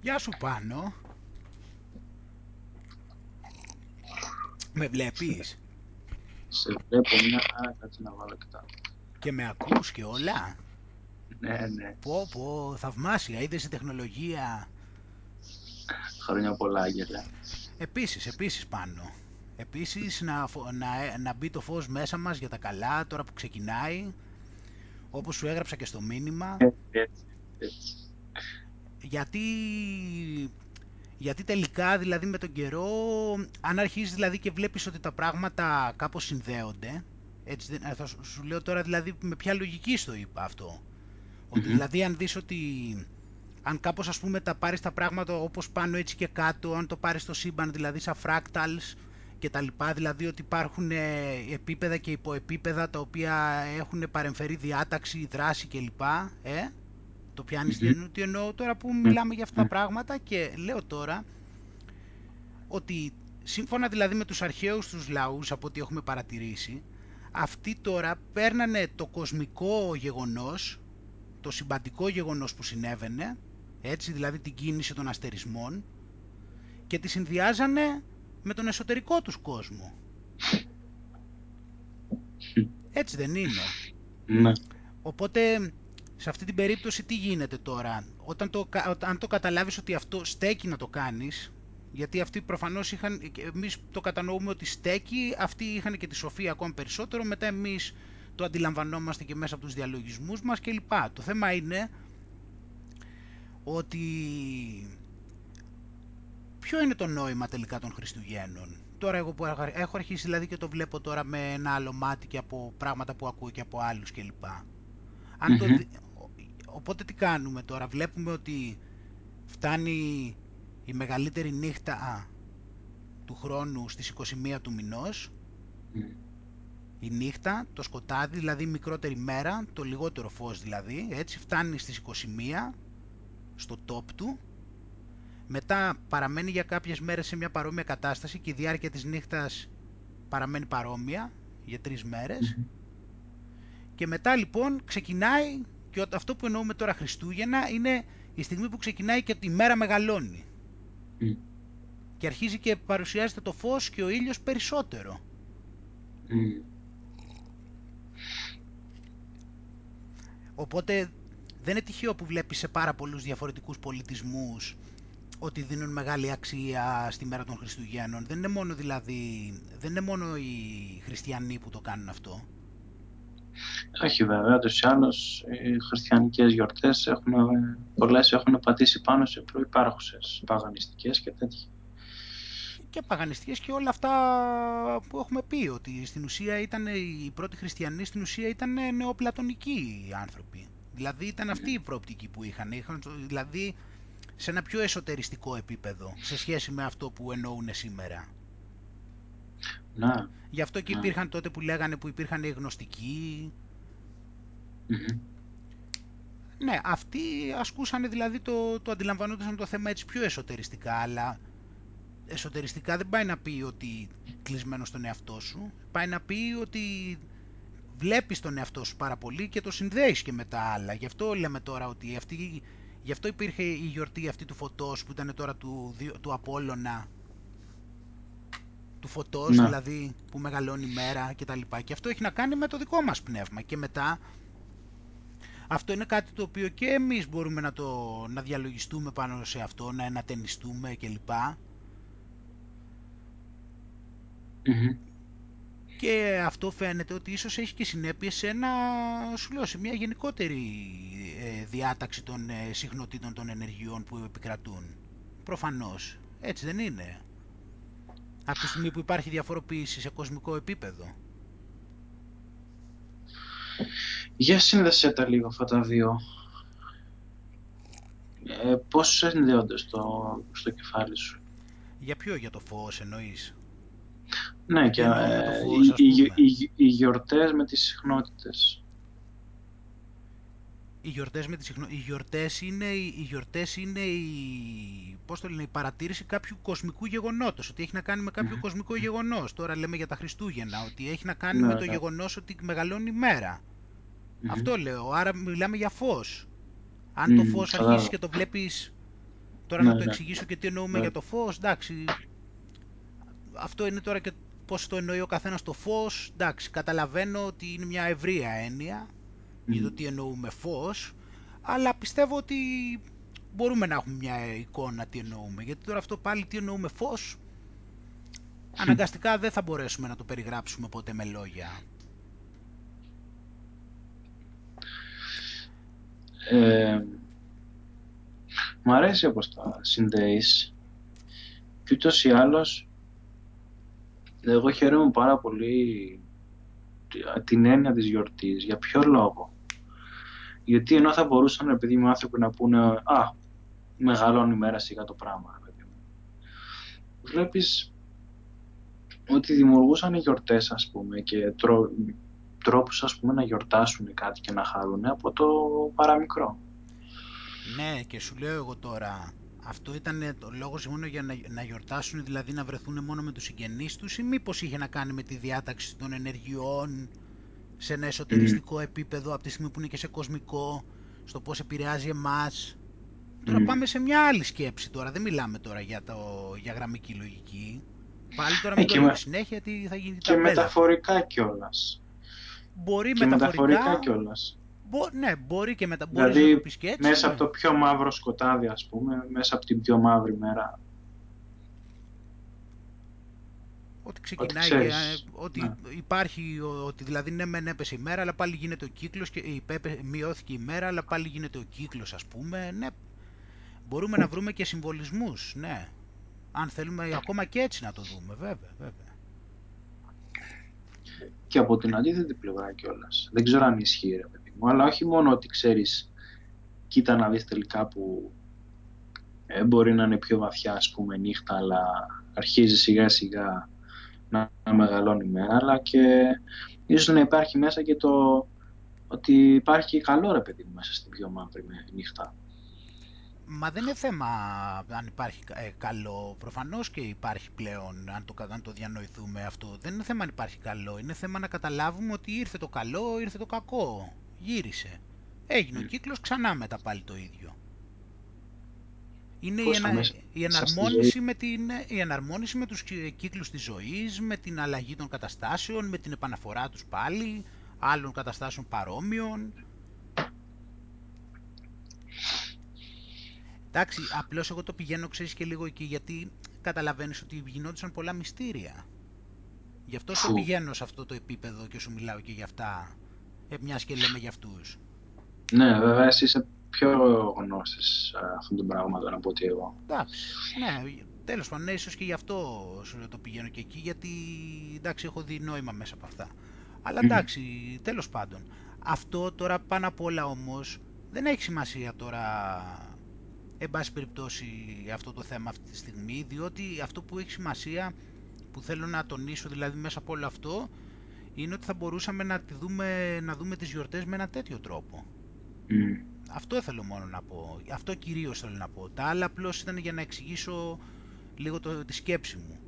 Γεια σου πάνω. Με βλέπεις; Σε βλέπω μια χαρά, κάτσε να βάλω και τα... Και με ακούς και όλα; Ναι, ναι. Πω πω, θαυμάσια, είδες η τεχνολογία; Χρόνια πολλά, Άγγελε. Επίσης, επίσης πάνω. Επίσης να, να, να μπει το φως μέσα μας για τα καλά τώρα που ξεκινάει. Όπως σου έγραψα και στο μήνυμα. Έτσι, έτσι. Γιατί, γιατί τελικά δηλαδή με τον καιρό, αν αρχίζεις δηλαδή και βλέπεις ότι τα πράγματα κάπως συνδέονται, έτσι, θα σου λέω τώρα δηλαδή με ποια λογική στο είπα αυτό. Ότι δηλαδή αν δεις ότι αν κάπως ας πούμε τα πάρεις τα πράγματα όπως πάνω έτσι και κάτω, αν το πάρεις στο σύμπαν δηλαδή σαν fractals και τα λοιπά, δηλαδή ότι υπάρχουν ε, επίπεδα και υποεπίπεδα τα οποία έχουν παρεμφερεί διάταξη, δράση κλπ. Ε; Το πιάνεις mm-hmm. τι εννοώ τώρα που μιλάμε για αυτά τα πράγματα και λέω τώρα ότι σύμφωνα δηλαδή με τους αρχαίους τους λαούς από ό,τι έχουμε παρατηρήσει αυτοί τώρα παίρνανε το κοσμικό γεγονός, το συμπαντικό γεγονός που συνέβαινε έτσι δηλαδή την κίνηση των αστερισμών και τη συνδυάζανε με τον εσωτερικό τους κόσμο. Έτσι δεν είναι. Ναι. Οπότε σε αυτή την περίπτωση τι γίνεται τώρα; Όταν το, αν το καταλάβεις ότι αυτό στέκει να το κάνεις, γιατί αυτοί προφανώς είχαν, εμείς το κατανοούμε ότι στέκει, αυτοί είχαν και τη σοφία ακόμα περισσότερο, μετά εμείς το αντιλαμβανόμαστε και μέσα από τους διαλογισμούς μας κλπ. Το θέμα είναι ότι ποιο είναι το νόημα τελικά των Χριστουγέννων; Τώρα εγώ που έχω αρχίσει δηλαδή και το βλέπω τώρα με ένα άλλο μάτι και από πράγματα που ακούω και από άλλους κλπ. Αν το, οπότε τι κάνουμε τώρα, βλέπουμε ότι φτάνει η μεγαλύτερη νύχτα α, του χρόνου στις 21 του μηνός, η νύχτα, το σκοτάδι, δηλαδή η μικρότερη μέρα, το λιγότερο φως δηλαδή, έτσι φτάνει στις 21 στο top του, μετά παραμένει για κάποιες μέρες σε μια παρόμοια κατάσταση και η διάρκεια της νύχτας παραμένει παρόμοια για τρεις μέρες. Και μετά λοιπόν ξεκινάει και αυτό που εννοούμε τώρα Χριστούγεννα είναι η στιγμή που ξεκινάει και τη μέρα μεγαλώνει και αρχίζει και παρουσιάζεται το φως και ο ήλιος περισσότερο. Οπότε δεν είναι τυχαίο που βλέπεις σε πάρα πολλούς διαφορετικούς πολιτισμούς ότι δίνουν μεγάλη αξία στη μέρα των Χριστουγέννων. Δεν είναι μόνο δηλαδή, δεν είναι μόνο οι χριστιανοί που το κάνουν αυτό. Όχι βέβαια, ούτως ή άλλως οι χριστιανικές γιορτές έχουν, πολλές έχουν πατήσει πάνω σε προϋπάρχουσες παγανιστικές και τέτοια. Και παγανιστικές και όλα αυτά που έχουμε πει, ότι στην ουσία ήταν οι πρώτοι χριστιανοί, στην ουσία ήταν νεοπλατωνικοί άνθρωποι. Δηλαδή ήταν αυτή η προοπτική που είχαν, είχαν δηλαδή σε ένα πιο εσωτεριστικό επίπεδο σε σχέση με αυτό που εννοούν σήμερα. Να. Γι' αυτό και υπήρχαν τότε που λέγανε που υπήρχαν οι γνωστικοι Ναι, αυτοί ασκούσαν δηλαδή το, το αντιλαμβανόντουσαν το θέμα έτσι πιο εσωτεριστικά, αλλά εσωτεριστικά δεν πάει να πει ότι κλεισμένος στον εαυτό σου, πάει να πει ότι βλέπεις τον εαυτό σου πάρα πολύ και το συνδέεις και με τα άλλα. Γι' αυτό λέμε τώρα ότι αυτή, γι' αυτό υπήρχε η γιορτή αυτή του φωτός που ήταν τώρα του, του Απόλλωνα, του φωτός Ναι. δηλαδή που μεγαλώνει η μέρα και τα λοιπά. Και αυτό έχει να κάνει με το δικό μας πνεύμα. Και μετά αυτό είναι κάτι το οποίο και εμείς μπορούμε να, το, να διαλογιστούμε πάνω σε αυτό, να ενατενιστούμε κλπ. Και αυτό φαίνεται ότι ίσως έχει και συνέπειες σε, ένα, σου λέω, σε μια γενικότερη ε, διάταξη των ε, συχνοτήτων των ενεργειών που επικρατούν. Προφανώς. Έτσι δεν είναι. Από τη στιγμή που υπάρχει διαφοροποίηση σε κοσμικό επίπεδο. Για σύνδεσέ τα λίγο αυτά τα δύο. Ε, πώς συνδέονται στο, στο κεφάλι σου; Για ποιο, για το φως εννοείς; Ναι, και εννοώ με το ε, φως, οι, ας οι, πούμε. οι, οι γιορτές με τις συχνότητες. Οι γιορτές, με τις συχνο... οι γιορτές είναι, οι οι γιορτές είναι η... Πώς το λένε, η παρατήρηση κάποιου κοσμικού γεγονότος, ότι έχει να κάνει με κάποιο κοσμικό γεγονός. Τώρα λέμε για τα Χριστούγεννα, ότι έχει να κάνει Ναι, με το ναι. γεγονός ότι μεγαλώνει η μέρα. Αυτό λέω, άρα μιλάμε για φως. Αν Μμμ, το φως κατάλαβα. αρχίσεις και το βλέπεις Τώρα να το ναι. εξηγήσω και τι εννοούμε ναι. για το φως, εντάξει, αυτό είναι τώρα και πώς το εννοεί ο καθένας το φως, εντάξει, καταλαβαίνω ότι είναι μια ευρεία έννοια για το τι εννοούμε φως, αλλά πιστεύω ότι μπορούμε να έχουμε μια εικόνα τι εννοούμε, γιατί τώρα αυτό πάλι τι εννοούμε φως, αναγκαστικά δεν θα μπορέσουμε να το περιγράψουμε ποτέ με λόγια. Ε, μ' αρέσει όπως τα συνδέεις και ούτως ή άλλως εγώ χαίρομαι πάρα πολύ την έννοια της γιορτής. Για ποιο λόγο; Γιατί ενώ θα μπορούσαν επειδή είμαι άνθρωποι να πούνε «Α, μεγαλώνει η μέρα σιγά το πράγμα». Βλέπεις ότι δημιουργούσαν γιορτές ας πούμε και τρό, τρόπους ας πούμε να γιορτάσουν κάτι και να χαρούν από το παραμικρό. Ναι και σου λέω εγώ τώρα αυτό ήταν το λόγος μόνο για να, να γιορτάσουν, δηλαδή να βρεθούν μόνο με τους συγγενείς τους ή μήπως είχε να κάνει με τη διάταξη των ενεργειών σε ένα εσωτεριστικό επίπεδο από τη στιγμή που είναι και σε κοσμικό, στο πώς επηρεάζει εμάς. Τώρα πάμε σε μια άλλη σκέψη τώρα, δεν μιλάμε τώρα για, το, για γραμμική λογική. Πάλι τώρα με το συνέχεια τι θα γίνει Και μεταφορικά κιόλας. Μπορεί και μεταφορικά, μεταφορικά κιόλας. Μπο, ναι, μπορεί και μετά. Δηλαδή, να το πεις και έτσι, μέσα ναι. από το πιο μαύρο σκοτάδι, ας πούμε, μέσα από την πιο μαύρη μέρα. Ότι ξεκινάει, ότι, ότι ναι. υπάρχει, ότι δηλαδή ναι μεν έπεσε η μέρα, αλλά πάλι γίνεται ο κύκλος, και μειώθηκε η μέρα, αλλά πάλι γίνεται ο κύκλος, ας πούμε. Ναι, μπορούμε να βρούμε και συμβολισμούς, ναι. Αν θέλουμε ακόμα και έτσι να το δούμε, βέβαια, βέβαια και από την αντίθετη πλευρά κιόλας. Δεν ξέρω αν ισχύει, ρε παιδί μου, αλλά όχι μόνο ότι ξέρεις, κοίτα να δεις τελικά που ε, μπορεί να είναι πιο βαθιά, ας πούμε, νύχτα, αλλά αρχίζει σιγά σιγά να, να μεγαλώνει η μέρα, αλλά και ίσως να υπάρχει μέσα και το ότι υπάρχει καλό ρε παιδί μου μέσα στην πιο μαύρη νύχτα. Μα δεν είναι θέμα αν υπάρχει ε, καλό. Προφανώς και υπάρχει πλέον, αν το, αν το διανοηθούμε αυτό. Δεν είναι θέμα αν υπάρχει καλό. Είναι θέμα να καταλάβουμε ότι ήρθε το καλό, ήρθε το κακό. Γύρισε. Έγινε ο κύκλος, ξανά μετά πάλι το ίδιο. Είναι η, ενα, η, εναρμόνιση με την, η εναρμόνιση με τους κύκλους της ζωής, με την αλλαγή των καταστάσεων, με την επαναφορά τους πάλι, άλλων καταστάσεων παρόμοιων. Εντάξει, απλώς εγώ το πηγαίνω, ξέρεις και λίγο εκεί, γιατί καταλαβαίνεις ότι γινόντουσαν πολλά μυστήρια. Γι' αυτό το πηγαίνω σε αυτό το επίπεδο και σου μιλάω και για αυτά, ε, μιας και λέμε για αυτούς. Ναι, βέβαια, εσύ είσαι πιο γνώστης αυτών των πραγμάτων από ότι εγώ. Εντάξει, ναι, τέλος πάντων, ναι, ίσως και γι' αυτό σου το πηγαίνω και εκεί, γιατί εντάξει, έχω δει νόημα μέσα από αυτά. Αλλά εντάξει, mm. τέλος πάντων. Αυτό τώρα πάνω απ' όλα όμως δεν έχει σημασία τώρα εν πάση περιπτώσει αυτό το θέμα αυτή τη στιγμή, διότι αυτό που έχει σημασία, που θέλω να τονίσω δηλαδή μέσα από όλο αυτό, είναι ότι θα μπορούσαμε να, τη δούμε, να δούμε τις γιορτές με ένα τέτοιο τρόπο. Αυτό θέλω μόνο να πω. Αυτό κυρίως θέλω να πω. Τα άλλα απλώς ήταν για να εξηγήσω λίγο το, τη σκέψη μου.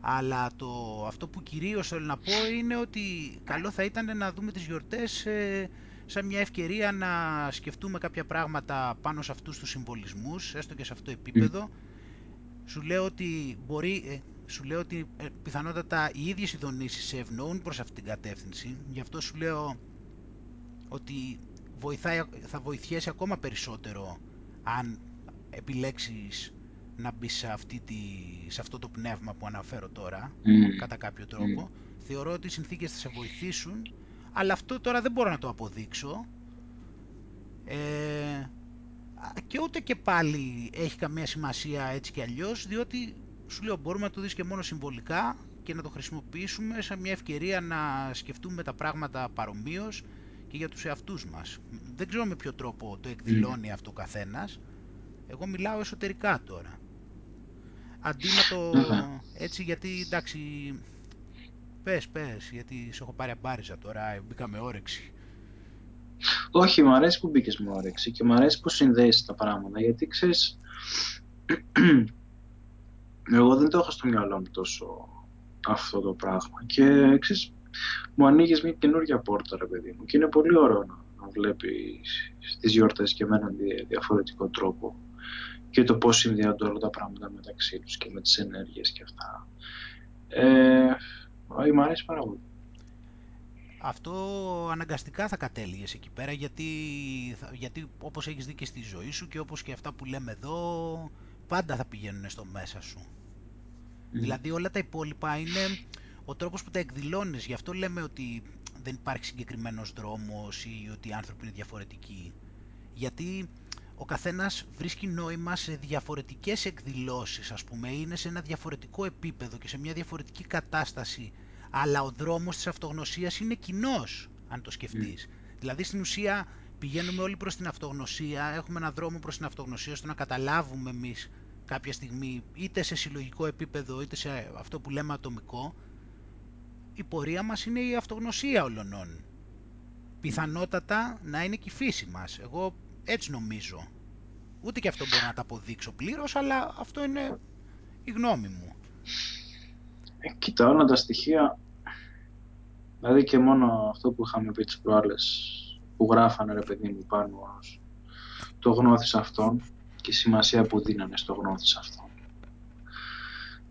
Αλλά το, αυτό που κυρίως θέλω να πω είναι ότι καλό θα ήταν να δούμε τις γιορτές ε, σαν μια ευκαιρία να σκεφτούμε κάποια πράγματα πάνω σε αυτούς τους συμβολισμούς, έστω και σε αυτό το επίπεδο. Σου λέω ότι μπορεί, ε, σου λέω ότι ε, πιθανότατα οι ίδιες οι δονήσεις σε ευνοούν προς αυτήν την κατεύθυνση. Γι' αυτό σου λέω ότι βοηθάει, θα βοηθιέσει ακόμα περισσότερο αν επιλέξεις να μπεις σε, αυτή τη, σε αυτό το πνεύμα που αναφέρω τώρα, κατά κάποιο τρόπο. Θεωρώ ότι οι συνθήκες θα σε βοηθήσουν αλλά αυτό τώρα δεν μπορώ να το αποδείξω. Ε, και ούτε και πάλι έχει καμία σημασία έτσι και αλλιώς, διότι σου λέω μπορούμε να το δεις και μόνο συμβολικά και να το χρησιμοποιήσουμε σαν μια ευκαιρία να σκεφτούμε τα πράγματα παρομοίως και για τους εαυτούς μας. Δεν ξέρω με ποιο τρόπο το εκδηλώνει αυτό ο καθένας. Εγώ μιλάω εσωτερικά τώρα. Αντί να το έτσι γιατί εντάξει Πες, πες, γιατί σε έχω πάρει αμπάριζα τώρα, μπήκα με όρεξη. Όχι, μου αρέσει που μπήκες με όρεξη και μου αρέσει που συνδέεις τα πράγματα, γιατί ξέρεις, εγώ δεν το έχω στο μυαλό μου τόσο αυτό το πράγμα και ξέρεις, μου ανοίγεις μια καινούργια πόρτα, ρε παιδί μου, και είναι πολύ ωραίο να, να βλέπεις τις γιορτές και με έναν διαφορετικό τρόπο και το πώς συνδέονται όλα τα πράγματα μεταξύ τους και με τις ενέργειες και αυτά. Ε, μ' αρέσει πάρα πολύ. Αυτό αναγκαστικά θα κατέληγες εκεί πέρα γιατί, γιατί όπως έχεις δει και στη ζωή σου και όπως και αυτά που λέμε εδώ πάντα θα πηγαίνουν στο μέσα σου. Δηλαδή όλα τα υπόλοιπα είναι ο τρόπος που τα εκδηλώνεις. Γι' αυτό λέμε ότι δεν υπάρχει συγκεκριμένος δρόμος ή ότι οι άνθρωποι είναι διαφορετικοί. Γιατί ο καθένας βρίσκει νόημα σε διαφορετικές εκδηλώσεις, ας πούμε, είναι σε ένα διαφορετικό επίπεδο και σε μια διαφορετική κατάσταση, αλλά ο δρόμος της αυτογνωσίας είναι κοινός, αν το σκεφτείς. Δηλαδή, στην ουσία, πηγαίνουμε όλοι προς την αυτογνωσία, έχουμε έναν δρόμο προς την αυτογνωσία, ώστε να καταλάβουμε εμείς κάποια στιγμή, είτε σε συλλογικό επίπεδο, είτε σε αυτό που λέμε ατομικό, η πορεία μας είναι η αυτογνωσία όλων. Πιθανότατα να είναι και η φύση μας. Εγώ έτσι νομίζω. Ούτε και αυτό μπορώ να τα αποδείξω πλήρως, αλλά αυτό είναι η γνώμη μου. Ε, κοίτα, όλα τα στοιχεία, δηλαδή και μόνο αυτό που είχαμε πει τις προάλλες, που γράφανε ρε παιδί μου πάνω το γνώθεις αυτόν και η σημασία που δίνανε στο γνώθεις αυτόν.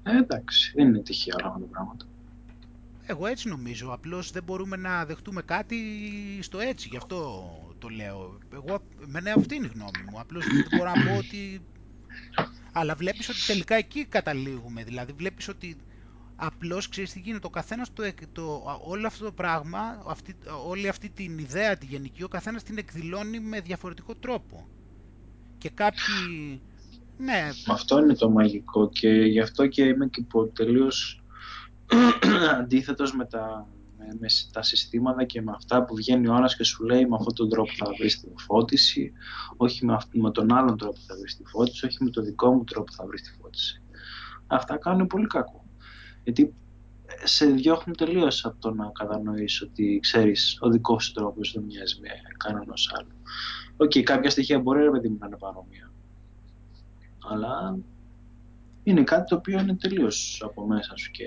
Ε, εντάξει, δεν είναι τυχαία όλα αυτά τα πράγματα. Εγώ έτσι νομίζω, απλώς δεν μπορούμε να δεχτούμε κάτι στο έτσι, γι' αυτό το λέω. Εγώ, εμένα αυτή είναι η γνώμη μου, απλώς δεν μπορώ να πω ότι... Αλλά βλέπεις ότι τελικά εκεί καταλήγουμε, δηλαδή βλέπεις ότι απλώς ξέρεις τι γίνεται, ο καθένας το, το, όλο αυτό το πράγμα, αυτή, όλη αυτή την ιδέα τη γενική, ο καθένας την εκδηλώνει με διαφορετικό τρόπο. Και κάποιοι... Ναι. Αυτό είναι το μαγικό και γι' αυτό και είμαι και τελείως αντίθετος με τα, με, τα συστήματα και με αυτά που βγαίνει ο άλλος και σου λέει με αυτόν τον τρόπο θα βρεις τη φώτιση, όχι με, με τον άλλον τρόπο θα βρεις τη φώτιση, όχι με τον δικό μου τρόπο θα βρεις τη φώτιση. Αυτά κάνουν πολύ κακό. Γιατί σε διώχνουν τελείως από το να κατανοήσει ότι ξέρεις ο δικός σου τρόπος δεν μοιάζει με κανένας άλλο. Οκ, okay, κάποια στοιχεία μπορεί ρε παιδί μου να είναι παρόμοια. Αλλά είναι κάτι το οποίο είναι τελείως από μέσα σου και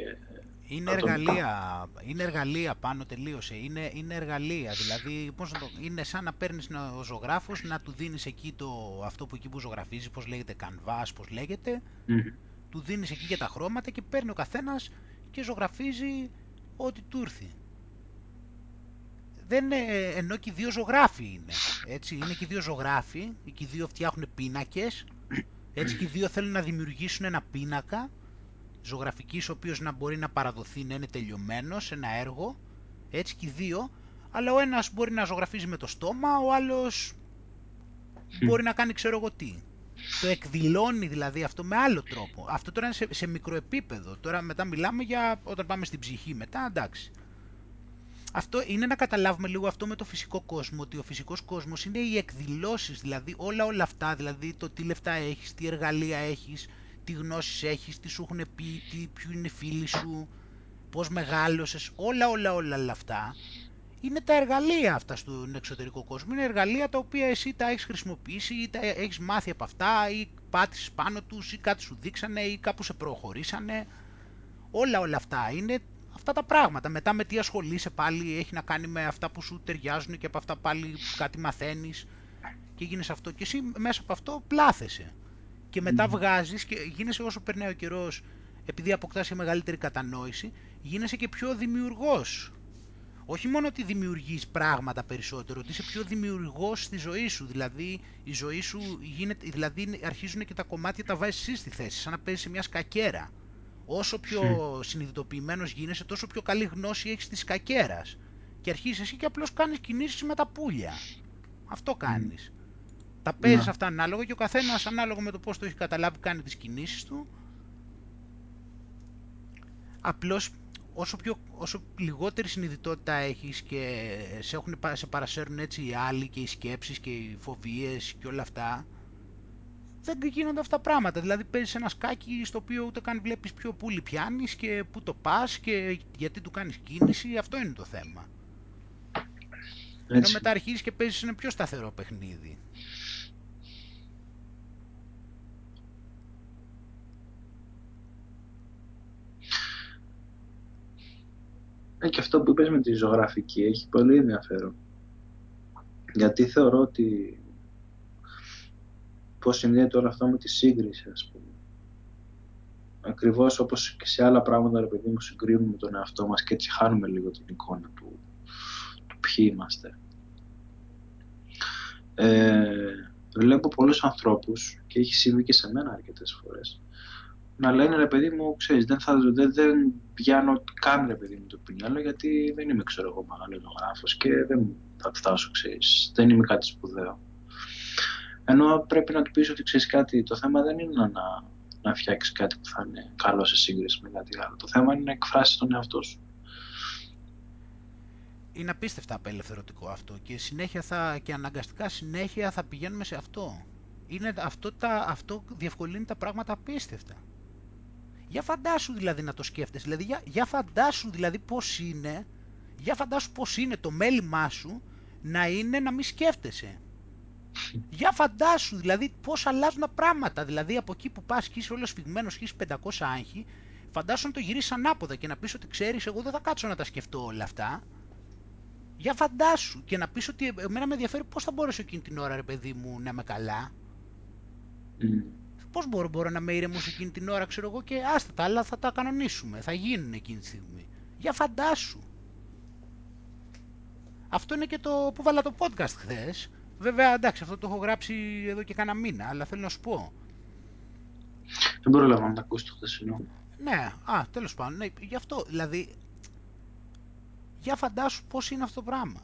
είναι εργαλεία, είναι εργαλεία πάνω, τελείωσε. Είναι, είναι εργαλεία. Δηλαδή, πώς το, είναι σαν να παίρνεις ο ζωγράφος, να του δίνεις εκεί το, αυτό που εκεί που ζωγραφίζεις, πώς λέγεται, κανβάς, πώς λέγεται. Του δίνεις εκεί και τα χρώματα και παίρνει ο καθένας και ζωγραφίζει ό,τι του έρθει. Δεν, ενώ και οι δύο ζωγράφοι είναι. Έτσι, είναι και οι δύο ζωγράφοι, και οι δύο φτιάχνουν πίνακες, έτσι και οι δύο θέλουν να δημιουργήσουν ένα πίνακα ζωγραφικής ο οποίος να μπορεί να παραδοθεί να είναι τελειωμένος σε ένα έργο, έτσι και οι δύο, αλλά ο ένας μπορεί να ζωγραφίζει με το στόμα, ο άλλος μπορεί να κάνει ξέρω εγώ τι. Το εκδηλώνει δηλαδή αυτό με άλλο τρόπο. Αυτό τώρα είναι σε, σε μικρό επίπεδο. Τώρα μετά μιλάμε για όταν πάμε στην ψυχή μετά, εντάξει. Αυτό είναι να καταλάβουμε λίγο αυτό με το φυσικό κόσμο, ότι ο φυσικός κόσμος είναι οι εκδηλώσεις, δηλαδή όλα όλα αυτά, δηλαδή το τι λεφτά έχεις, τι εργαλεία έχεις, τι γνώσεις έχεις, τι σου έχουν πει, τι, ποιοι είναι οι φίλοι σου, πώς μεγάλωσες, όλα όλα όλα, όλα αυτά είναι τα εργαλεία αυτά στον εξωτερικό κόσμο. Είναι εργαλεία τα οποία εσύ τα έχεις χρησιμοποιήσει ή τα έχεις μάθει από αυτά ή πάτησες πάνω τους ή κάτι σου δείξανε ή κάπου σε προχωρήσανε. Όλα όλα αυτά είναι αυτά τα πράγματα. Μετά με τι ασχολείσαι πάλι έχει να κάνει με αυτά που σου ταιριάζουν και από αυτά πάλι κάτι μαθαίνεις και γίνεις αυτό και εσύ μέσα από αυτό πλάθεσαι και μετά mm. βγάζεις και γίνεσαι όσο περνάει ο καιρός επειδή αποκτάς και μεγαλύτερη κατανόηση γίνεσαι και πιο δημιουργός όχι μόνο ότι δημιουργείς πράγματα περισσότερο, ότι είσαι πιο δημιουργός στη ζωή σου. Δηλαδή, η ζωή σου γίνεται, δηλαδή αρχίζουν και τα κομμάτια τα βάζεις εσύ στη θέση, σαν να παίζεις σε μια σκακέρα. Όσο πιο mm. συνειδητοποιημένος γίνεσαι, τόσο πιο καλή γνώση έχεις της σκακέρας. Και αρχίζεις εσύ και απλώς κάνεις κινήσεις με τα πουλια. Αυτό κάνεις. Τα παίζεις αυτά ανάλογα και ο καθένας ανάλογα με το πώς το έχει καταλάβει κάνει τις κινήσεις του. Απλώς όσο, πιο, όσο λιγότερη συνειδητότητα έχεις και σε, έχουν, σε παρασέρουν έτσι οι άλλοι και οι σκέψεις και οι φοβίες και όλα αυτά, δεν γίνονται αυτά τα πράγματα. Δηλαδή παίζεις ένα σκάκι στο οποίο ούτε καν βλέπεις ποιο πουλι πιάνεις και πού το πας και γιατί του κάνεις κίνηση, αυτό είναι το θέμα. Έτσι. Ενώ μετά αρχίζεις και παίζεις ένα πιο σταθερό παιχνίδι. Και αυτό που είπες με τη ζωγραφική έχει πολύ ενδιαφέρον. Γιατί θεωρώ ότι πώς συνδέεται όλο αυτό με τη σύγκριση, ας πούμε. Ακριβώς όπως και σε άλλα πράγματα, ρε παιδί μου, συγκρίνουμε τον εαυτό μας και έτσι χάνουμε λίγο την εικόνα του, του ποιοι είμαστε. Ε, βλέπω πολλούς ανθρώπους και έχει συμβεί και σε μένα αρκετές φορές να λένε ρε παιδί μου, ξέρεις, δεν, θα, δεν, δεν πιάνω καν ρε παιδί μου το πινιάλο γιατί δεν είμαι ξέρω εγώ μεγαλογράφος και δεν θα φτάσω, ξέρεις, δεν είμαι κάτι σπουδαίο. Ενώ πρέπει να του πεις ότι ξέρεις κάτι, το θέμα δεν είναι να, να φτιάξεις κάτι που θα είναι καλό σε σύγκριση με κάτι άλλο. Το θέμα είναι να εκφράσεις τον εαυτό σου. Είναι απίστευτα απελευθερωτικό αυτό και συνέχεια θα, και αναγκαστικά συνέχεια θα πηγαίνουμε σε αυτό. Είναι αυτό, τα, αυτό διευκολύνει τα πράγματα απίστευτα. Για φαντάσου δηλαδή να το σκέφτεσαι, δηλαδή για, για φαντάσου δηλαδή πώς είναι, για φαντάσου πώς είναι το μέλημά σου να είναι να μην σκέφτεσαι. Για φαντάσου δηλαδή πώς αλλάζουν τα πράγματα, δηλαδή από εκεί που πας και είσαι όλος σφιγμένος και 500 άγχη, φαντάσου να το γυρίσεις ανάποδα και να πεις ότι ξέρεις εγώ δεν θα κάτσω να τα σκεφτώ όλα αυτά. Για φαντάσου και να πεις ότι εμένα με ενδιαφέρει πώς θα μπορέσω εκείνη την ώρα ρε παιδί μου να είμαι καλά. Πώς μπορώ, μπορώ να είμαι ήρεμος εκείνη την ώρα, ξέρω εγώ, και άστα τα άλλα θα τα κανονίσουμε, θα γίνουν εκείνη τη στιγμή. Για φαντάσου. Αυτό είναι και το που βάλα το podcast χθες. Βέβαια, εντάξει, αυτό το έχω γράψει εδώ και κάνα μήνα, αλλά θέλω να σου πω. Δεν πρόλαβα να τα ακούσεις το χθεσινό. Ναι, α, τέλος πάντων, ναι, γι' αυτό, δηλαδή, για φαντάσου πώς είναι αυτό το πράγμα.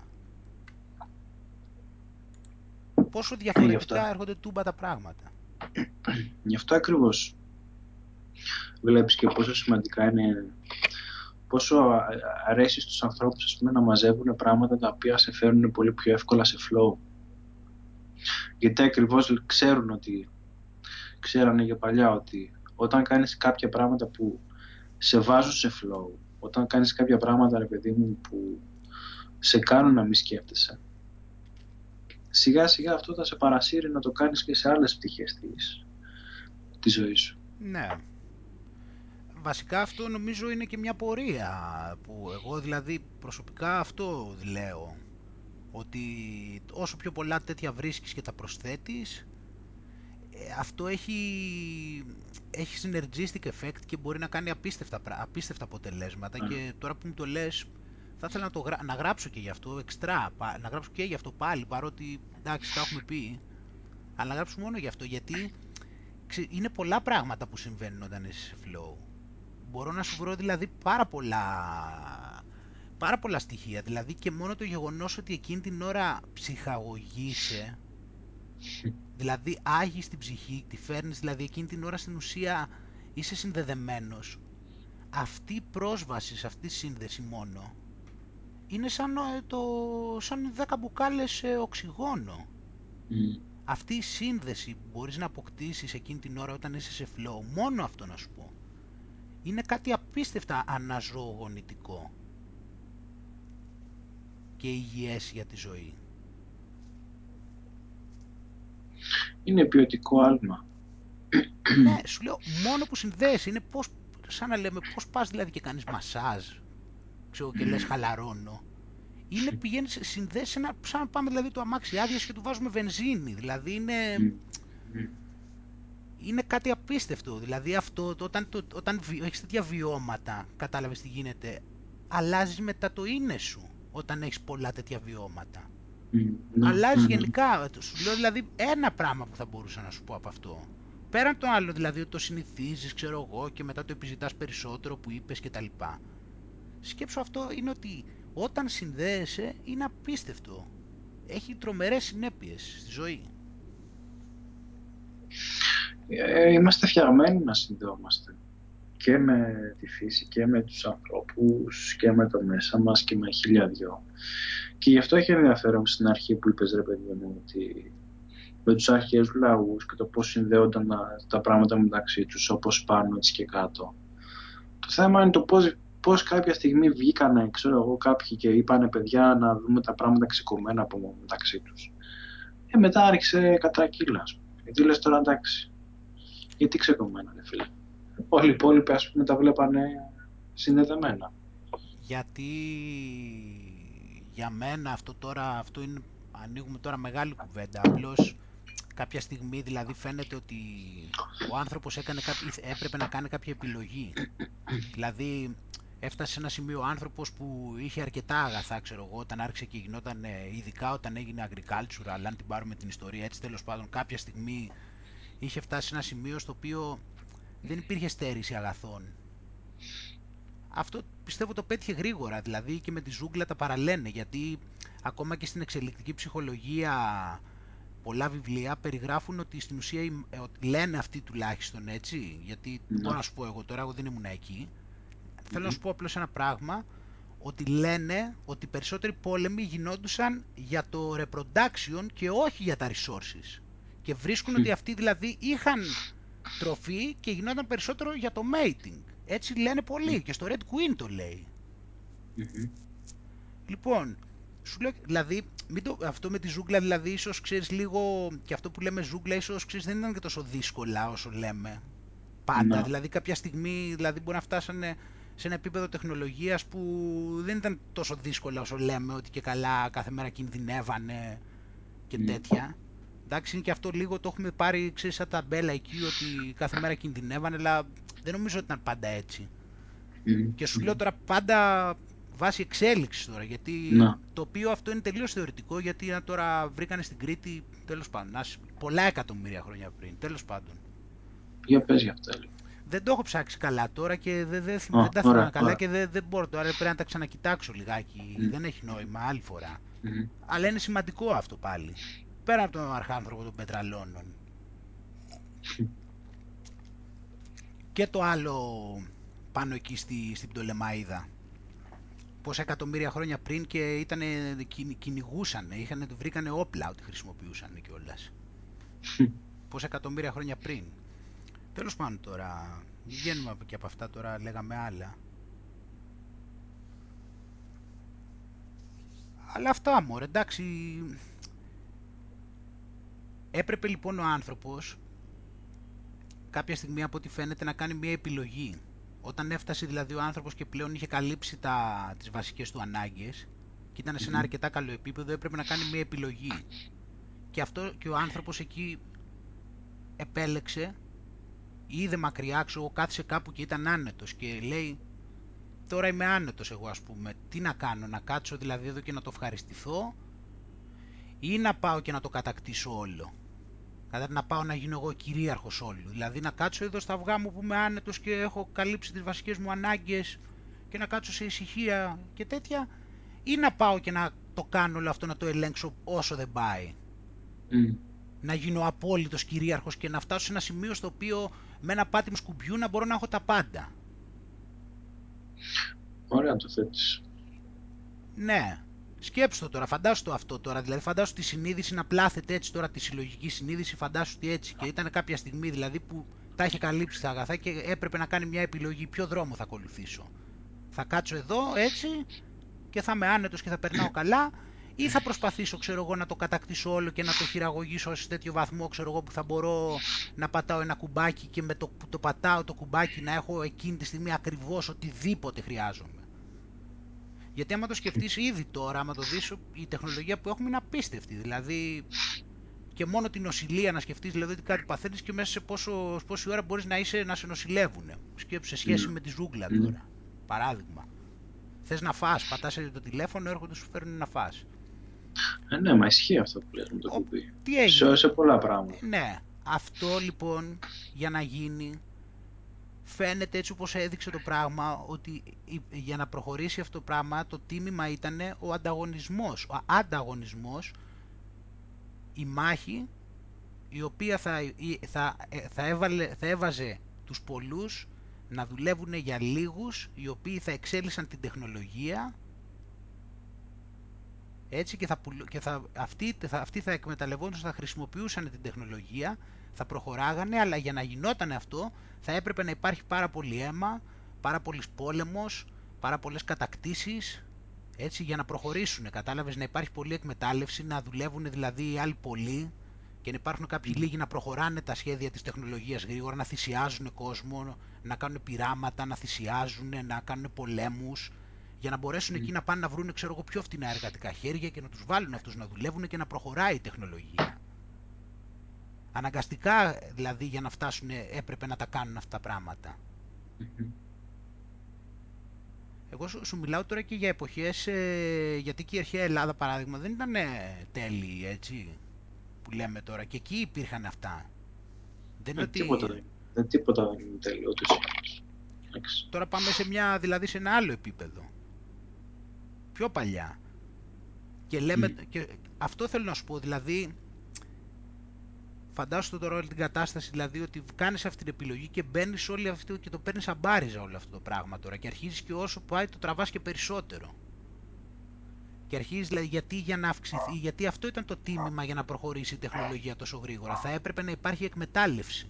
Πόσο διαφορετικά έρχονται τούμπα τα πράγματα. Γι' αυτό ακριβώς βλέπεις και πόσο σημαντικά είναι πόσο αρέσει στους ανθρώπους ας πούμε, να μαζεύουν πράγματα τα οποία σε φέρνουν πολύ πιο εύκολα σε flow. Γιατί ακριβώς ξέρουν ότι, ξέρανε για παλιά ότι όταν κάνεις κάποια πράγματα που σε βάζουν σε flow, όταν κάνεις κάποια πράγματα, ρε παιδί μου, που σε κάνουν να μην σκέφτεσαι, σιγά σιγά αυτό θα σε παρασύρει να το κάνεις και σε άλλες πτυχές της, της ζωής σου. Ναι. Βασικά αυτό νομίζω είναι και μια πορεία που εγώ δηλαδή προσωπικά αυτό λέω ότι όσο πιο πολλά τέτοια βρίσκεις και τα προσθέτεις ε, αυτό έχει, έχει synergistic effect και μπορεί να κάνει απίστευτα, απίστευτα αποτελέσματα και τώρα που μου το λες θα ήθελα να, το, να γράψω και γι' αυτό εξτρά, να γράψω και γι' αυτό πάλι παρότι εντάξει τα έχουμε πει αλλά να γράψω μόνο γι' αυτό γιατί είναι πολλά πράγματα που συμβαίνουν όταν είσαι σε flow. Μπορώ να σου βρω δηλαδή πάρα πολλά, πάρα πολλά στοιχεία. Δηλαδή και μόνο το γεγονός ότι εκείνη την ώρα ψυχαγωγείσαι, δηλαδή άγεις την ψυχή, τη φέρνεις, δηλαδή εκείνη την ώρα στην ουσία είσαι συνδεδεμένος. Αυτή η πρόσβαση σε αυτή τη σύνδεση μόνο είναι σαν, ε, το, σαν 10 μπουκάλες ε, οξυγόνο. Αυτή η σύνδεση που μπορείς να αποκτήσεις εκείνη την ώρα όταν είσαι σε flow, μόνο αυτό να σου πω, είναι κάτι απίστευτα αναζωογονητικό και υγιές για τη ζωή. Είναι ποιοτικό άλμα. Ναι, σου λέω, μόνο που συνδέεσαι, είναι πώς, σαν να λέμε, πώς πας δηλαδή και κάνεις μασάζ, ξέρω και λες χαλαρώνω είναι πηγαίνεις, συνδέσει ένα, σαν να πάμε δηλαδή το αμάξι άδειας και του βάζουμε βενζίνη. Δηλαδή είναι, είναι κάτι απίστευτο. Δηλαδή αυτό, το, όταν, το, όταν έχεις τέτοια βιώματα, κατάλαβες τι γίνεται, αλλάζεις μετά το είναι σου όταν έχεις πολλά τέτοια βιώματα. Mm, Αλλάζεις γενικά, σου λέω δηλαδή ένα πράγμα που θα μπορούσα να σου πω από αυτό. Πέραν το άλλο δηλαδή ότι το συνηθίζεις, ξέρω εγώ, και μετά το επιζητάς περισσότερο που είπες και τα λοιπά. Σκέψου αυτό είναι ότι όταν συνδέεσαι είναι απίστευτο. Έχει τρομερές συνέπειες στη ζωή. Ε, είμαστε φτιαγμένοι να συνδεόμαστε και με τη φύση και με τους ανθρώπους και με το μέσα μας και με χίλια δυο. Και γι' αυτό έχει ενδιαφέρον στην αρχή που είπες ρε παιδί μου ότι με τους αρχαίους λαούς και το πώς συνδέονταν τα πράγματα μεταξύ τους όπως πάνω έτσι και κάτω. Το θέμα είναι το πώς πώς κάποια στιγμή βγήκανε, ξέρω εγώ, κάποιοι και είπανε παιδιά να δούμε τα πράγματα ξεκομμένα από μεταξύ τους. Ε, μετά άρχισε κατρακύλα, ας πούμε. Γιατί λες τώρα εντάξει, γιατί ξεκομμένα, ρε φίλε. Όλοι οι υπόλοιποι, ας πούμε, τα βλέπανε συνδεδεμένα. Γιατί για μένα αυτό τώρα, αυτό είναι, ανοίγουμε τώρα μεγάλη κουβέντα, απλώς κάποια στιγμή δηλαδή φαίνεται ότι ο άνθρωπος έκανε, έπρεπε να κάνει κάποια επιλογή. Δηλαδή έφτασε σε ένα σημείο ο άνθρωπος που είχε αρκετά αγαθά, ξέρω εγώ, όταν άρχισε και γινόταν, ε, ειδικά όταν έγινε agricultural, αν την πάρουμε την ιστορία έτσι τέλος πάντων, κάποια στιγμή είχε φτάσει σε ένα σημείο στο οποίο δεν υπήρχε στέρηση αγαθών. Αυτό πιστεύω το πέτυχε γρήγορα, δηλαδή και με τη ζούγκλα τα παραλένε, γιατί ακόμα και στην εξελικτική ψυχολογία πολλά βιβλία περιγράφουν ότι στην ουσία ε, λένε αυτοί τουλάχιστον έτσι, γιατί ναι. μπορώ να σου πω εγώ τώρα, εγώ δεν ήμουν εκεί. Θέλω να σου πω απλώς ένα πράγμα, ότι λένε ότι οι περισσότεροι πόλεμοι γινόντουσαν για το reproduction και όχι για τα resources. Και βρίσκουν ότι αυτοί δηλαδή είχαν τροφή και γινόταν περισσότερο για το mating. Έτσι λένε πολλοί και στο Red Queen το λέει. Λοιπόν, σου λέω, δηλαδή, μην το, αυτό με τη ζούγκλα, δηλαδή, ίσως ξέρεις λίγο, και αυτό που λέμε ζούγκλα, ίσως ξέρεις, δεν ήταν και τόσο δύσκολα όσο λέμε. Πάντα, δηλαδή κάποια στιγμή, δηλαδή μπορεί να φτάσανε σε ένα επίπεδο τεχνολογίας που δεν ήταν τόσο δύσκολα όσο λέμε, ότι και καλά κάθε μέρα κινδυνεύανε και τέτοια. Εντάξει, είναι και αυτό λίγο, το έχουμε πάρει, ξέρεις, σαν ταμπέλα εκεί, ότι κάθε μέρα κινδυνεύανε, αλλά δεν νομίζω ότι ήταν πάντα έτσι. Και σου λέω τώρα πάντα βάσει εξέλιξης τώρα, γιατί να. το οποίο αυτό είναι τελείως θεωρητικό, γιατί τώρα βρήκανε στην Κρήτη, τέλος πάντων, πολλά εκατομμύρια χρόνια πριν, τέλος πάντων. Για πες για αυτά. Δεν το έχω ψάξει καλά τώρα και δεν, δεν, oh, δεν τα θυμάμαι καλά και δεν, δεν μπορώ τώρα, πρέπει να τα ξανακοιτάξω λιγάκι, δεν έχει νόημα, άλλη φορά. Αλλά είναι σημαντικό αυτό πάλι, πέρα από τον αρχάνθρωπο των πετραλώνων. Και το άλλο πάνω εκεί στη, στην Πτολεμαίδα πόσα εκατομμύρια χρόνια πριν και ήταν, κυνηγούσαν, είχαν, βρήκανε όπλα ότι χρησιμοποιούσαν κιόλας. πόσα εκατομμύρια χρόνια πριν. Τέλος πάντων τώρα, μην βγαίνουμε και από αυτά τώρα, λέγαμε άλλα. Αλλά αυτά μωρέ, εντάξει. Έπρεπε λοιπόν ο άνθρωπος κάποια στιγμή από ό,τι φαίνεται να κάνει μια επιλογή όταν έφτασε δηλαδή ο άνθρωπος και πλέον είχε καλύψει τα, τις βασικές του ανάγκες και ήταν σε ένα αρκετά καλό επίπεδο, έπρεπε να κάνει μια επιλογή. Και αυτό και ο άνθρωπος εκεί επέλεξε, είδε μακριά, ξέρω, κάθισε κάπου και ήταν άνετος και λέει τώρα είμαι άνετος εγώ ας πούμε, τι να κάνω, να κάτσω δηλαδή εδώ και να το ευχαριστηθώ ή να πάω και να το κατακτήσω όλο. Κατά να πάω να γίνω εγώ κυρίαρχος όλου. Δηλαδή να κάτσω εδώ στα αυγά μου που είμαι άνετος και έχω καλύψει τις βασικές μου ανάγκες και να κάτσω σε ησυχία και τέτοια, ή να πάω και να το κάνω όλο αυτό να το ελέγξω όσο δεν πάει. Να γίνω απόλυτος κυρίαρχος και να φτάσω σε ένα σημείο στο οποίο με ένα πάτημα σκουμπιού να μπορώ να έχω τα πάντα. Ωραία το θέτεις. Ναι. Σκέψου το τώρα, φαντάσου το αυτό τώρα. Δηλαδή, φαντάσου τη συνείδηση να πλάθεται έτσι τώρα, τη συλλογική συνείδηση, φαντάσου ότι έτσι. Και ήταν κάποια στιγμή δηλαδή που τα είχε καλύψει τα αγαθά και έπρεπε να κάνει μια επιλογή. Ποιο δρόμο θα ακολουθήσω; Θα κάτσω εδώ έτσι και θα είμαι άνετος και θα περνάω καλά, ή θα προσπαθήσω ξέρω εγώ, να το κατακτήσω όλο και να το χειραγωγήσω σε τέτοιο βαθμό ξέρω εγώ, που θα μπορώ να πατάω ένα κουμπάκι και με το που το πατάω το κουμπάκι να έχω εκείνη τη στιγμή ακριβώς οτιδήποτε χρειάζομαι. Γιατί άμα το σκεφτείς ήδη τώρα, άμα το δεις, η τεχνολογία που έχουμε είναι απίστευτη. Δηλαδή, και μόνο την νοσηλεία να σκεφτείς, δηλαδή ότι κάτι παθαίνεις και μέσα σε πόσο, πόση ώρα μπορείς να, είσαι, να σε νοσηλεύουν. Σκέψου σε σχέση mm. με τη ζούγκλα mm. τώρα. Παράδειγμα. Θες να φας, πατάς το τηλέφωνο, έρχονται σου φέρνουν να φας. Ε, ναι, μα ισχύει αυτό που λες με το κουμπί. Τι έγινε; Σε, σε πολλά πράγματα. Ναι. Αυτό λοιπόν για να γίνει φαίνεται έτσι όπως έδειξε το πράγμα ότι για να προχωρήσει αυτό το πράγμα το τίμημα ήταν ο ανταγωνισμός. Ο ανταγωνισμός, η μάχη η οποία θα, θα, θα, έβαλε, θα έβαζε τους πολλούς να δουλεύουν για λίγους οι οποίοι θα εξέλισσαν την τεχνολογία έτσι και, θα, και θα, αυτοί, θα, αυτοί θα εκμεταλλευόντουσαν, θα χρησιμοποιούσαν την τεχνολογία θα προχωράγανε, αλλά για να γινόταν αυτό θα έπρεπε να υπάρχει πάρα πολύ αίμα, πάρα πολύς πόλεμος, πάρα πολλές κατακτήσεις, έτσι, για να προχωρήσουν. Κατάλαβες να υπάρχει πολλή εκμετάλλευση, να δουλεύουν δηλαδή οι άλλοι πολλοί και να υπάρχουν κάποιοι λίγοι να προχωράνε τα σχέδια της τεχνολογίας γρήγορα, να θυσιάζουν κόσμο, να κάνουν πειράματα, να θυσιάζουν, να κάνουν πολέμους, για να μπορέσουν εκεί να πάνε να βρουν ξέρω εγώ, πιο φτηνά εργατικά χέρια και να τους βάλουν αυτούς να δουλεύουν και να προχωράει η τεχνολογία. Αναγκαστικά δηλαδή για να φτάσουν έπρεπε να τα κάνουν αυτά τα πράγματα. Εγώ σου, μιλάω τώρα και για εποχές, ε, γιατί και η αρχαία Ελλάδα παράδειγμα δεν ήταν τέλειη, έτσι, που λέμε τώρα. Και εκεί υπήρχαν αυτά. Δεν είναι ε, ότι... Τίποτα, δεν, τίποτα δεν είναι τέλειο, Τώρα πάμε σε μια, δηλαδή σε ένα άλλο επίπεδο. Πιο παλιά. Και λέμε, και αυτό θέλω να σου πω, δηλαδή, φαντάσου τώρα όλη την κατάσταση, δηλαδή ότι κάνεις αυτή την επιλογή και μπαίνεις όλη αυτή και το παίρνεις αμπάριζα όλο αυτό το πράγμα τώρα και αρχίζεις και όσο πάει το τραβάς και περισσότερο. Και αρχίζεις δηλαδή γιατί για να αυξηθεί, γιατί αυτό ήταν το τίμημα για να προχωρήσει η τεχνολογία τόσο γρήγορα. Θα έπρεπε να υπάρχει εκμετάλλευση.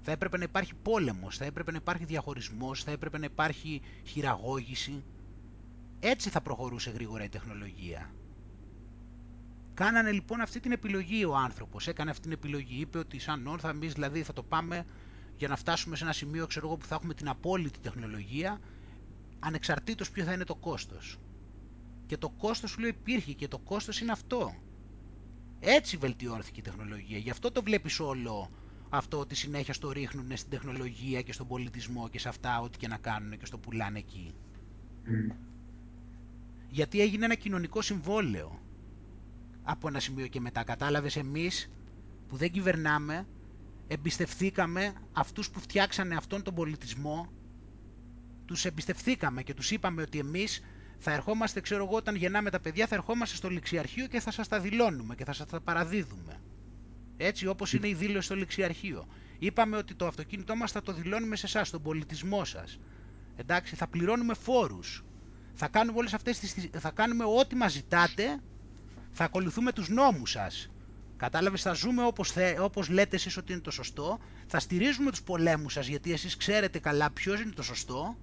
Θα έπρεπε να υπάρχει πόλεμος, θα έπρεπε να υπάρχει διαχωρισμός, θα έπρεπε να υπάρχει χειραγώγηση. Έτσι θα προχωρούσε γρήγορα η τεχνολογία. Κάνανε λοιπόν αυτή την επιλογή ο άνθρωπος, έκανε αυτή την επιλογή, είπε ότι σαν όρθα εμείς δηλαδή θα το πάμε για να φτάσουμε σε ένα σημείο ξέρω εγώ, που θα έχουμε την απόλυτη τεχνολογία ανεξαρτήτως ποιο θα είναι το κόστος. Και το κόστος σου λέει υπήρχε και το κόστος είναι αυτό. Έτσι βελτιώθηκε η τεχνολογία. Γι' αυτό το βλέπεις όλο αυτό ότι συνέχεια στο ρίχνουν στην τεχνολογία και στον πολιτισμό και σε αυτά ό,τι και να κάνουν και στο πουλάνε εκεί. Γιατί έγινε ένα κοινωνικό συμβόλαιο από ένα σημείο και μετά. Κατάλαβες εμείς που δεν κυβερνάμε, εμπιστευθήκαμε αυτούς που φτιάξανε αυτόν τον πολιτισμό, τους εμπιστευθήκαμε και τους είπαμε ότι εμείς θα ερχόμαστε, ξέρω εγώ, όταν γεννάμε τα παιδιά, θα ερχόμαστε στο ληξιαρχείο και θα σας τα δηλώνουμε και θα σας τα παραδίδουμε. Έτσι όπως είναι η δήλωση στο ληξιαρχείο. Είπαμε ότι το αυτοκίνητό μας θα το δηλώνουμε σε εσάς, στον πολιτισμό σας. Εντάξει, θα πληρώνουμε φόρους. Θα κάνουμε όλες αυτές τις... θα κάνουμε ό,τι μας ζητάτε, θα ακολουθούμε τους νόμους σας. Κατάλαβες, θα ζούμε όπως, θε, όπως λέτε εσείς ότι είναι το σωστό, θα στηρίζουμε τους πολέμους σας γιατί εσείς ξέρετε καλά ποιος είναι το σωστό,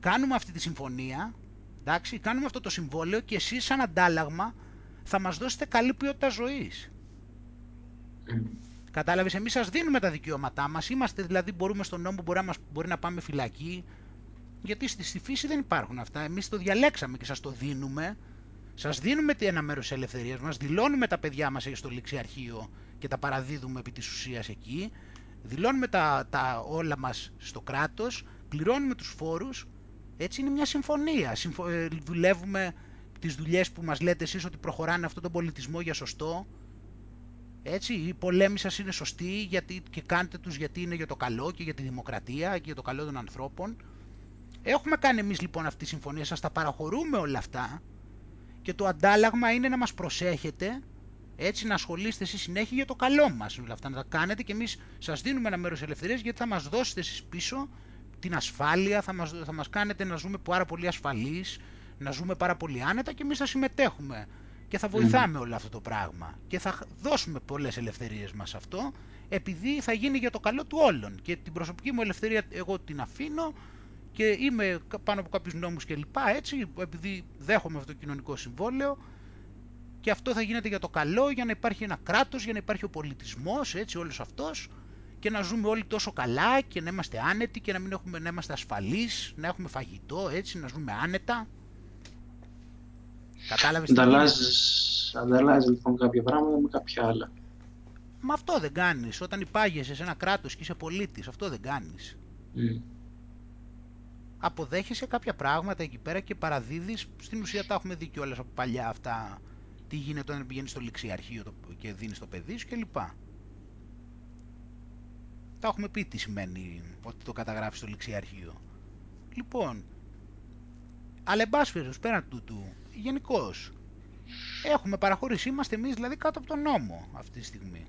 κάνουμε αυτή τη συμφωνία, εντάξει, κάνουμε αυτό το συμβόλαιο και εσείς σαν αντάλλαγμα θα μας δώσετε καλή ποιότητα ζωής. Κατάλαβες, εμείς σας δίνουμε τα δικαιώματά μας. Είμαστε δηλαδή, μπορούμε στον νόμο, μπορεί να, μας, μπορεί να πάμε φυλακή. Γιατί στη, στη φύση δεν υπάρχουν αυτά. Εμείς το διαλέξαμε και σας το δίνουμε. Σας δίνουμε ένα μέρο τη ελευθερίας μας. Δηλώνουμε τα παιδιά μας στο ληξιαρχείο και τα παραδίδουμε επί της ουσίας εκεί. Δηλώνουμε τα, τα όλα μας στο κράτος. Πληρώνουμε τους φόρους. Έτσι είναι μια συμφωνία. Συμφω... Ε, δουλεύουμε τις δουλειές που μας λέτε εσείς ότι προχωράνε αυτόν τον πολιτισμό για σωστό. Έτσι, οι πολέμοι σας είναι σωστοί γιατί, και κάντε τους γιατί είναι για το καλό και για τη δημοκρατία και για το καλό των ανθρώπων. Έχουμε κάνει εμείς λοιπόν αυτή τη συμφωνία, σας τα παραχωρούμε όλα αυτά και το αντάλλαγμα είναι να μας προσέχετε έτσι να ασχολείστε εσείς συνέχεια για το καλό μας. Όλα αυτά, να τα κάνετε και εμείς σας δίνουμε ένα μέρος ελευθερίας γιατί θα μας δώσετε εσείς πίσω την ασφάλεια, θα μας, θα μας κάνετε να ζούμε πάρα πολύ ασφαλείς, να ζούμε πάρα πολύ άνετα και εμείς θα συμμετέχουμε και θα βοηθάμε όλο αυτό το πράγμα. Και θα δώσουμε πολλές ελευθερίες μας αυτό επειδή θα γίνει για το καλό του όλων. Και την προσωπική μου ελευθερία εγώ την αφήνω και είμαι πάνω από κάποιους νόμους και λοιπά έτσι επειδή δέχομαι αυτό το κοινωνικό συμβόλαιο και αυτό θα γίνεται για το καλό για να υπάρχει ένα κράτος, για να υπάρχει ο πολιτισμός έτσι όλος αυτός και να ζούμε όλοι τόσο καλά και να είμαστε άνετοι και να μην έχουμε, να είμαστε ασφαλείς, να έχουμε φαγητό έτσι, να ζούμε άνετα Κατάλαβες τι Ανταλλάζεις λοιπόν κάποια πράγματα με κάποια άλλα. Μα αυτό δεν κάνεις. Όταν υπάγεσαι σε ένα κράτος και είσαι πολίτης, αυτό δεν κάνεις. Mm. Αποδέχεσαι κάποια πράγματα εκεί πέρα και παραδίδεις, στην ουσία τα έχουμε δει κιόλας από παλιά αυτά, τι γίνεται όταν πηγαίνεις στο ληξιαρχείο και δίνεις το παιδί σου κλπ. Τα έχουμε πει τι σημαίνει ότι το καταγράφεις στο ληξιαρχείο. Λοιπόν, αλλά εν πάση πέραν τούτου, γενικώς. Έχουμε παραχωρήσει, είμαστε εμείς δηλαδή κάτω από τον νόμο αυτή τη στιγμή.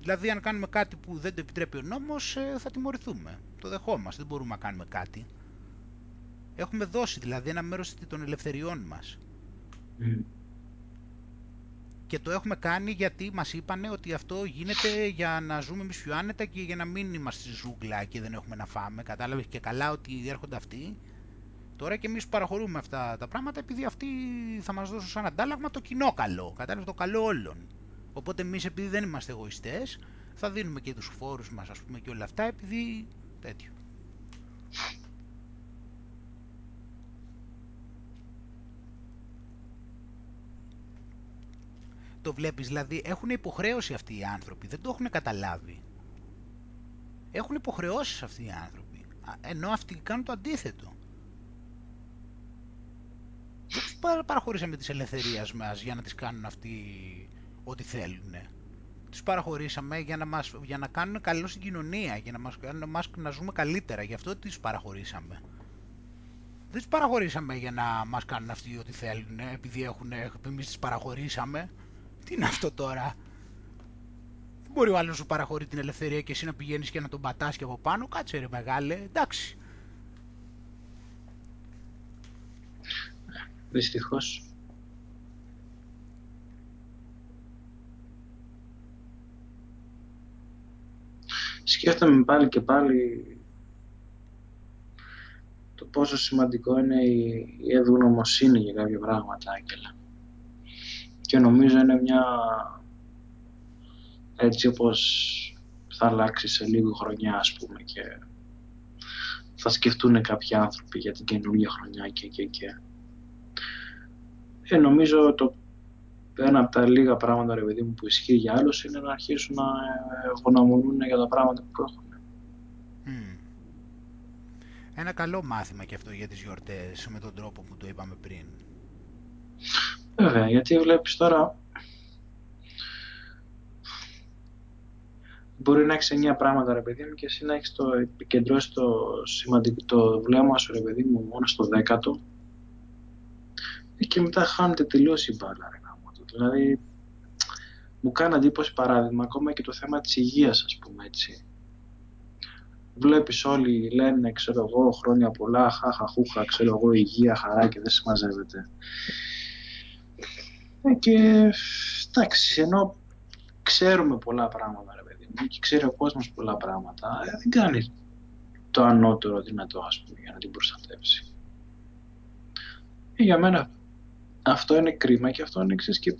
Δηλαδή, αν κάνουμε κάτι που δεν το επιτρέπει ο νόμος, ε, θα τιμωρηθούμε. Το δεχόμαστε, δεν μπορούμε να κάνουμε κάτι. Έχουμε δώσει δηλαδή ένα μέρος των ελευθεριών μας. Και το έχουμε κάνει γιατί μας είπανε ότι αυτό γίνεται για να ζούμε εμείς πιο άνετα και για να μην είμαστε ζούγκλα και δεν έχουμε να φάμε. Κατάλαβες και καλά ότι έρχονται αυτοί Τώρα και εμείς παραχωρούμε αυτά τα πράγματα επειδή αυτοί θα μας δώσουν σαν αντάλλαγμα το κοινό καλό. Κατάλαβες το καλό όλων. Οπότε εμείς επειδή δεν είμαστε εγωιστές, θα δίνουμε και τους φόρους μας, ας πούμε, και όλα αυτά επειδή τέτοιο. Το βλέπεις, δηλαδή έχουν υποχρέωση αυτοί οι άνθρωποι, δεν το έχουν καταλάβει. Έχουν υποχρεώσεις αυτοί οι άνθρωποι, ενώ αυτοί κάνουν το αντίθετο. Δεν τους παραχωρήσαμε τις ελευθερίες μας για να τις κάνουν αυτοί ό,τι θέλουν. Τους παραχωρήσαμε για να, μας, για να κάνουν καλό στην κοινωνία, για να μας κάνουν μας, να ζούμε καλύτερα. Γι' αυτό τις παραχωρήσαμε. Δεν τις παραχωρήσαμε για να μας κάνουν αυτοί ό,τι θέλουν, επειδή έχουν, εμείς τις παραχωρήσαμε. Τι είναι αυτό τώρα; Δεν μπορεί ο άλλος να σου παραχωρεί την ελευθερία και εσύ να πηγαίνεις και να τον πατάς και από πάνω. Κάτσε ρε μεγάλε, εντάξει. Δυστυχώς. Σκέφτομαι πάλι και πάλι το πόσο σημαντικό είναι η, η ευγνωμοσύνη για κάποια πράγματα, Άγγελα. Και νομίζω είναι μια έτσι όπως θα αλλάξει σε λίγο χρονιά, ας πούμε, και θα σκεφτούν κάποιοι άνθρωποι για την καινούργια χρονιά και και και. Ε, νομίζω το ένα από τα λίγα πράγματα, ρε παιδί μου, που ισχύει για άλλους είναι να αρχίσουν να ευγνωμονούν για τα πράγματα που έχουν. Ένα καλό μάθημα και αυτό για τις γιορτές με τον τρόπο που το είπαμε πριν. Βέβαια, γιατί βλέπεις τώρα μπορεί να έχεις εννιά πράγματα ρε παιδί μου και εσύ να έχεις το επικεντρώσεις το σημαντικό το βλέμμα σου ρε παιδί μου μόνο στο δέκατο. Και μετά χάνεται τελείως η μπάλα ρε Δηλαδή μου κάνει εντύπωση παράδειγμα ακόμα και το θέμα της υγείας ας πούμε έτσι. Βλέπεις όλοι λένε ξέρω εγώ χρόνια πολλά χάχα χούχα ξέρω εγώ υγεία χαρά και δεν συμμαζεύεται ε, και εντάξει ενώ ξέρουμε πολλά πράγματα ρε παιδί μου και ξέρει ο κόσμος πολλά πράγματα ε, δεν κάνεις το ανώτερο δυνατό ας πούμε για να την προστατεύσει ε, για μένα αυτό είναι κρίμα και αυτό είναι εξής και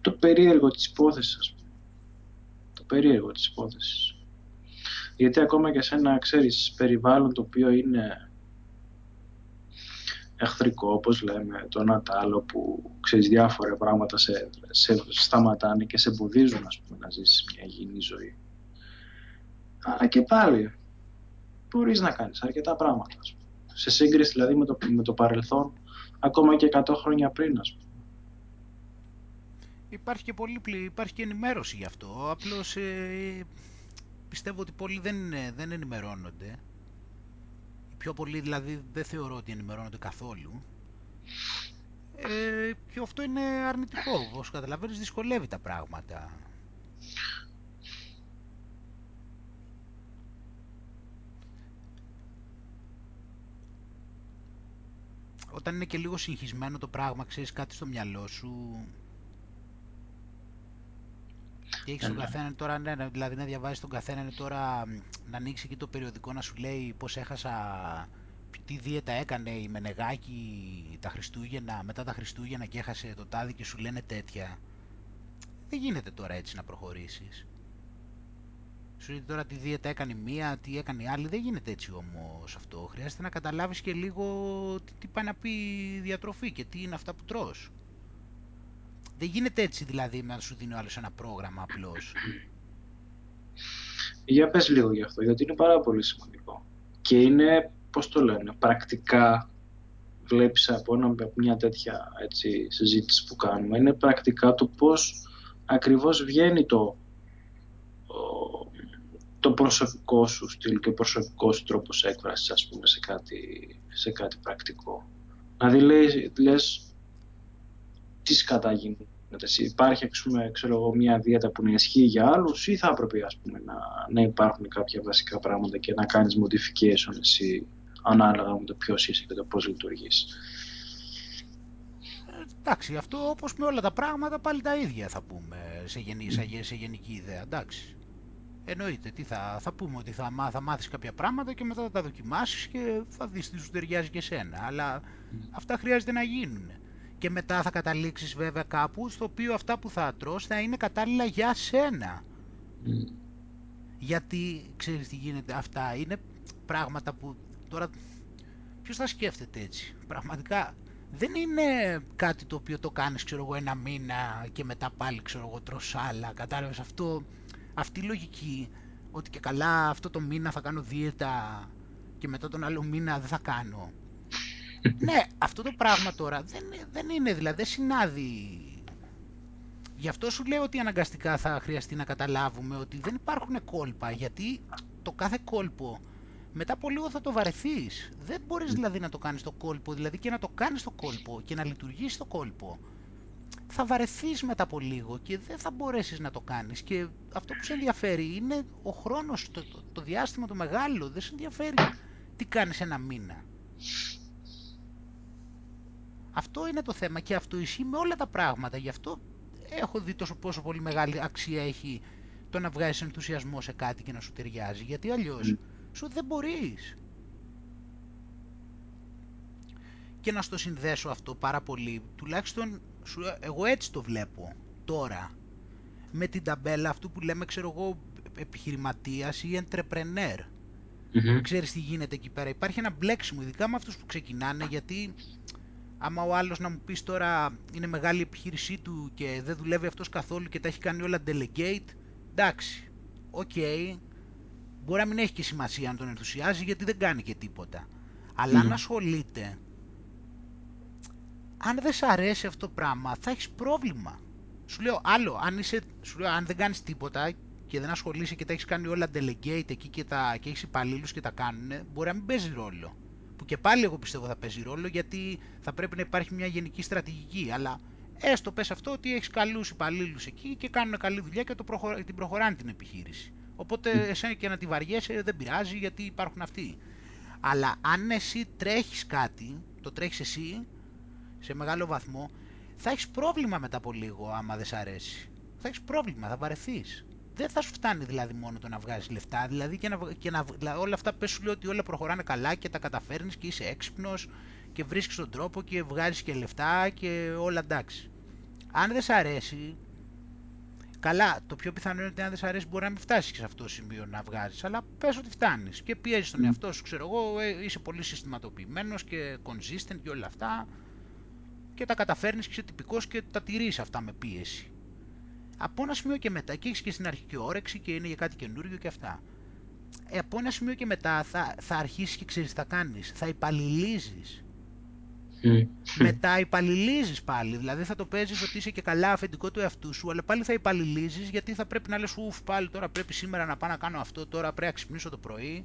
το περίεργο της υπόθεσης ας πούμε. το περίεργο της υπόθεσης γιατί ακόμα και σε ένα, ξέρεις, περιβάλλον το οποίο είναι εχθρικό, όπως λέμε, το ένα άλλο που ξέρεις διάφορα πράγματα σε, σε σταματάνε και σε εμποδίζουν ας πούμε, να ζήσεις μια υγιεινή ζωή. Αλλά και πάλι μπορείς να κάνεις αρκετά πράγματα. Ας πούμε. Σε σύγκριση δηλαδή με το, με το παρελθόν, ακόμα και 100 χρόνια πριν ας πούμε. Υπάρχει και, πολύ, υπάρχει και ενημέρωση γι' αυτό, απλώς ε, πιστεύω ότι πολλοί δεν, δεν ενημερώνονται. Οι πιο πολλοί δηλαδή δεν θεωρώ ότι ενημερώνονται καθόλου. Ε, και αυτό είναι αρνητικό, όπως καταλαβαίνεις δυσκολεύει τα πράγματα. Όταν είναι και λίγο συγχυσμένο το πράγμα, ξέρεις κάτι στο μυαλό σου, και έχεις τον ναι, ναι. καθένα τώρα, ναι, ναι, δηλαδή να διαβάζει τον καθένα τώρα, να ανοίξει εκεί το περιοδικό να σου λέει πώς έχασα, τι δίαιτα έκανε η Μενεγάκη τα Χριστούγεννα, μετά τα Χριστούγεννα και έχασε το τάδι και σου λένε τέτοια. Δεν γίνεται τώρα έτσι να προχωρήσεις. Σου λέει τώρα τι δίαιτα έκανε μία, τι έκανε η άλλη. Δεν γίνεται έτσι όμως αυτό. Χρειάζεται να καταλάβεις και λίγο τι, τι πάει να πει διατροφή και τι είναι αυτά που τρως. Δεν γίνεται έτσι δηλαδή να σου δίνει ο άλλος ένα πρόγραμμα απλώς. Για πες λίγο γι' αυτό, γιατί είναι πάρα πολύ σημαντικό. Και είναι, πώς το λένε, πρακτικά βλέπεις από μια τέτοια έτσι, συζήτηση που κάνουμε, είναι πρακτικά το πώς ακριβώς βγαίνει το, το προσωπικό σου στυλ και ο προσωπικός σου τρόπος έκφρασης, ας πούμε, σε κάτι, σε κάτι πρακτικό. Δηλαδή λες, λες τι σκατά γίνεται. Υπάρχει ας πούμε, ξέρω εγώ, μια δίαιτα που να ισχύει για άλλους ή θα έπρεπε ας πούμε, να, να υπάρχουν κάποια βασικά πράγματα και να κάνεις modification εσύ ανάλογα με το ποιος είσαι και το πώς λειτουργείς. Ε, εντάξει, αυτό όπως με όλα τα πράγματα πάλι τα ίδια θα πούμε σε, γενική, σε γενική ιδέα, εντάξει. Εννοείται, τι θα, θα πούμε ότι θα, θα μάθεις κάποια πράγματα και μετά θα τα δοκιμάσεις και θα δεις τι σου ταιριάζει και σένα. Αλλά αυτά χρειάζεται να γίνουν και μετά θα καταλήξεις βέβαια κάπου στο οποίο αυτά που θα τρως θα είναι κατάλληλα για σένα. Γιατί, ξέρεις τι γίνεται, αυτά είναι πράγματα που τώρα ποιος θα σκέφτεται έτσι. Πραγματικά δεν είναι κάτι το οποίο το κάνεις ξέρω εγώ ένα μήνα και μετά πάλι ξέρω εγώ τρως άλλα, κατάλαβες αυτό, αυτή η λογική ότι και καλά αυτό το μήνα θα κάνω δίαιτα και μετά τον άλλο μήνα δεν θα κάνω. Ναι, αυτό το πράγμα τώρα δεν, δεν είναι δηλαδή, δεν συνάδει. Γι' αυτό σου λέω ότι αναγκαστικά θα χρειαστεί να καταλάβουμε ότι δεν υπάρχουν κόλπα, γιατί το κάθε κόλπο μετά από λίγο θα το βαρεθείς. Δεν μπορείς δηλαδή να το κάνεις το κόλπο, δηλαδή και να το κάνεις το κόλπο και να λειτουργήσει το κόλπο. Θα βαρεθείς μετά από λίγο και δεν θα μπορέσεις να το κάνεις. Και αυτό που σε ενδιαφέρει είναι ο χρόνος, το, το, το διάστημα το μεγάλο. Δεν σε ενδιαφέρει τι κάνεις ένα μήνα. Αυτό είναι το θέμα και αυτό ισχύει με όλα τα πράγματα. Γι' αυτό έχω δει τόσο πόσο πολύ μεγάλη αξία έχει το να βγάζεις ενθουσιασμό σε κάτι και να σου ταιριάζει. Γιατί αλλιώς σου δεν μπορείς. Και να στο συνδέσω αυτό πάρα πολύ, τουλάχιστον σου, εγώ έτσι το βλέπω τώρα, με την ταμπέλα αυτού που λέμε ξέρω εγώ επιχειρηματίας ή entrepreneur. Mm-hmm. Ξέρεις τι γίνεται εκεί πέρα. Υπάρχει ένα μπλέξιμο, ειδικά με αυτούς που ξεκινάνε, γιατί άμα ο άλλος να μου πεις τώρα είναι μεγάλη επιχείρησή του και δεν δουλεύει αυτός καθόλου και τα έχει κάνει όλα delegate, εντάξει, οκ, okay, Μπορεί να μην έχει και σημασία αν τον ενθουσιάζει γιατί δεν κάνει και τίποτα. Αλλά αν ασχολείται, αν δεν σ' αρέσει αυτό το πράγμα, θα έχεις πρόβλημα. Σου λέω άλλο, αν, είσαι, σου λέω, αν δεν κάνεις τίποτα και δεν ασχολείσαι και τα έχεις κάνει όλα delegate εκεί και, τα, και έχεις υπαλλήλους και τα κάνουν, μπορεί να μην παίζει ρόλο. Που και πάλι εγώ πιστεύω θα παίζει ρόλο γιατί θα πρέπει να υπάρχει μια γενική στρατηγική. Αλλά έστω πες αυτό ότι έχεις καλούς υπαλλήλους εκεί και κάνουν καλή δουλειά και το προχω... την προχωράνε την επιχείρηση. Οπότε εσένα και να τη βαριέσαι δεν πειράζει γιατί υπάρχουν αυτοί. Αλλά αν εσύ τρέχεις κάτι, το τρέχεις εσύ σε μεγάλο βαθμό, θα έχεις πρόβλημα μετά από λίγο άμα δεν σ' αρέσει. Θα έχεις πρόβλημα, θα βαρεθείς. Δεν θα σου φτάνει δηλαδή μόνο το να βγάζεις λεφτά, δηλαδή και, να, και να, δηλαδή όλα αυτά πες σου λέει ότι όλα προχωράνε καλά και τα καταφέρνεις και είσαι έξυπνος και βρίσκεις τον τρόπο και βγάζεις και λεφτά και όλα εντάξει. Αν δεν σ' αρέσει, Καλά, το πιο πιθανό είναι ότι αν δεν σ' αρέσει μπορεί να μην φτάσεις και σε αυτό το σημείο να βγάζεις. Αλλά πες ότι φτάνεις και πιέζεις τον mm. εαυτό σου, ξέρω εγώ, ε, είσαι πολύ συστηματοποιημένος και consistent και όλα αυτά. Και τα καταφέρνεις και είσαι τυπικός και τα τηρείς αυτά με πίεση. Από ένα σημείο και μετά, και έχεις και στην αρχική όρεξη και είναι για κάτι καινούριο και αυτά. Ε, από ένα σημείο και μετά θα, θα αρχίσεις και ξέρεις τι θα κάνεις. Θα υπαλληλίζεις μετά υπαλληλίζεις πάλι. Δηλαδή θα το παίζεις ότι είσαι και καλά αφεντικό του εαυτού σου, αλλά πάλι θα υπαλληλίζεις γιατί θα πρέπει να λες: Ουφ, πάλι τώρα πρέπει σήμερα να πάω να κάνω αυτό, τώρα πρέπει να ξυπνήσω το πρωί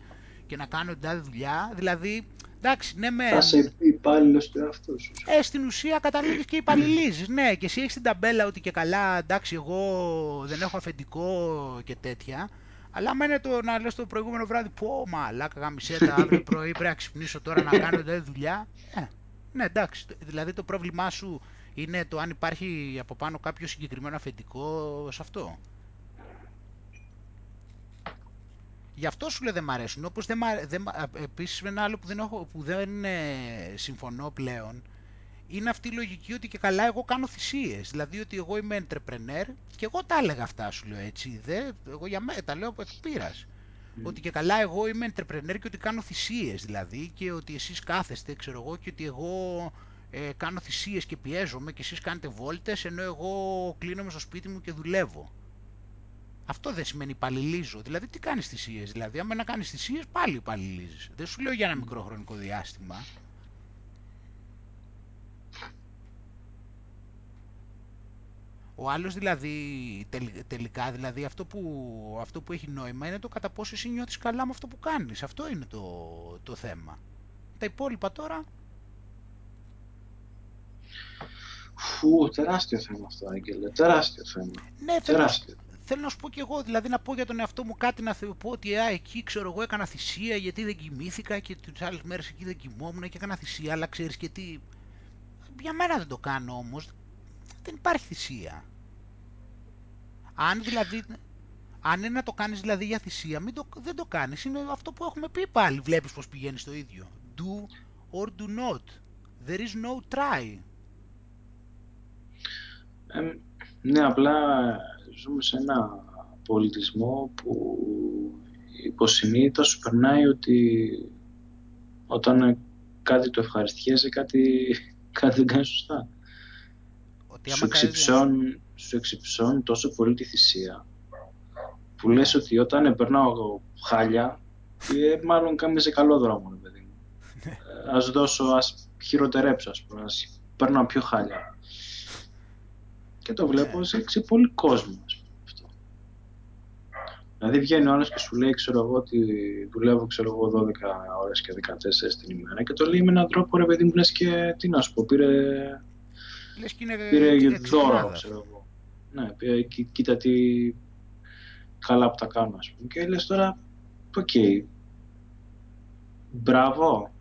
και να κάνω την τάδε δουλειά. Δηλαδή, εντάξει, ναι, με. Θα σε υπάλληλος του εαυτού σου. Ε, στην ουσία καταλήγεις και υπαλληλίζεις. ναι, και εσύ έχεις την ταμπέλα ότι και καλά, εντάξει, εγώ δεν έχω αφεντικό και τέτοια. Αλλά μένει το να λες το προηγούμενο βράδυ, πω μαλάκα γαμισέτα, αύριο πρωί πρέπει να ξυπνήσω τώρα να κάνω τέτοια δουλειά. Ε, ναι, εντάξει. Δηλαδή το πρόβλημά σου είναι το αν υπάρχει από πάνω κάποιο συγκεκριμένο αφεντικό σε αυτό. Γι' αυτό σου λέω δεν μ' αρέσουν. Όπως δεν, δεν, επίσης ένα άλλο που δεν, έχω, που δεν ε, συμφωνώ πλέον είναι αυτή η λογική ότι και καλά εγώ κάνω θυσίες. Δηλαδή ότι εγώ είμαι entrepreneur και εγώ τα έλεγα αυτά σου λέω έτσι. Δε, εγώ για μένα τα λέω από εκπείρας. Ότι και καλά εγώ είμαι entrepreneur και ότι κάνω θυσίες δηλαδή και ότι εσείς κάθεστε ξέρω εγώ και ότι εγώ ε, κάνω θυσίες και πιέζομαι και εσείς κάνετε βόλτες ενώ εγώ κλείνομαι στο σπίτι μου και δουλεύω. Αυτό δεν σημαίνει υπαλληλίζω. Δηλαδή τι κάνεις θυσίες. Δηλαδή άμα να κάνεις θυσίες πάλι υπαλληλίζεις. Δεν σου λέω για ένα μικρό χρονικό διάστημα. Ο άλλος δηλαδή, τελικά, δηλαδή αυτό που, αυτό που έχει νόημα είναι το κατά πόσο εσύ νιώθεις καλά με αυτό που κάνεις. Αυτό είναι το, το θέμα. Τα υπόλοιπα τώρα... Φου, τεράστιο θέμα αυτό, Άγγελε. Τεράστιο θέμα. Ναι, τεράστιο. Θέλω, να σου πω και εγώ, δηλαδή να πω για τον εαυτό μου κάτι, να πω ότι α, εκεί ξέρω εγώ έκανα θυσία γιατί δεν κοιμήθηκα και τις άλλες μέρες εκεί δεν κοιμόμουν και έκανα θυσία, αλλά ξέρεις και τι... Για μένα δεν το κάνω όμως, δεν υπάρχει θυσία. Αν δηλαδή, αν είναι να το κάνεις δηλαδή για θυσία, μην το, δεν το κάνεις. Είναι αυτό που έχουμε πει πάλι. Βλέπεις πως πηγαίνει το ίδιο. Do or do not. There is no try. Ε, ναι, απλά ζούμε σε ένα πολιτισμό που υποσυνείδητα σου περνάει ότι όταν κάτι το ευχαριστιέσαι, κάτι κάτι δεν κάνεις σωστά. Ότι Σου άμα κάνεις- εξυψώνει, σου εξυψώνει τόσο πολύ τη θυσία που λες ότι όταν περνάω εγώ χάλια ε, μάλλον κάμε σε καλό δρόμο ρε παιδί μου. Ε, ας δώσω, ας χειροτερέψω ας πούμε, ας περνάω πιο χάλια. Και το βλέπω Ναι. σε, σε πολύ κόσμο ας πούμε, αυτό. Δηλαδή βγαίνει ο άλλος και σου λέει ξέρω εγώ ότι δουλεύω ξέρω εγώ 12 ώρες και 14 την ημέρα και το λέει με έναν τρόπο ρε παιδί μου λες και τι να σου πω πήρε Λες και είναι πήρε ε, δώρο, εξυπνάδα. ξέρω εγώ. Ναι, πήρε, κοί- κοίτα τι καλά που τα κάνω, ας πούμε. Και λες τώρα, οκ, μπράβο.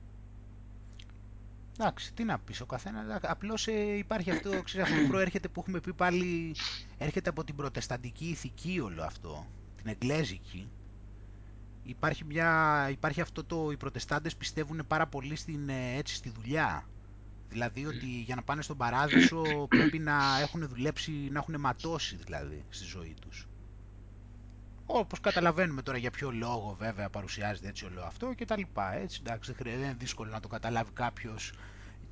Εντάξει, τι να πεις, ο καθένας. Απλώς υπάρχει αυτό, ξέρεις, αυτό προέρχεται που έχουμε πει πάλι. Έρχεται από την προτεσταντική ηθική όλο αυτό. Την εγγλέζικη. Υπάρχει, μια, υπάρχει αυτό το. Οι προτεστάντες πιστεύουν πάρα πολύ στην, ε, έτσι, στη δουλειά. Δηλαδή ότι για να πάνε στον παράδεισο πρέπει να έχουν δουλέψει, να έχουν ματώσει δηλαδή στη ζωή τους. Όπως καταλαβαίνουμε τώρα για ποιο λόγο βέβαια παρουσιάζεται έτσι όλο αυτό και τα λοιπά. Έτσι, εντάξει, δεν χρειάζεται, δεν είναι δύσκολο να το καταλάβει κάποιος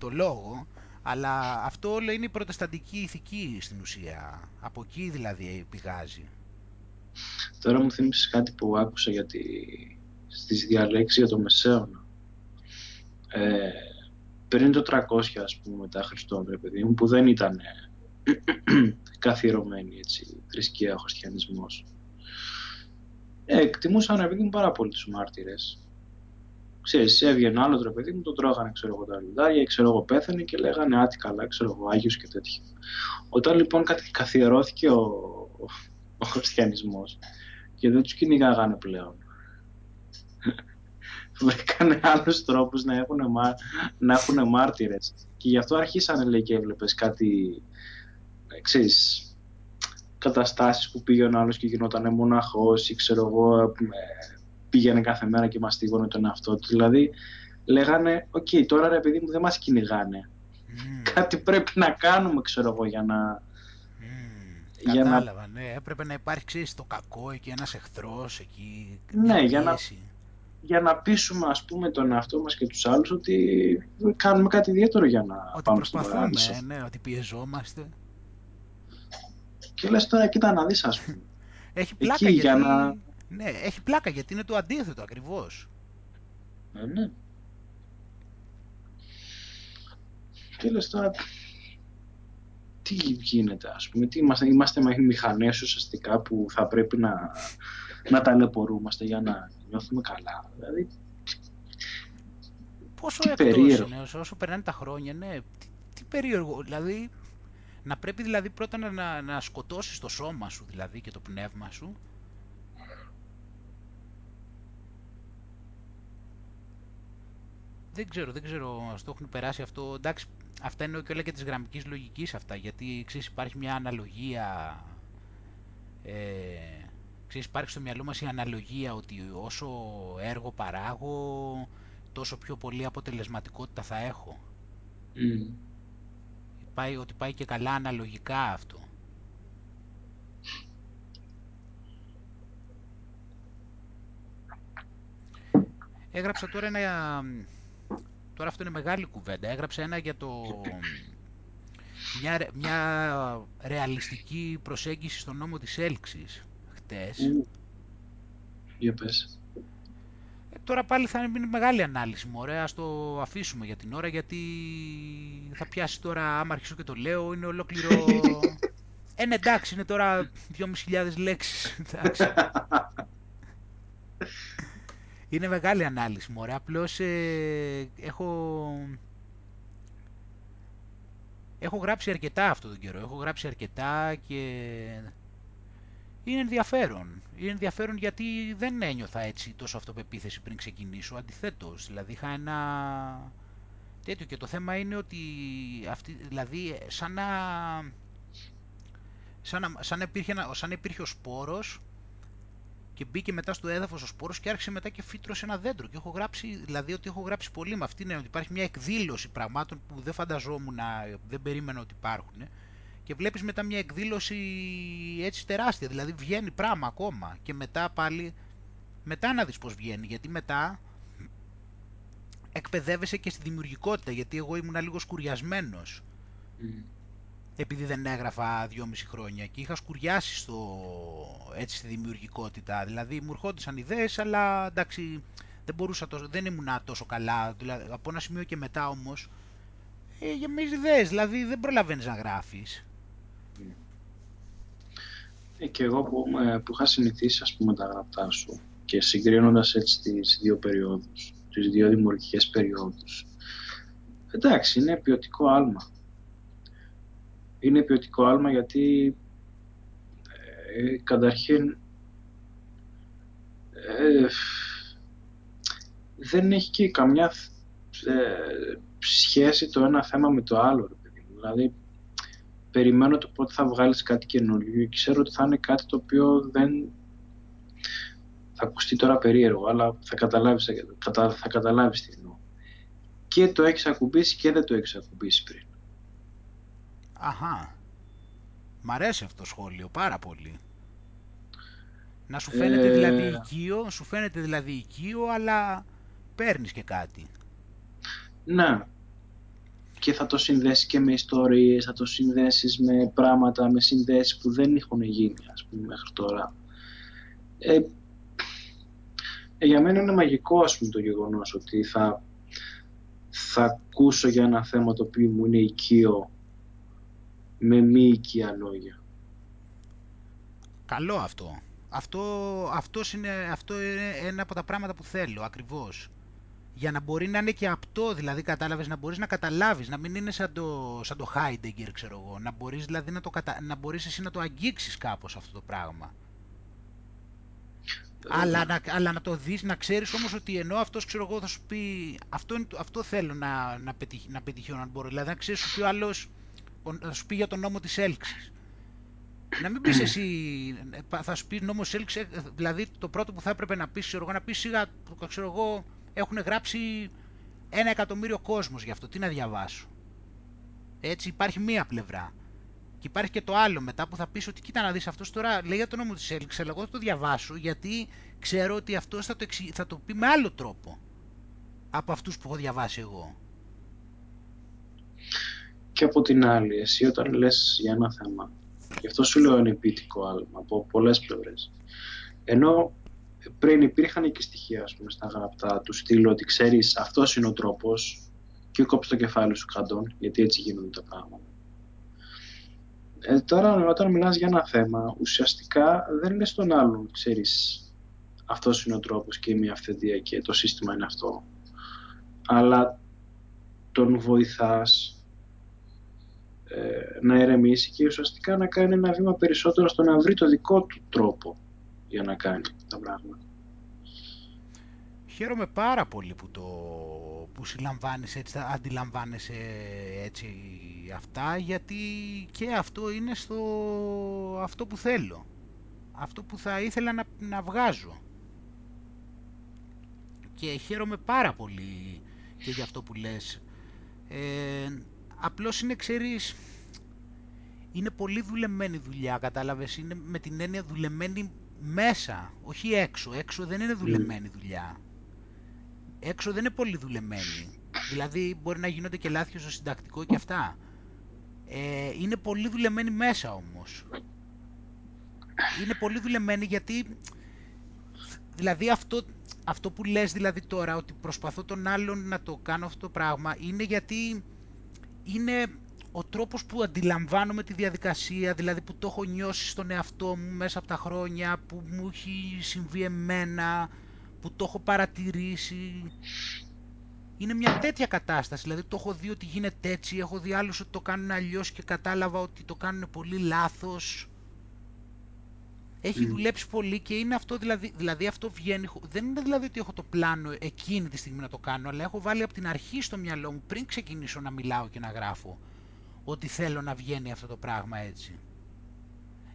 το λόγο, αλλά αυτό όλο είναι η προτεσταντική ηθική στην ουσία. Από εκεί δηλαδή πηγάζει. Τώρα μου θύμισες κάτι που άκουσα για τη, στις διαλέξεις για το Μεσαίωνα. Ε, πριν το 300 ας πούμε μετά Χριστόν ρε παιδί μου που δεν ήταν καθιερωμένη έτσι θρησκεία ο χριστιανισμός ε, εκτιμούσαν ρε παιδί μου πάρα πολύ τους μάρτυρες ξέρεις έβγαινε άλλο ρε παιδί μου τον τρώγανε ξέρω εγώ τα λιδάρια ξέρω εγώ πέθανε και λέγανε άτι καλά ξέρω εγώ Άγιος και τέτοια όταν λοιπόν κάτι καθιερώθηκε ο, ο, ο χριστιανισμός και δεν τους κυνηγάγανε πλέον βρήκανε άλλους τρόπους να έχουν, μα... να έχουν μάρτυρες. Και γι' αυτό αρχίσανε, λέει, και έβλεπες κάτι, ε, ξέρεις, καταστάσεις που πήγαινε ο άλλος και γινόταν μοναχός ή ξέρω εγώ, ε, πήγαινε κάθε μέρα και μαστίγωνε τον εαυτό του. Δηλαδή, λέγανε, οκ, τώρα ρε παιδί μου δεν μας κυνηγάνε. Μμμ, Κάτι πρέπει να κάνουμε, ξέρω εγώ, για να... μμμ, για να- Κατάλαβα, ναι. Έπρεπε να υπάρχει, ξέρεις, το κακό εκεί, ένας εχθρός εκεί, Ναι, μια για να- πίεση. για να πείσουμε ας πούμε τον εαυτό μας και τους άλλους ότι κάνουμε κάτι ιδιαίτερο για να Ότι πάμε στον παράδεισο. προσπαθούμε, ναι, ότι πιεζόμαστε. Και λες τώρα κοίτα να δεις ας πούμε. Έχει πλάκα Εκεί, γιατί... για να- Ναι, έχει πλάκα γιατί είναι το αντίθετο ακριβώς. Ε, ναι. Και λες τώρα τι γίνεται ας πούμε, τι είμαστε, είμαστε με μηχανές ουσιαστικά που θα πρέπει να, να ταλαιπωρούμαστε για να νιώθουμε καλά. Δηλαδή, Πόσο Τι εκτός περίεργο. είναι, όσο, όσο περνάνε τα χρόνια, ναι. Τι, τι περίεργο, δηλαδή... Να πρέπει δηλαδή πρώτα να, να, να σκοτώσεις το σώμα σου δηλαδή και το πνεύμα σου. Δεν ξέρω, δεν ξέρω, μας το έχουν περάσει αυτό. Εντάξει, αυτά είναι και όλα και της γραμμικής λογικής αυτά, γιατί ξέρεις υπάρχει μια αναλογία, ε, ξέρεις υπάρχει στο μυαλό μας η αναλογία ότι όσο έργο παράγω, τόσο πιο πολύ αποτελεσματικότητα θα έχω. μ, Πάει, ότι πάει και καλά αναλογικά αυτό. Έγραψα τώρα ένα... Τώρα αυτό είναι μεγάλη κουβέντα. Έγραψα ένα για το... Μια, ρε- μια ρεαλιστική προσέγγιση στον νόμο της έλξης χτες. ου. Για πες. Ε, τώρα πάλι θα είναι μεγάλη ανάλυση μου, ωραία, ας το αφήσουμε για την ώρα γιατί θα πιάσει τώρα, άμα αρχίσω και το λέω, είναι ολόκληρο... Ε, ναι, εντάξει, είναι τώρα 2.500 λέξεις, εντάξει. Είναι μεγάλη ανάλυση μου, ωραία, απλώς ε, έχω... Έχω γράψει αρκετά αυτό τον καιρό, έχω γράψει αρκετά και είναι ενδιαφέρον. Είναι ενδιαφέρον γιατί δεν ένιωθα έτσι τόσο αυτοπεποίθηση πριν ξεκινήσω. Αντιθέτως, δηλαδή είχα ένα τέτοιο και το θέμα είναι ότι αυτή, δηλαδή σαν να, σαν να, σαν να υπήρχε, ένα- σαν να υπήρχε ο σπόρος και μπήκε μετά στο έδαφος ο σπόρος και άρχισε μετά και φύτρωσε ένα δέντρο. Και έχω γράψει, δηλαδή ότι έχω γράψει πολύ με αυτήν, ότι υπάρχει μια εκδήλωση πραγμάτων που δεν φανταζόμουν, να, δεν περίμενα ότι υπάρχουν και βλέπεις μετά μια εκδήλωση έτσι τεράστια, δηλαδή βγαίνει πράγμα ακόμα. Και μετά πάλι, μετά να δεις πως βγαίνει, γιατί μετά εκπαιδεύεσαι και στη δημιουργικότητα, γιατί εγώ ήμουν λίγο σκουριασμένος. Επειδή δεν έγραφα δυόμιση χρόνια και είχα σκουριάσει στο, έτσι, στη δημιουργικότητα. Δηλαδή μου ερχόντουσαν ιδέες, αλλά εντάξει, δεν, μπορούσα τόσο, δεν ήμουν τόσο καλά. Δηλαδή, από ένα σημείο και μετά όμως, ε, για με ιδέες, δηλαδή δεν προλαβαίνεις να γράφεις. Ε, και εγώ που, ε, που είχα συνηθίσει ας πούμε τα γραπτά σου και συγκρίνοντας έτσι τις δύο περιόδους, τις δύο δημιουργικές περιόδους, εντάξει, είναι ποιοτικό άλμα. Είναι ποιοτικό άλμα γιατί ε, καταρχήν ε, δεν έχει και καμιά ε, σχέση το ένα θέμα με το άλλο. Δηλαδή, περιμένω το πότε θα βγάλεις κάτι καινούργιο και ξέρω ότι θα είναι κάτι το οποίο δεν θα ακουστεί τώρα περίεργο, αλλά θα καταλάβεις, θα, θα καταλάβεις τι εννοώ. Και το έχεις ακουμπήσει και δεν το έχεις ακουμπήσει πριν. Αχα. Μ' αρέσει αυτό το σχόλιο πάρα πολύ. Να σου φαίνεται ε... δηλαδή οικείο, σου φαίνεται δηλαδή οικείο, αλλά παίρνεις και κάτι. Ναι. Και θα το συνδέσεις και με ιστορίες, θα το συνδέσεις με πράγματα, με συνδέσεις που δεν έχουν γίνει, ας πούμε, μέχρι τώρα. Ε, ε, για μένα είναι μαγικό, ας πούμε, το γεγονός ότι θα, θα ακούσω για ένα θέμα το οποίο μου είναι οικείο με μη οικία λόγια. Καλό αυτό. Αυτό, αυτός είναι, αυτό είναι ένα από τα πράγματα που θέλω, ακριβώς. Για να μπορεί να είναι και απτό, δηλαδή κατάλαβες, να μπορείς να καταλάβεις, να μην είναι σαν το, σαν το Heidegger, ξέρω εγώ. Να μπορείς δηλαδή να, το να μπορείς εσύ να το αγγίξεις κάπως αυτό το πράγμα. Αλλά, να, αλλά να το δεις, να ξέρεις όμως ότι ενώ αυτός ξέρω εγώ θα σου πει αυτό, αυτό θέλω να, να, πετυχ, να πετυχιώ αν μπορώ. Δηλαδή να ξέρεις ότι ο άλλος θα σου πει για τον νόμο της έλξης. Να μην πεις εσύ, θα σου πει νόμος έλξης, δηλαδή το πρώτο που θα έπρεπε να πεις, ξέρω εγώ, να πεις σιγά, ξέρω εγώ, έχουν γράψει ένα εκατομμύριο κόσμος γι' αυτό, τι να διαβάσω. Έτσι υπάρχει μία πλευρά. Και υπάρχει και το άλλο μετά που θα πεις ότι κοίτα να δεις αυτός τώρα λέει για το νόμο της έλξης, αλλά εγώ θα το διαβάσω γιατί ξέρω ότι αυτός θα το, θα το πει με άλλο τρόπο από αυτούς που έχω διαβάσει εγώ. Και από την άλλη, εσύ όταν λες για ένα θέμα, γι' αυτό σου λέω είναι επίτικο άλμα από πολλές πλευρές. Ενώ πριν υπήρχαν και στοιχεία ας πούμε, στα γραπτά του στείλω ότι ξέρεις αυτός είναι ο τρόπος και κόψει το κεφάλι σου καντών, γιατί έτσι γίνονται τα πράγματα. Ε, τώρα όταν μιλάς για ένα θέμα, ουσιαστικά δεν λες τον άλλον, ξέρεις, αυτός είναι ο τρόπος και η μία αυθεντία και το σύστημα είναι αυτό. Αλλά τον βοηθάς ε, να ερεμήσει και ουσιαστικά να κάνει ένα βήμα περισσότερο στο να βρει το δικό του τρόπο για να κάνει τα πράγματα. Χαίρομαι πάρα πολύ που το που συλλαμβάνεις έτσι, αντιλαμβάνεσαι έτσι αυτά, γιατί και αυτό είναι στο αυτό που θέλω. Αυτό που θα ήθελα να, να βγάζω. Και χαίρομαι πάρα πολύ και για αυτό που λες. Ε, απλώς είναι, ξέρεις, είναι πολύ δουλεμένη δουλειά, κατάλαβες, είναι με την έννοια δουλεμένη μέσα, όχι έξω. Έξω δεν είναι δουλεμένη δουλειά. Έξω δεν είναι πολύ δουλεμένη. Δηλαδή μπορεί να γίνονται και λάθη στο συντακτικό και αυτά. Ε, είναι πολύ δουλεμένη μέσα όμως. Είναι πολύ δουλεμένη γιατί... Δηλαδή αυτό, αυτό που λες δηλαδή τώρα, ότι προσπαθώ τον άλλον να το κάνω αυτό το πράγμα, είναι γιατί είναι ο τρόπος που αντιλαμβάνομαι τη διαδικασία, δηλαδή που το έχω νιώσει στον εαυτό μου μέσα από τα χρόνια, που μου έχει συμβεί εμένα, που το έχω παρατηρήσει. Είναι μια τέτοια κατάσταση, δηλαδή το έχω δει ότι γίνεται έτσι, έχω δει άλλους ότι το κάνουν αλλιώς και κατάλαβα ότι το κάνουν πολύ λάθος. Έχει δουλέψει πολύ και είναι αυτό δηλαδή, δηλαδή αυτό βγαίνει, δεν είναι δηλαδή ότι έχω το πλάνο εκείνη τη στιγμή να το κάνω, αλλά έχω βάλει από την αρχή στο μυαλό μου πριν ξεκινήσω να μιλάω και να γράφω ότι θέλω να βγαίνει αυτό το πράγμα έτσι.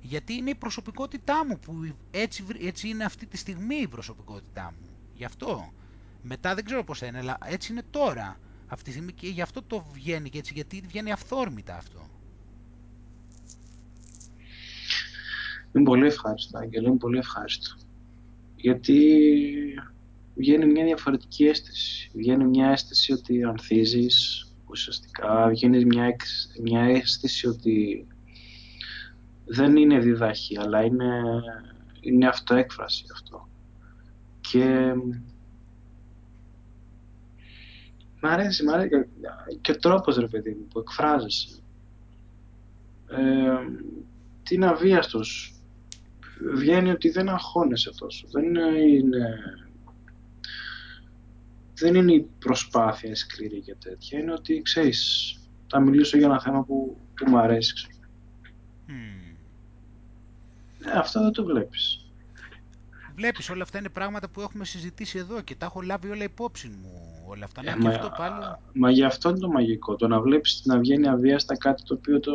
Γιατί είναι η προσωπικότητά μου που έτσι, έτσι είναι αυτή τη στιγμή η προσωπικότητά μου. Γι' αυτό. Μετά δεν ξέρω πώς θα είναι, αλλά έτσι είναι τώρα. Αυτή τη στιγμή και γι' αυτό το βγαίνει και έτσι, γιατί βγαίνει αυθόρμητα αυτό. Είναι πολύ ευχάριστο, Άγγελο, είναι πολύ ευχάριστο. Γιατί βγαίνει μια διαφορετική αίσθηση. Βγαίνει μια αίσθηση ότι ανθίζεις, ουσιαστικά βγαίνει μια, μια αίσθηση ότι δεν είναι διδαχή, αλλά είναι, είναι αυτοέκφραση αυτό. Και μ' αρέσει, μ' αρέσει και ο τρόπος ρε παιδί μου που εκφράζεσαι. Ε, τι είναι αβίαστος. Βγαίνει ότι δεν αγχώνεσαι τόσο. Δεν είναι, δεν είναι η προσπάθεια σκληρή και τέτοια. Είναι ότι, ξέρεις, θα μιλήσω για ένα θέμα που, που μου αρέσει. Ε, αυτό δεν το βλέπεις. Βλέπεις, όλα αυτά είναι πράγματα που έχουμε συζητήσει εδώ και τα έχω λάβει όλα υπόψη μου. Όλα αυτά. Ε, ναι, μα, αυτό πάλι... μα γι' αυτό είναι το μαγικό. Το να βλέπεις να βγαίνει αβίαστα κάτι το οποίο το,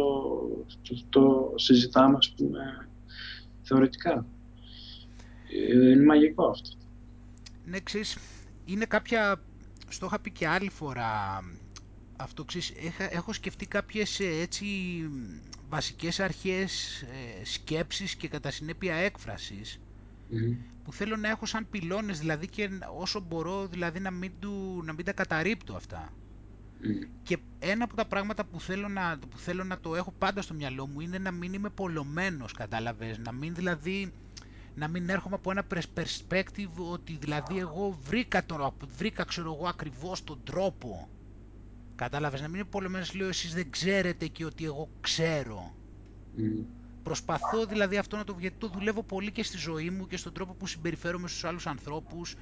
το, το συζητάμε, ας πούμε, θεωρητικά. Ε, είναι μαγικό αυτό. Ναι, ξέρεις, είναι κάποια... Στο είχα πει και άλλη φορά. Αυτό ξέρεις, έχω σκεφτεί κάποιες έτσι βασικές αρχές ε, σκέψης και κατά συνέπεια έκφρασης που θέλω να έχω σαν πυλώνες δηλαδή και όσο μπορώ δηλαδή να μην, του, να μην τα καταρρύπτω αυτά. Και ένα από τα πράγματα που θέλω, να, που θέλω να το έχω πάντα στο μυαλό μου είναι να μην είμαι πολλωμένος, κατάλαβες, να μην δηλαδή να μην έρχομαι από ένα perspective ότι δηλαδή εγώ βρήκα, το, βρήκα ξέρω εγώ ακριβώς τον τρόπο. Κατάλαβες, να μην είναι πολλωμένος λέω εσείς δεν ξέρετε και ότι εγώ ξέρω. Προσπαθώ δηλαδή αυτό να το γιατί το δουλεύω πολύ και στη ζωή μου και στον τρόπο που συμπεριφέρομαι στους άλλους ανθρώπους.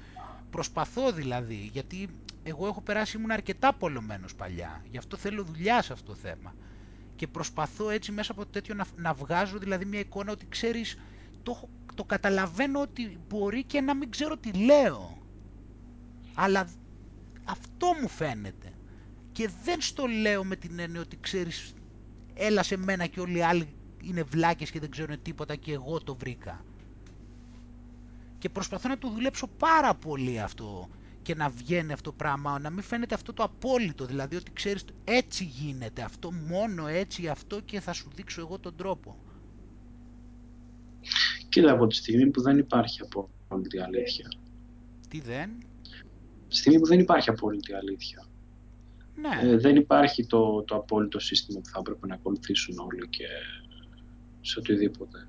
Προσπαθώ δηλαδή, γιατί εγώ έχω περάσει, ήμουν αρκετά πολλωμένος παλιά. Γι' αυτό θέλω δουλειά σε αυτό το θέμα. Και προσπαθώ έτσι μέσα από τέτοιο να, να βγάζω δηλαδή μια εικόνα ότι ξέρεις, το, το καταλαβαίνω ότι μπορεί και να μην ξέρω τι λέω. Αλλά αυτό μου φαίνεται. Και δεν στο λέω με την έννοια ότι ξέρεις, έλα σε μένα και όλοι οι άλλοι είναι βλάκες και δεν ξέρουν τίποτα και εγώ το βρήκα. Και προσπαθώ να το δουλέψω πάρα πολύ αυτό και να βγαίνει αυτό το πράγμα, να μην φαίνεται αυτό το απόλυτο, δηλαδή ότι ξέρεις έτσι γίνεται, αυτό μόνο έτσι αυτό και θα σου δείξω εγώ τον τρόπο. Κοίτα από τη στιγμή που δεν υπάρχει απόλυτη αλήθεια. Τι δεν; Στη στιγμή που δεν υπάρχει απόλυτη αλήθεια. Ναι. Ε, δεν υπάρχει το, το απόλυτο σύστημα που θα έπρεπε να ακολουθήσουν όλοι και σε οτιδήποτε.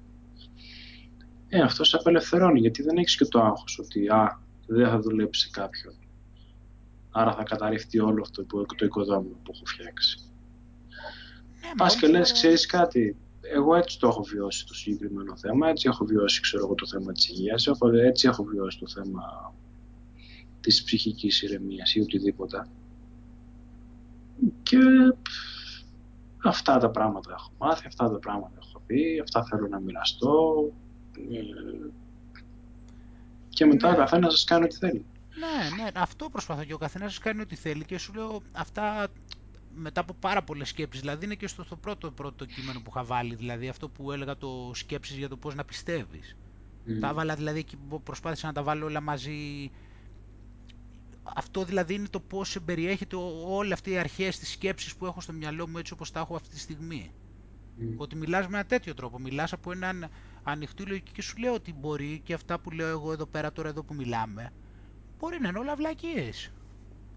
Ε, αυτός σε απελευθερώνει γιατί δεν έχεις και το άγχος ότι α, δεν θα δουλέψει σε κάποιον. Άρα θα καταρριφτεί όλο αυτό το οικοδόμημα που έχω φτιάξει. Ναι, Πας και λες, ξέρεις κάτι, εγώ έτσι το έχω βιώσει το συγκεκριμένο θέμα, έτσι έχω βιώσει ξέρω εγώ, το θέμα της υγείας, έχω, έτσι έχω βιώσει το θέμα της ψυχικής ηρεμίας ή οτιδήποτε. Και αυτά τα πράγματα έχω μάθει, αυτά τα πράγματα έχω πει, αυτά θέλω να μοιραστώ ε, και μετά ναι. ο καθένας σας κάνει ό,τι θέλει. Ναι, ναι, αυτό προσπαθώ και ο καθένας σας κάνει ό,τι θέλει και σου λέω αυτά μετά από πάρα πολλές σκέψεις. Δηλαδή είναι και στο, στο πρώτο, πρώτο κείμενο που είχα βάλει, δηλαδή αυτό που έλεγα το σκέψεις για το πώς να πιστεύεις. Mm. Τα έβαλα δηλαδή και προσπάθησα να τα βάλω όλα μαζί αυτό δηλαδή είναι το πώς περιέχεται όλη αυτή η αρχές της σκέψης που έχω στο μυαλό μου έτσι όπως τα έχω αυτή τη στιγμή. Mm. Ότι μιλάς με ένα τέτοιο τρόπο, μιλάς από έναν ανοιχτή λογική και σου λέω ότι μπορεί και αυτά που λέω εγώ εδώ πέρα τώρα εδώ που μιλάμε, μπορεί να είναι όλα βλακίες.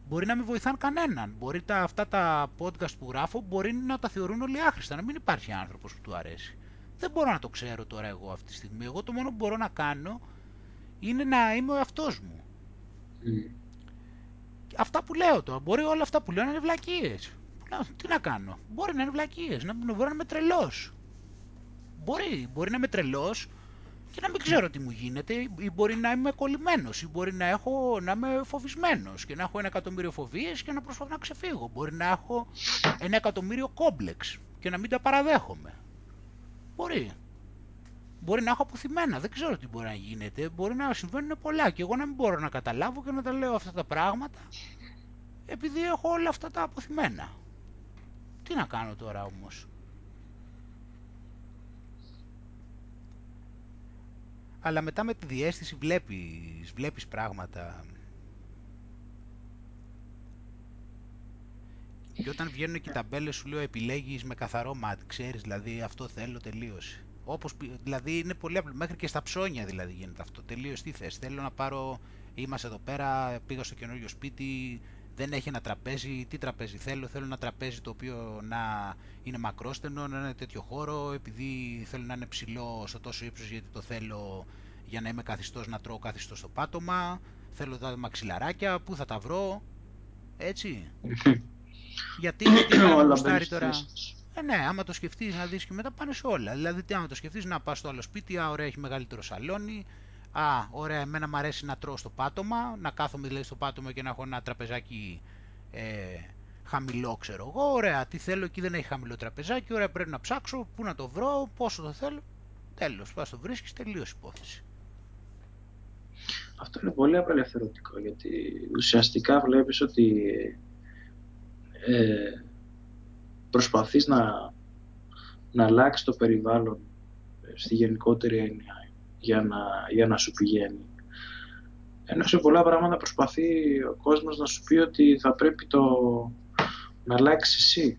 Μπορεί να μην βοηθάν κανέναν. Μπορεί τα, αυτά τα podcast που γράφω μπορεί να τα θεωρούν όλοι άχρηστα, να μην υπάρχει άνθρωπος που του αρέσει. Δεν μπορώ να το ξέρω τώρα εγώ αυτή τη στιγμή. Εγώ το μόνο που μπορώ να κάνω είναι να είμαι ο εαυτός μου. Mm αυτά που λέω τώρα. Μπορεί όλα αυτά που λέω να είναι βλακίες. Τι να κάνω. Μπορεί να είναι βλακίες. Να, μπορεί να είμαι τρελός. Μπορεί, μπορεί να είμαι τρελός και να μην ξέρω τι μου γίνεται, ή μπορεί να είμαι κολλημένος, ή μπορεί να, έχω, να είμαι φοβισμένος και να έχω ένα εκατομμύριο φοβίες και να προσπαθώ να ξεφύγω. Μπορεί να έχω ένα εκατομμύριο κόμπλεξ και να μην τα παραδέχομαι. Μπορεί. Μπορεί να έχω αποθυμένα, δεν ξέρω τι μπορεί να γίνεται. Μπορεί να συμβαίνουν πολλά και εγώ να μην μπορώ να καταλάβω και να τα λέω αυτά τα πράγματα επειδή έχω όλα αυτά τα αποθυμένα. Τι να κάνω τώρα όμως; Αλλά μετά με τη διέστηση βλέπεις, βλέπεις πράγματα. Και όταν βγαίνουν και οι ταμπέλες σου λέω επιλέγεις με καθαρό μάτι, ξέρεις δηλαδή αυτό θέλω τελείωση. Όπως, δηλαδή είναι πολύ απλό, μέχρι και στα ψώνια δηλαδή γίνεται αυτό. Τελείως τι θες, θέλω να πάρω είμαστε εδώ πέρα, πήγα στο καινούριο σπίτι, δεν έχει ένα τραπέζι, τι τραπέζι θέλω, θέλω ένα τραπέζι το οποίο να είναι μακρόστενο, να είναι τέτοιο χώρο, επειδή θέλω να είναι ψηλό στο τόσο ύψος γιατί το θέλω για να είμαι καθιστός να τρώω καθιστός στο πάτωμα, θέλω τα μαξιλαράκια, πού θα τα βρω, έτσι. γιατί, γιατί να τώρα... Ε, ναι, άμα το σκεφτείς να δεις και μετά πάνε σε όλα. Δηλαδή, τι άμα το σκεφτείς να πας στο άλλο σπίτι, α, ωραία, έχει μεγαλύτερο σαλόνι. Α, ωραία, εμένα μου αρέσει να τρώω στο πάτωμα, να κάθομαι δηλαδή στο πάτωμα και να έχω ένα τραπεζάκι ε, χαμηλό, ξέρω εγώ. Ωραία, τι θέλω εκεί δεν έχει χαμηλό τραπεζάκι. Ωραία, πρέπει να ψάξω, πού να το βρω, πόσο το θέλω. Τέλος, πας το βρίσκεις, τελείω υπόθεση. Αυτό είναι πολύ απελευθερωτικό γιατί ουσιαστικά βλέπεις ότι ε, προσπαθείς να, να αλλάξεις το περιβάλλον ε, στη γενικότερη έννοια για να, για να σου πηγαίνει. Ενώ σε πολλά πράγματα προσπαθεί ο κόσμος να σου πει ότι θα πρέπει το να αλλάξει εσύ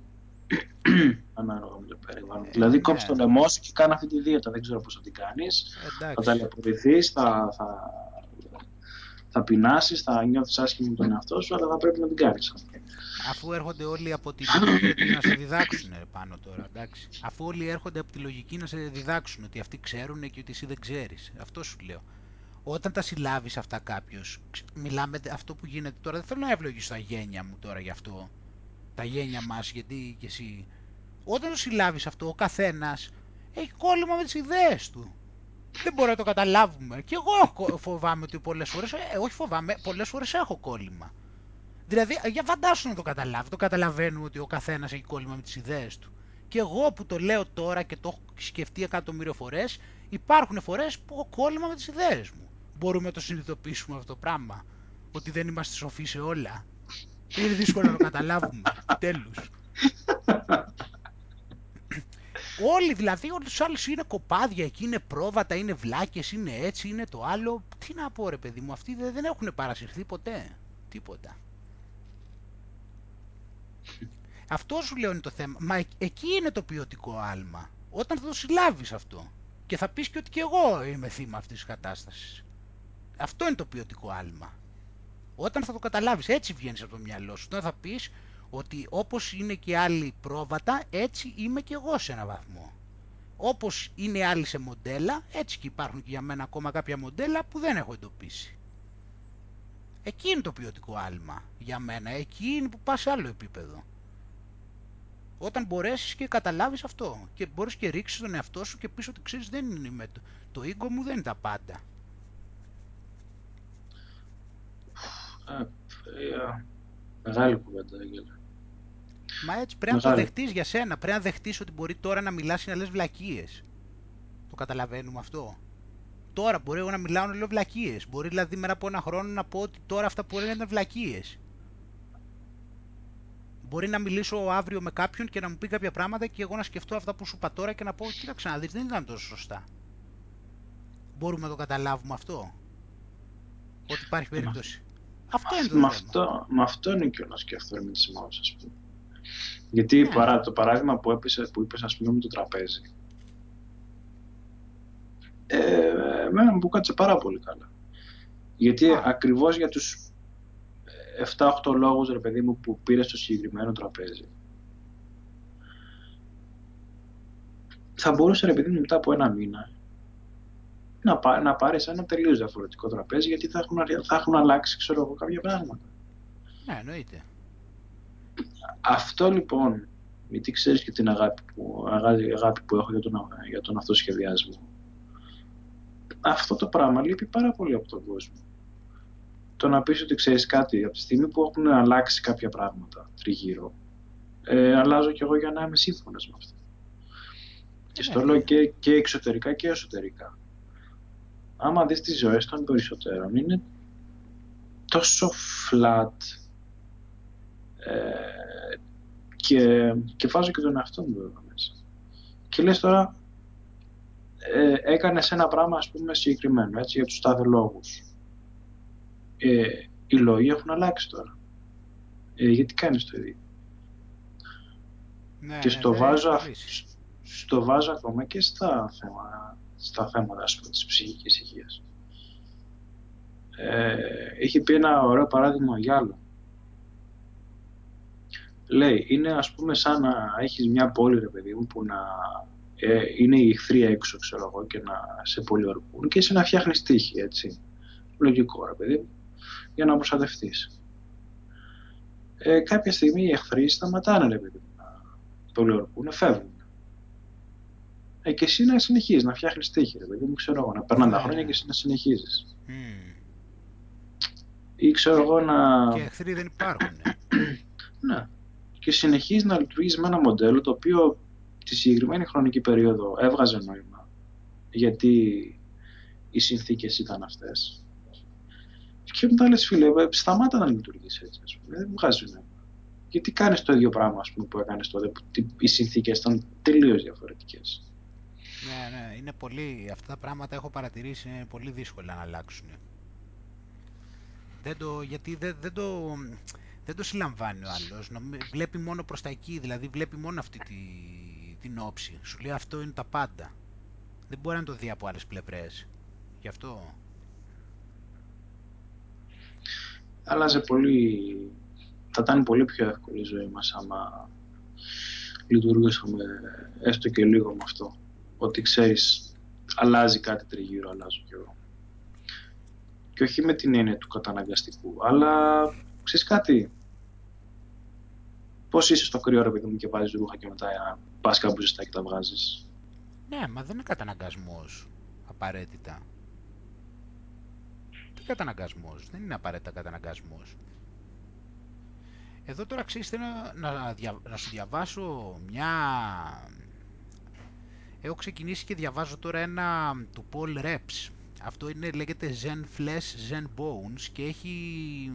ανάλογα με το περιβάλλον. Ε, δηλαδή ναι. κόψει το λαιμό σου και κάνει αυτή τη δίαιτα. Δεν ξέρω πώς θα την κάνεις. Θα ταλαιπωρηθείς, θα, θα, θα πεινάσεις, θα νιώθεις άσχημα με τον εαυτό σου, αλλά θα πρέπει να την κάνεις. Αφού έρχονται όλοι από τη λογική να σε διδάξουν πάνω τώρα, εντάξει. Αφού όλοι έρχονται από τη λογική να σε διδάξουν ότι αυτοί ξέρουν και ότι εσύ δεν ξέρεις. Αυτό σου λέω. Όταν τα συλλάβεις αυτά κάποιος, μιλάμε αυτό που γίνεται τώρα, δεν θέλω να ευλογήσω τα γένια μου τώρα γι' αυτό. Τα γένια μας, γιατί και εσύ. Όταν το συλλάβεις αυτό, ο καθένας έχει κόλλημα με τις ιδέες του δεν μπορούμε να το καταλάβουμε. Και εγώ φοβάμαι ότι πολλές φορές, ε, όχι φοβάμαι, πολλές φορές έχω κόλλημα. Δηλαδή, για φαντάσου να το καταλάβει, το καταλαβαίνουμε ότι ο καθένας έχει κόλλημα με τις ιδέες του. Και εγώ που το λέω τώρα και το έχω σκεφτεί εκατομμύριο φορές, υπάρχουν φορές που έχω κόλλημα με τις ιδέες μου. Μπορούμε να το συνειδητοποιήσουμε αυτό το πράγμα. Ότι δεν είμαστε σοφοί σε όλα. Είναι δύσκολο να το καταλάβουμε. Τέλους. Όλοι δηλαδή, όλοι τους άλλους είναι κοπάδια εκεί, είναι πρόβατα, είναι βλάκες, είναι έτσι, είναι το άλλο. Τι να πω ρε παιδί μου, αυτοί δεν έχουν παρασυρθεί ποτέ. Τίποτα. Αυτό σου λέω είναι το θέμα. Μα εκεί είναι το ποιοτικό άλμα. Όταν θα το συλλάβεις αυτό. Και θα πεις και ότι και εγώ είμαι θύμα αυτής της κατάστασης. Αυτό είναι το ποιοτικό άλμα. Όταν θα το καταλάβεις, έτσι βγαίνεις από το μυαλό σου. Τώρα θα πεις ότι όπως είναι και άλλοι πρόβατα, έτσι είμαι και εγώ σε ένα βαθμό. Όπως είναι άλλοι σε μοντέλα, έτσι και υπάρχουν και για μένα ακόμα κάποια μοντέλα που δεν έχω εντοπίσει. Εκεί είναι το ποιοτικό άλμα για μένα, εκεί είναι που πας σε άλλο επίπεδο. Όταν μπορέσεις και καταλάβεις αυτό και μπορείς και ρίξεις τον εαυτό σου και πεις ότι ξέρεις δεν είναι το, το ego μου δεν είναι τα πάντα. Ε, ε, μεγάλη κουβέντα, Μα έτσι πρέπει να το δεχτείς για σένα. Πρέπει να δεχτείς ότι μπορεί τώρα να μιλάς ή να λες βλακίες. Το καταλαβαίνουμε αυτό; Τώρα μπορεί εγώ να μιλάω να λέω βλακίες. Μπορεί δηλαδή μέρα από ένα χρόνο να πω ότι τώρα αυτά που έλεγα είναι βλακίες. Μπορεί να μιλήσω αύριο με κάποιον και να μου πει κάποια πράγματα και εγώ να σκεφτώ αυτά που σου είπα τώρα και να πω: Κοίταξε να δεις, δεν ήταν τόσο σωστά. Μπορούμε να το καταλάβουμε αυτό; Ότι υπάρχει περίπτωση. Αυτό είναι το θέμα. Αυτό, με αυτό είναι και ο να σκεφτώ με τη ας πούμε. Γιατί ναι. παρά, το παράδειγμα που, έπεσε, που είπες, ας πούμε, με το τραπέζι, ε, εμένα μου κάτσε πάρα πολύ καλά. Γιατί Α. ακριβώς για τους 7-8 λόγους, ρε παιδί μου, που πήρε στο συγκεκριμένο τραπέζι, θα μπορούσε, ρε παιδί μου, μετά από ένα μήνα, να, πά, να πάρεις ένα τελείως διαφορετικό τραπέζι, γιατί θα έχουν, θα έχουν αλλάξει, ξέρω εγώ, κάποια πράγματα. Ναι, εννοείται. Αυτό λοιπόν, γιατί ξέρεις και την αγάπη που, αγάπη, που έχω για τον, για τον αυτοσχεδιασμό. Αυτό το πράγμα λείπει πάρα πολύ από τον κόσμο. Το να πεις ότι ξέρεις κάτι, από τη στιγμή που έχουν αλλάξει κάποια πράγματα τριγύρω, ε, αλλάζω κι εγώ για να είμαι σύμφωνος με αυτό. Και στο λέω και, και εξωτερικά και εσωτερικά. Άμα δεις τις ζωές των περισσότερων, είναι τόσο flat, ε, και, και βάζω και τον εαυτό μου εδώ μέσα. Και λες τώρα, ε, έκανες ένα πράγμα ας πούμε συγκεκριμένο, έτσι, για τους τάδε λόγους. Ε, οι λόγοι έχουν αλλάξει τώρα. Ε, γιατί κάνεις το ίδιο; Ναι, και ναι, στο, ναι, βάζω, στο βάζω ακόμα και στα θέματα, στα θέματα ας πούμε, της ψυχικής υγείας. ε, έχει πει ένα ωραίο παράδειγμα για άλλο. Λέει, είναι ας πούμε σαν να έχεις μια πόλη ρε παιδί μου που να ε, είναι οι εχθροί έξω ξέρω εγώ και να σε πολιορκούν και εσύ να φτιάχνεις τύχη έτσι. Λογικό ρε παιδί μου για να προστατευτείς. Ε, κάποια στιγμή οι εχθροί σταματάνε ρε παιδί μου να πολιορκούν, φεύγουν. Ε, και εσύ να συνεχίζεις να φτιάχνεις τύχη, ρε παιδί μου, ξέρω εγώ, να περνάνε τα χρόνια και εσύ να συνεχίζεις. Mm. Ή ξέρω εγώ να. Και εχθροί δεν υπάρχουν. ναι. Και συνεχίζεις να λειτουργείς με ένα μοντέλο το οποίο τη συγκεκριμένη χρονική περίοδο έβγαζε νόημα. Γιατί οι συνθήκες ήταν αυτές. Και μετά λες, φίλε, ε, σταμάτα να λειτουργείς έτσι. Ας πούμε. Δεν βγάζει νόημα. Γιατί κάνεις το ίδιο πράγμα ας πούμε, που έκανες τότε, που οι συνθήκες ήταν τελείως διαφορετικές. Ναι, ναι, είναι πολύ, αυτά τα πράγματα έχω παρατηρήσει είναι πολύ δύσκολα να αλλάξουν. Δεν το, γιατί δεν, δεν, το, δεν το συλλαμβάνει ο άλλος, βλέπει μόνο προς τα εκεί, δηλαδή βλέπει μόνο αυτή τη, την όψη. Σου λέει αυτό είναι τα πάντα. Δεν μπορεί να το δει από άλλες πλευρές. Γι' αυτό. Άλλαζε πολύ, θα ήταν πολύ πιο εύκολη η ζωή μας άμα λειτουργούσαμε έστω και λίγο με αυτό ότι ξέρεις αλλάζει κάτι τριγύρω, αλλάζω κι εγώ. Και όχι με την έννοια του καταναγκαστικού, αλλά ξέρεις κάτι, πώς είσαι στο κρύο ρε παιδί μου και βάζεις ρούχα και μετά πας κάπου ζεστά και τα βγάζεις. Ναι, μα δεν είναι καταναγκασμός απαραίτητα. Τι καταναγκασμός, δεν είναι απαραίτητα καταναγκασμός. Εδώ τώρα ξέρεις θέλω να, να σου διαβάσω μια Έχω ξεκινήσει και διαβάζω τώρα ένα του Paul Reps. Αυτό είναι, λέγεται Zen Flesh, Zen Bones και έχει,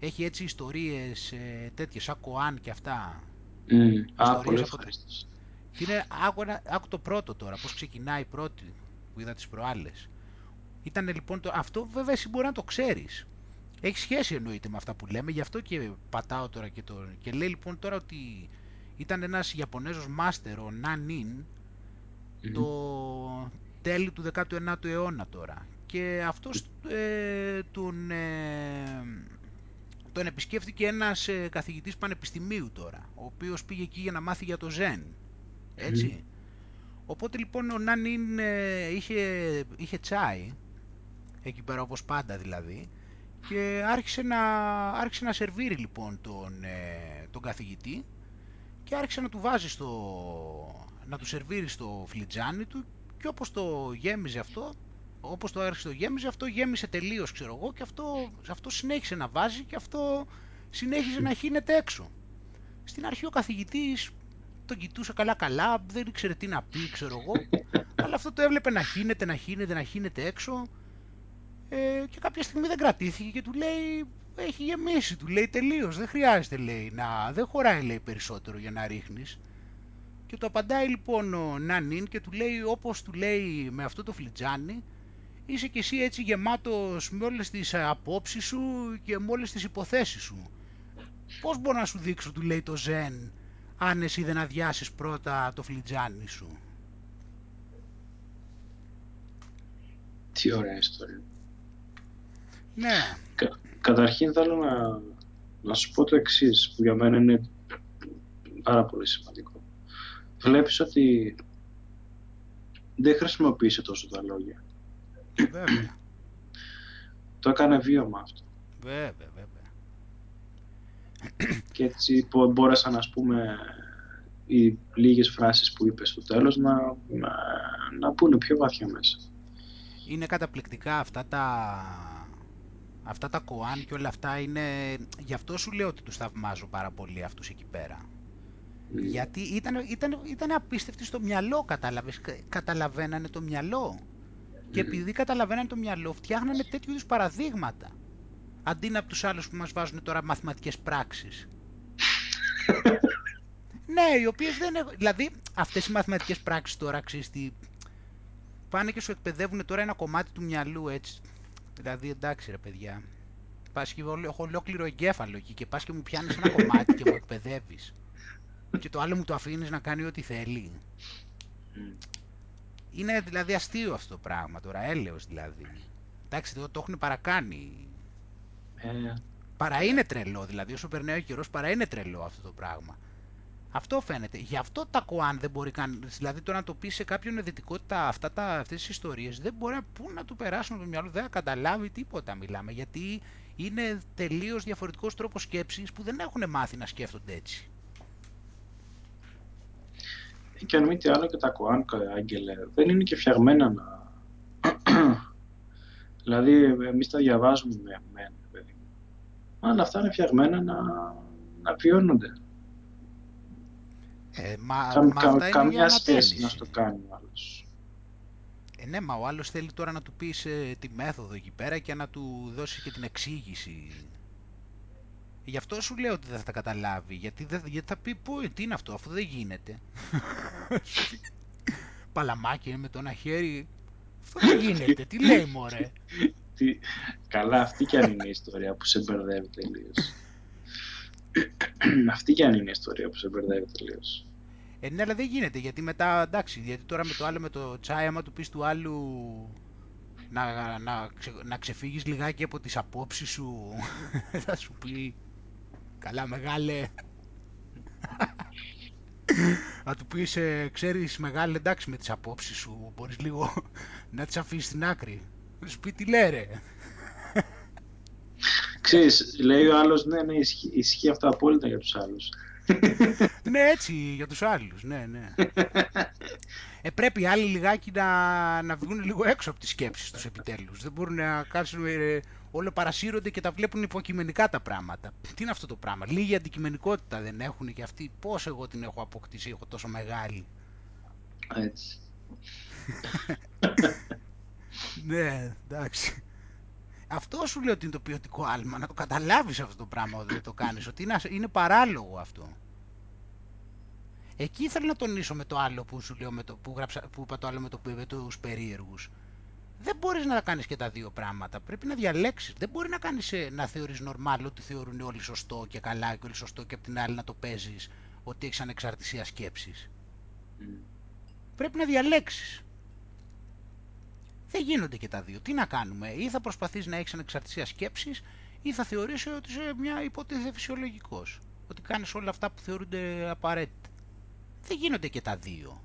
έχει έτσι ιστορίες ε, τέτοιες, σαν Koan και αυτά. Mm. Α, πολύ ευχαριστώ. Και είναι, άκου, άκου, το πρώτο τώρα, πώς ξεκινάει η πρώτη που είδα τις προάλλες. Ήταν λοιπόν το, αυτό βέβαια εσύ μπορεί να το ξέρεις. Έχει σχέση εννοείται με αυτά που λέμε, γι' αυτό και πατάω τώρα και το... Και λέει λοιπόν τώρα ότι ήταν ένας Ιαπωνέζος μάστερ, ο Nanin, το τέλη του 19ου αιώνα τώρα. Και αυτός ε, τον, ε, τον επισκέφθηκε ένας ε, καθηγητής πανεπιστημίου τώρα, ο οποίος πήγε εκεί για να μάθει για το Ζεν. Έτσι. Οπότε λοιπόν ο Νάνιν ε, είχε, είχε τσάι, εκεί πέρα όπως πάντα δηλαδή, και άρχισε να, άρχισε να σερβίρει λοιπόν τον, ε, τον καθηγητή και άρχισε να του βάζει στο, να του σερβίρει στο φλιτζάνι του και όπως το γέμιζε αυτό, όπως το άρχισε το γέμιζε, αυτό γέμισε τελείως ξέρω εγώ και αυτό, αυτό συνέχισε να βάζει και αυτό συνέχιζε να χύνεται έξω. Στην αρχή ο καθηγητής τον κοιτούσε καλά καλά, δεν ήξερε τι να πει ξέρω εγώ, αλλά αυτό το έβλεπε να χύνεται, να χύνεται, να χύνεται έξω ε, και κάποια στιγμή δεν κρατήθηκε και του λέει έχει γεμίσει, του λέει τελείως, δεν χρειάζεται λέει, να, δεν χωράει λέει περισσότερο για να ρίχνεις. Και το απαντάει λοιπόν ο Νανίν και του λέει όπως του λέει με αυτό το φλιτζάνι είσαι και εσύ έτσι γεμάτος με όλες τις απόψεις σου και με όλες τις υποθέσεις σου. Πώς μπορώ να σου δείξω του λέει το Ζεν αν εσύ δεν αδειάσεις πρώτα το φλιτζάνι σου. Τι ωραία ιστορία. Ναι. Κα, καταρχήν θέλω να, να σου πω το εξής που για μένα είναι πάρα πολύ σημαντικό βλέπεις ότι δεν χρησιμοποίησε τόσο τα λόγια. Βέβαια. Το έκανε βίωμα αυτό. Βέβαια, βέβαια. Και έτσι μπόρεσαν, να πούμε, οι λίγες φράσεις που είπες στο τέλος να, να, να πούνε πιο βαθιά μέσα. Είναι καταπληκτικά αυτά τα, αυτά τα κοάν και όλα αυτά είναι... Γι' αυτό σου λέω ότι τους θαυμάζω πάρα πολύ αυτούς εκεί πέρα. Γιατί ήταν, ήταν, ήταν απίστευτοι στο μυαλό, κατάλαβες. Καταλαβαίνανε το μυαλό. Και επειδή καταλαβαίνανε το μυαλό, φτιάχνανε τέτοιου είδους παραδείγματα. Αντί να από τους άλλους που μας βάζουν τώρα μαθηματικές πράξεις. ναι, οι οποίες δεν έχουν... Δηλαδή, αυτές οι μαθηματικές πράξεις τώρα, ξέρεις τι... Πάνε και σου εκπαιδεύουν τώρα ένα κομμάτι του μυαλού, έτσι. Δηλαδή, εντάξει ρε παιδιά. Πας και έχω ολόκληρο εγκέφαλο εκεί και πας και μου πιάνεις ένα κομμάτι και μου εκπαιδεύεις και το άλλο μου το αφήνεις να κάνει ό,τι θέλει. Είναι δηλαδή αστείο αυτό το πράγμα τώρα, έλεος δηλαδή. Εντάξει, το, το έχουν παρακάνει. Ε, Παρά είναι τρελό, δηλαδή όσο περνάει ο καιρός, παρά είναι τρελό αυτό το πράγμα. Αυτό φαίνεται. Γι' αυτό τα Κοάν δεν μπορεί καν. Δηλαδή το να το πει σε κάποιον ειδικότητα αυτά τα, αυτές τις ιστορίες δεν μπορεί πού να του περάσουν το μυαλό, δεν θα καταλάβει τίποτα μιλάμε. Γιατί είναι τελείως διαφορετικός τρόπος σκέψης που δεν έχουν μάθει να σκέφτονται έτσι. και αν μη τι άλλο και τα Κοάν, Άγγελε, δεν είναι και φτιαγμένα να... δηλαδή εμείς τα διαβάζουμε με, με παιδί μου. Αλλά αυτά είναι φτιαγμένα να, να βιώνονται. Ε, μα, κα, μα κα, καμιά σχέση να στο κάνει ο άλλος. Ε, ναι, μα ο άλλος θέλει τώρα να του πεις ε, τη μέθοδο εκεί πέρα και να του δώσει και την εξήγηση. Γι' αυτό σου λέω ότι δεν θα τα καταλάβει, γιατί, δεν, γιατί θα πει πω, τι είναι αυτό, αφού δεν γίνεται. Παλαμάκι με το ένα χέρι, αυτό δεν γίνεται, τι λέει μωρέ; τι, καλά, αυτή κι αν είναι η ιστορία που σε μπερδεύει τελείως. Αυτή κι αν είναι η ιστορία που σε μπερδεύει τελείως. Ε, ναι, αλλά δεν γίνεται γιατί μετά εντάξει. Γιατί τώρα με το άλλο με το τσάι, άμα του πεις του άλλου να, να, ξε, να ξεφύγεις λιγάκι από τις απόψεις σου θα σου πει καλά μεγάλε να του πεις ε, ξέρεις μεγάλε εντάξει με τις απόψεις σου μπορείς λίγο να τις αφήσεις στην άκρη θα σου πει τι λέει ρε Ξέρεις, λέει ο άλλος, ναι, ναι, ισχύει, ισχύει αυτό απόλυτα για τους άλλους. ναι, έτσι, για τους άλλους, ναι, ναι. ε, πρέπει οι άλλοι λιγάκι να, να βγουν λίγο έξω από τις σκέψεις τους επιτέλους. Δεν μπορούν να κάτσουν, ε, όλο παρασύρονται και τα βλέπουν υποκειμενικά τα πράγματα. Τι είναι αυτό το πράγμα, λίγη αντικειμενικότητα δεν έχουν και αυτοί; Πώς εγώ την έχω αποκτήσει, έχω τόσο μεγάλη; Έτσι. ναι, εντάξει. Αυτό σου λέω ότι είναι το ποιοτικό άλμα, να το καταλάβεις αυτό το πράγμα όταν το κάνεις, ότι είναι, είναι παράλογο αυτό. Εκεί ήθελα να τονίσω με το άλλο που σου λέω, με το, που, γράψα, που είπα το άλλο με, το, με τους περίεργους. Δεν μπορείς να κάνεις και τα δύο πράγματα, πρέπει να διαλέξεις. Δεν μπορεί να, κάνεις, ε, να θεωρείς νορμάλ ότι θεωρούν όλοι σωστό και καλά και όλοι σωστό και απ' την άλλη να το παίζεις ότι έχεις ανεξαρτησία σκέψης. Mm. Πρέπει να διαλέξεις. Δεν γίνονται και τα δύο. Τι να κάνουμε, ή θα προσπαθείς να έχεις ανεξαρτησία σκέψης, ή θα θεωρήσει ότι είσαι μια υπόθεση φυσιολογικός. Ότι κάνεις όλα αυτά που θεωρούνται απαραίτητα. Δεν γίνονται και τα δύο.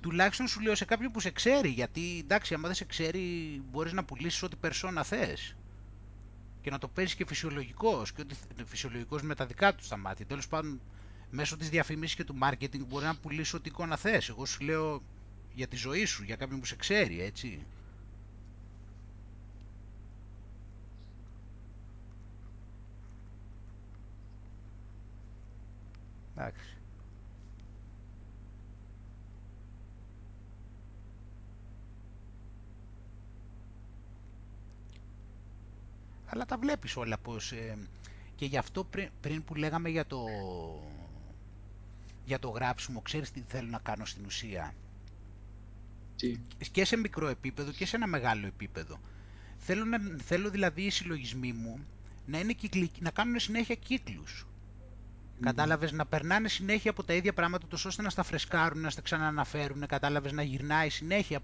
Τουλάχιστον σου λέω σε κάποιον που σε ξέρει, γιατί εντάξει, άμα δεν σε ξέρει, μπορείς να πουλήσεις ό,τι περσόνα θες. Και να το παίζεις και φυσιολογικός, και ότι φυσιολογικός με τα δικά του στα μάτια. Τέλος πάντων, μέσω της διαφήμιση και του marketing μπορεί να πουλήσεις ό,τι εικόνα θες. Εγώ σου λέω για τη ζωή σου, για κάποιον που σε ξέρει, έτσι. Εντάξει. Αλλά τα βλέπεις όλα πως... Ε, και γι' αυτό πριν, πριν που λέγαμε για το, για το γράψιμο, ξέρεις τι θέλω να κάνω στην ουσία; Και σε μικρό επίπεδο και σε ένα μεγάλο επίπεδο. Θέλω, να, θέλω δηλαδή οι συλλογισμοί μου να, είναι κυκλικ, να κάνουν συνέχεια κύκλους. Mm. Κατάλαβες να περνάνε συνέχεια από τα ίδια πράγματα τόσο ώστε να στα φρεσκάρουν, να στα ξανααναφέρουν, κατάλαβες να γυρνάει συνέχεια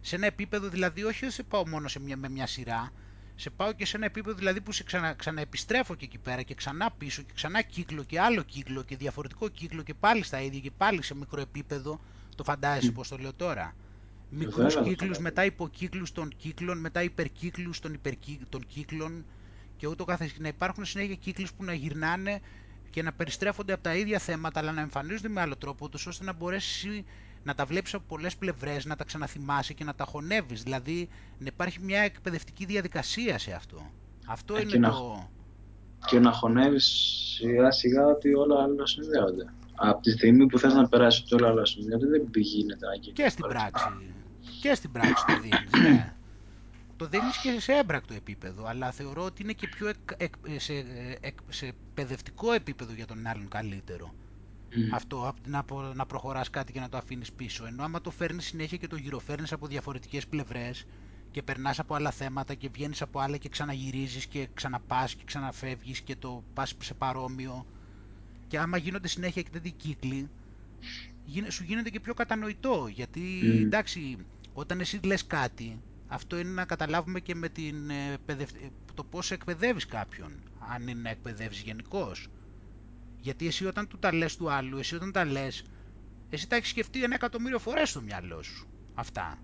σε ένα επίπεδο δηλαδή όχι σε πάω μόνο σε μια, με μια σειρά, σε πάω και σε ένα επίπεδο δηλαδή που σε ξανα, ξαναεπιστρέφω και εκεί πέρα και ξανά πίσω και ξανά κύκλο και άλλο κύκλο και διαφορετικό κύκλο και πάλι στα ίδια και πάλι σε μικρό επίπεδο, το φαντάζεσαι mm. πώς το λέω τώρα; Μικρούς κύκλους, μετά υποκύκλους των κύκλων, μετά υπερκύκλους των, υπερκύ, των κύκλων και ούτω καθεξής. Να υπάρχουν συνέχεια κύκλους που να γυρνάνε και να περιστρέφονται από τα ίδια θέματα, αλλά να εμφανίζονται με άλλο τρόπο, ούτως ώστε να μπορέσει να τα βλέπεις από πολλές πλευρές, να τα ξαναθυμάσαι και να τα χωνεύεις. Δηλαδή, να υπάρχει μια εκπαιδευτική διαδικασία σε αυτό. Αυτό ε, είναι να, το... Και να χωνεύεις σιγά σιγά ότι όλα άλλα συνδέονται από τη στιγμή που θες να περάσεις το όλα άλλα συνδέονται, δεν γίνεται να γίνει. Και στην πράξη και στην πράξη το δίνεις, ναι. Το δίνεις και σε έμπρακτο επίπεδο, αλλά θεωρώ ότι είναι και πιο σε, σε παιδευτικό επίπεδο για τον άλλον καλύτερο. Αυτό, να, να προχωράς κάτι και να το αφήνεις πίσω. Ενώ άμα το φέρνεις συνέχεια και το γυροφέρνεις από διαφορετικές πλευρές και περνάς από άλλα θέματα και βγαίνεις από άλλα και ξαναγυρίζεις και ξαναπάς και ξαναφεύγεις και το πας σε παρόμοιο και άμα γίνονται συνέχεια και τέτοιοι κύκλοι, σου γίνεται και πιο κατανοητό. Γιατί εντάξει, Όταν εσύ λες κάτι, αυτό είναι να καταλάβουμε και με την, ε, το πώς εκπαιδεύεις κάποιον, αν είναι να εκπαιδεύεις γενικώς. Γιατί εσύ όταν του τα λες του άλλου, εσύ όταν τα λες, εσύ τα έχεις σκεφτεί ένα εκατομμύριο φορές στο μυαλό σου. Αυτά.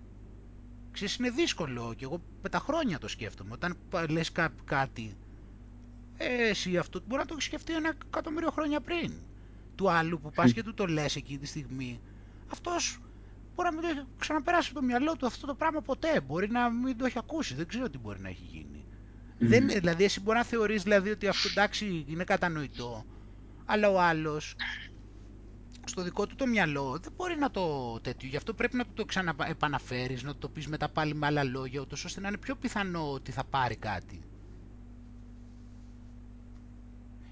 Ξέρεις, είναι δύσκολο και εγώ με τα χρόνια το σκέφτομαι. Όταν λες κά, κάτι, ε, εσύ αυτό μπορεί να το έχεις σκεφτεί ένα εκατομμύριο χρόνια πριν. Του άλλου που πας και του το λες εκείνη τη στιγμή, αυτός μπορεί να μην το ξαναπεράσει από το μυαλό του αυτό το πράγμα ποτέ. Μπορεί να μην το έχει ακούσει, δεν ξέρω τι μπορεί να έχει γίνει. Δεν, δηλαδή, εσύ μπορεί να θεωρείς δηλαδή, ότι αυτό εντάξει είναι κατανοητό, αλλά ο άλλος στο δικό του το μυαλό δεν μπορεί να το τέτοιο. Γι' αυτό πρέπει να του το ξαναεπαναφέρεις, να το πεις μετά πάλι με άλλα λόγια, ούτως ώστε να είναι πιο πιθανό ότι θα πάρει κάτι.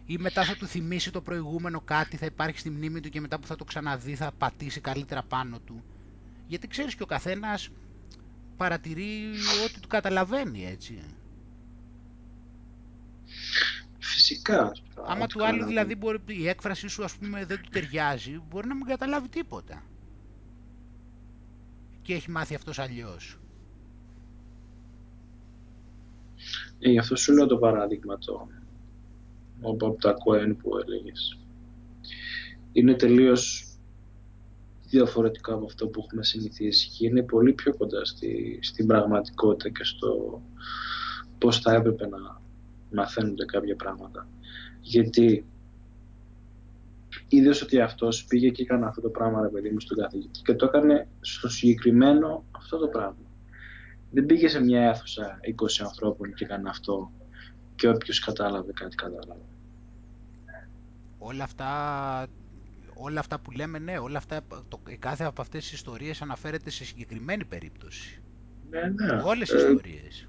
Ή μετά θα του θυμίσει το προηγούμενο κάτι, θα υπάρχει στη μνήμη του και μετά που θα το ξαναδεί θα πατήσει καλύτερα πάνω του. Γιατί ξέρεις και ο καθένας παρατηρεί ό,τι του καταλαβαίνει, έτσι. Φυσικά. Άμα του άλλου δηλαδή μπορεί, η έκφρασή σου ας πούμε δεν του ταιριάζει, μπορεί να μην καταλάβει τίποτα. Και έχει μάθει αυτός αλλιώς. Ε, γι' αυτό σου λέω το παράδειγμα το από τα Cohen που έλεγες. Είναι τελείως διαφορετικά από αυτό που έχουμε συνηθίσει και είναι πολύ πιο κοντά στη, στην πραγματικότητα και στο πώς θα έπρεπε να μαθαίνονται κάποια πράγματα. Γιατί είδες ότι αυτός πήγε και έκανε αυτό το πράγμα, ρε παιδί μου, στον καθηγητή και το έκανε στο συγκεκριμένο αυτό το πράγμα. Δεν πήγε σε μια αίθουσα 20 ανθρώπων και έκανε αυτό και όποιος κατάλαβε κάτι κατάλαβε. Όλα αυτά, όλα αυτά που λέμε, ναι, όλα αυτά, το, κάθε από αυτές τις ιστορίες αναφέρεται σε συγκεκριμένη περίπτωση. Ναι, ναι. Όλες οι ε, ιστορίες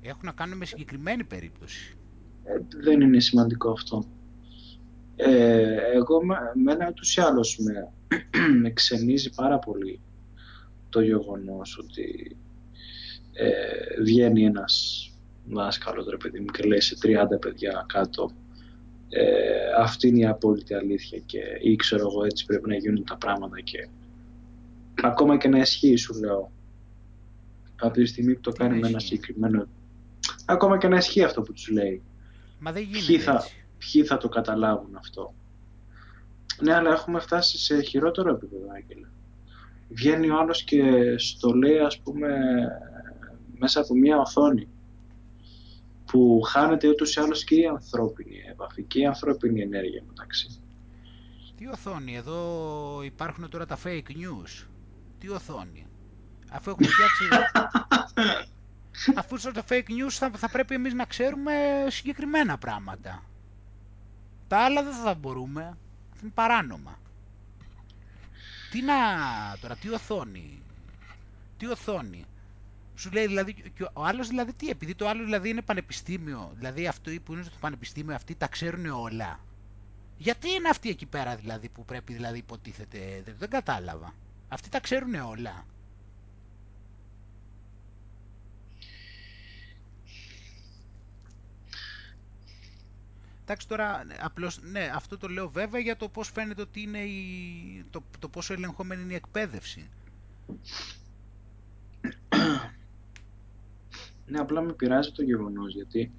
έχουν να κάνουν με συγκεκριμένη περίπτωση. Ε, δεν είναι σημαντικό αυτό. Ε, εγώ με ένα ούτως ή άλλως με, με ξενίζει πάρα πολύ το γεγονός ότι ε, βγαίνει ένας δάσκαλος ρε παιδί μου και λέει σε 30 παιδιά κάτω ε, αυτή είναι η απόλυτη αλήθεια και ή ξέρω εγώ έτσι πρέπει να γίνουν τα πράγματα και ακόμα και να ισχύει σου λέω από τη στιγμή που το κάνει με ένα συγκεκριμένο ακόμα και να ισχύει αυτό που τους λέει. Μα δεν γίνεται ποιοι θα, ποιοι θα το καταλάβουν αυτό; Ναι, αλλά έχουμε φτάσει σε χειρότερο επίπεδο, Άγγελε. Βγαίνει ο άλλος και στο λέει, ας πούμε, μέσα από μία οθόνη που χάνεται ούτως ή άλλως και η ανθρώπινη επαφή και η ανθρώπινη ενέργεια μεταξύ. Τι οθόνη, εδώ υπάρχουν τώρα τα fake news. Τι οθόνη. Αφού έχουμε φτιάξει Αφού στο fake news θα, θα πρέπει εμείς να ξέρουμε συγκεκριμένα πράγματα. Τα άλλα δεν θα μπορούμε. είναι παράνομα. Τι να τώρα, τι οθόνη. Τι οθόνη. Σου λέει δηλαδή, και ο άλλος δηλαδή τι, επειδή το άλλο δηλαδή είναι πανεπιστήμιο, δηλαδή αυτοί που είναι στο πανεπιστήμιο αυτοί τα ξέρουν όλα. Γιατί είναι αυτοί εκεί πέρα δηλαδή που πρέπει δηλαδή υποτίθεται, δεν, δεν κατάλαβα. Αυτοί τα ξέρουν όλα. Εντάξει τώρα, απλώς, ναι, αυτό το λέω βέβαια για το πώς φαίνεται ότι είναι η, το, το πόσο ελεγχόμενη είναι η εκπαίδευση. Ναι, απλά με πειράζει το γεγονός, γιατί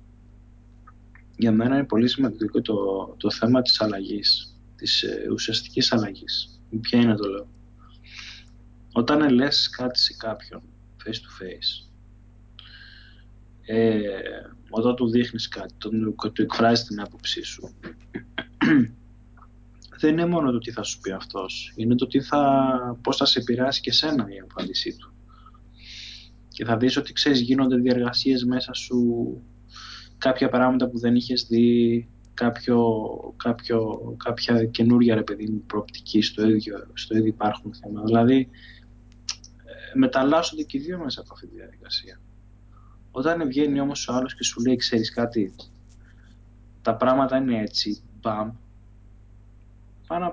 για μένα είναι πολύ σημαντικό το, το θέμα της αλλαγής, της ε, ουσιαστικής αλλαγής. Ποια είναι το λέω. Όταν λες κάτι σε κάποιον, face to face, ε, όταν του δείχνεις κάτι, τον, του εκφράζεις την άποψή σου, δεν είναι μόνο το τι θα σου πει αυτός, είναι το τι θα, πώς θα σε επηρεάσει και σένα η απάντησή του. Και θα δεις ότι ξέρεις γίνονται διεργασίες μέσα σου, κάποια πράγματα που δεν είχες δει, κάποιο, κάποιο, κάποια καινούρια ρε παιδί μου προοπτική στο ίδιο, στο ίδιο υπάρχουν θέμα. Δηλαδή ε, μεταλλάσσονται και οι δύο μέσα από αυτή τη διαδικασία. Όταν βγαίνει όμως ο άλλος και σου λέει, ξέρεις κάτι, τα πράγματα είναι έτσι, μπαμ, πάνω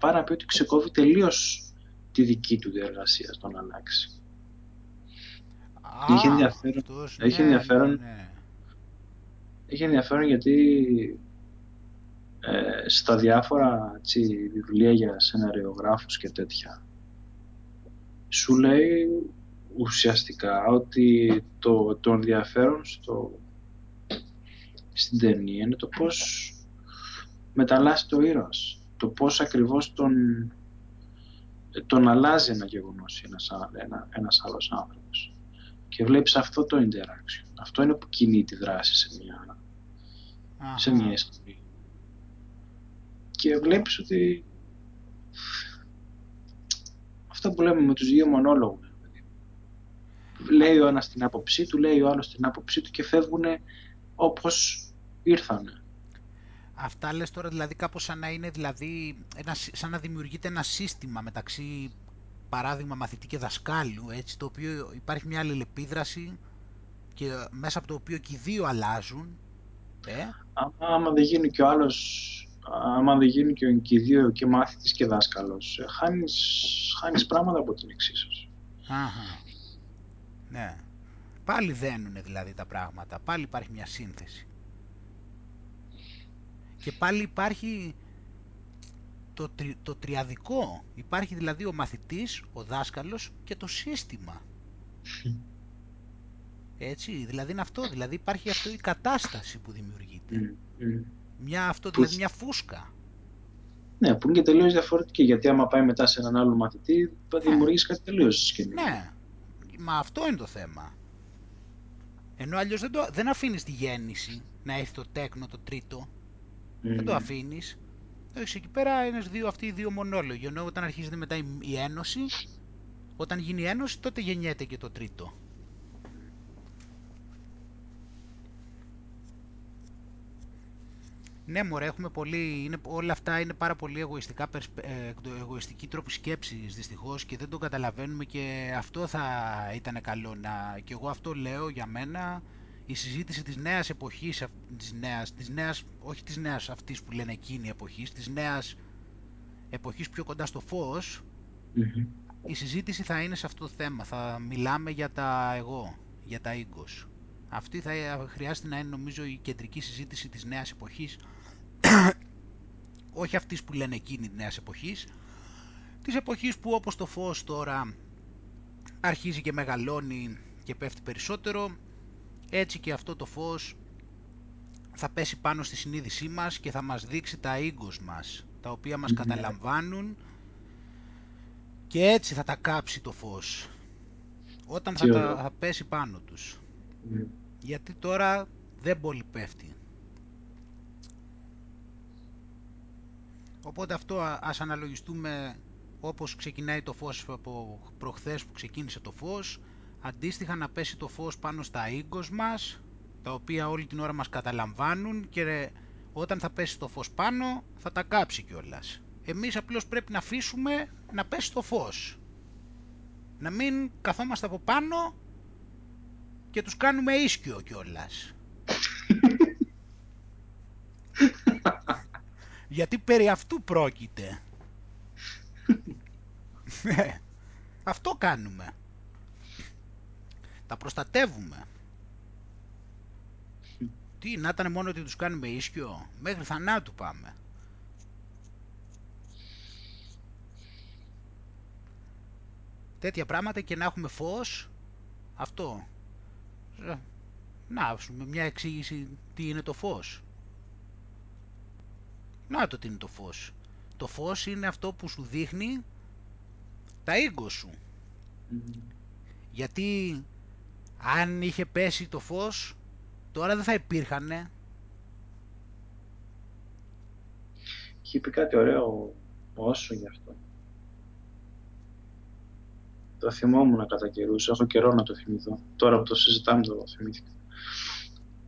να πει, ότι ξεκόβει τελείως τη δική του διεργασία στον αλλάξει. Έχει ενδιαφέρον, αυτός, έχει, ναι, ενδιαφέρον ναι, ναι. έχει ενδιαφέρον γιατί ε, στα διάφορα έτσι, βιβλία για σεναριογράφους και τέτοια σου λέει ουσιαστικά ότι το, το ενδιαφέρον στο, στην ταινία είναι το πώς μεταλλάσσει το ήρωας. Το πώς ακριβώς τον, τον αλλάζει ένα γεγονός ένας, ένα, ένας άλλος άνθρωπος. Και βλέπεις αυτό το interaction. Αυτό είναι που κινεί τη δράση σε μια, σε μια σκηνή. Και βλέπεις ότι αυτό που λέμε με τους δύο μονόλογους. Λέει ο ένας την άποψή του, λέει ο άλλος την άποψή του και φεύγουν όπως ήρθανε. Αυτά λες τώρα δηλαδή κάπως σαν να είναι δηλαδή, ένα, σαν να δημιουργείται ένα σύστημα μεταξύ παράδειγμα μαθητή και δασκάλου, έτσι, το οποίο υπάρχει μια αλληλεπίδραση και μέσα από το οποίο και οι δύο αλλάζουν. Ε; Άμα δεν γίνει και ο άλλος, άμα δεν γίνει και, και οι δύο και μάθητης και δάσκαλος, ε, χάνεις, χάνεις πράγματα από την εξίσωση. Αχα. Ναι. Πάλι δένουν δηλαδή τα πράγματα, πάλι υπάρχει μια σύνθεση. Και πάλι υπάρχει το, το τριαδικό. Υπάρχει δηλαδή ο μαθητής, ο δάσκαλος και το σύστημα. Έτσι, δηλαδή είναι αυτό, δηλαδή υπάρχει αυτό η κατάσταση που δημιουργείται. Μια, αυτό, δηλαδή μια φούσκα. Ναι, που είναι και τελείως διαφορετική, γιατί άμα πάει μετά σε έναν άλλο μαθητή, θα ναι. δημιουργήσει κάτι τελείως σκηνή. Ναι, μα αυτό είναι το θέμα. Ενώ αλλιώς δεν, το, δεν αφήνεις τη γέννηση να έρθει το τέκνο το τρίτο. Δεν το αφήνεις. Το έχεις εκεί πέρα είναι δύο, αυτοί οι δύο μονόλογοι. Ενώ όταν αρχίζεται μετά η, ένωση, όταν γίνει η ένωση τότε γεννιέται και το τρίτο. Ναι, μωρέ, έχουμε πολύ, είναι, όλα αυτά είναι πάρα πολύ εγωιστικά, ε, εγωιστική τρόπη σκέψης δυστυχώς και δεν το καταλαβαίνουμε και αυτό θα ήταν καλό να, και εγώ αυτό λέω για μένα, η συζήτηση της νέας εποχής, της νέας, της νέας όχι της νέας αυτής που λένε εκείνη εποχής, της νέας εποχής πιο κοντά στο φως, η συζήτηση θα είναι σε αυτό το θέμα. Θα μιλάμε για τα εγώ, για τα ίγκος. Αυτή θα χρειάζεται να είναι νομίζω η κεντρική συζήτηση της νέας εποχής, όχι αυτής που λένε εκείνη της νέας εποχής, της εποχής που όπως το φως τώρα αρχίζει και μεγαλώνει και πέφτει περισσότερο, έτσι και αυτό το φως θα πέσει πάνω στη συνείδησή μας και θα μας δείξει τα ίγκος μας, τα οποία μας καταλαμβάνουν και έτσι θα τα κάψει το φως, όταν θα, τα, θα πέσει πάνω τους. Γιατί τώρα δεν πολύ πέφτει. Οπότε αυτό ας αναλογιστούμε όπως ξεκινάει το φως από προχθές που ξεκίνησε το φως, αντίστοιχα να πέσει το φως πάνω στα ίγκος μας, τα οποία όλη την ώρα μας καταλαμβάνουν και όταν θα πέσει το φως πάνω θα τα κάψει κιόλας. Εμείς απλώς πρέπει να αφήσουμε να πέσει το φως. Να μην καθόμαστε από πάνω και τους κάνουμε ίσκιο κιόλας. Γιατί περί αυτού πρόκειται. Ναι. Αυτό κάνουμε τα προστατεύουμε. Τι, να ήταν μόνο ότι τους κάνουμε ίσκιο, μέχρι θανάτου πάμε. Τέτοια πράγματα και να έχουμε φως, αυτό. Ε, να, με μια εξήγηση τι είναι το φως. Να το τι είναι το φως. Το φως είναι αυτό που σου δείχνει τα ίγκο σου. Γιατί αν είχε πέσει το φως, τώρα δεν θα υπήρχαν. Είχε πει κάτι ωραίο όσο γι' αυτό. Το θυμόμουν κατά καιρούς, έχω καιρό να το θυμηθώ. Τώρα που το συζητάμε το θυμήθηκα.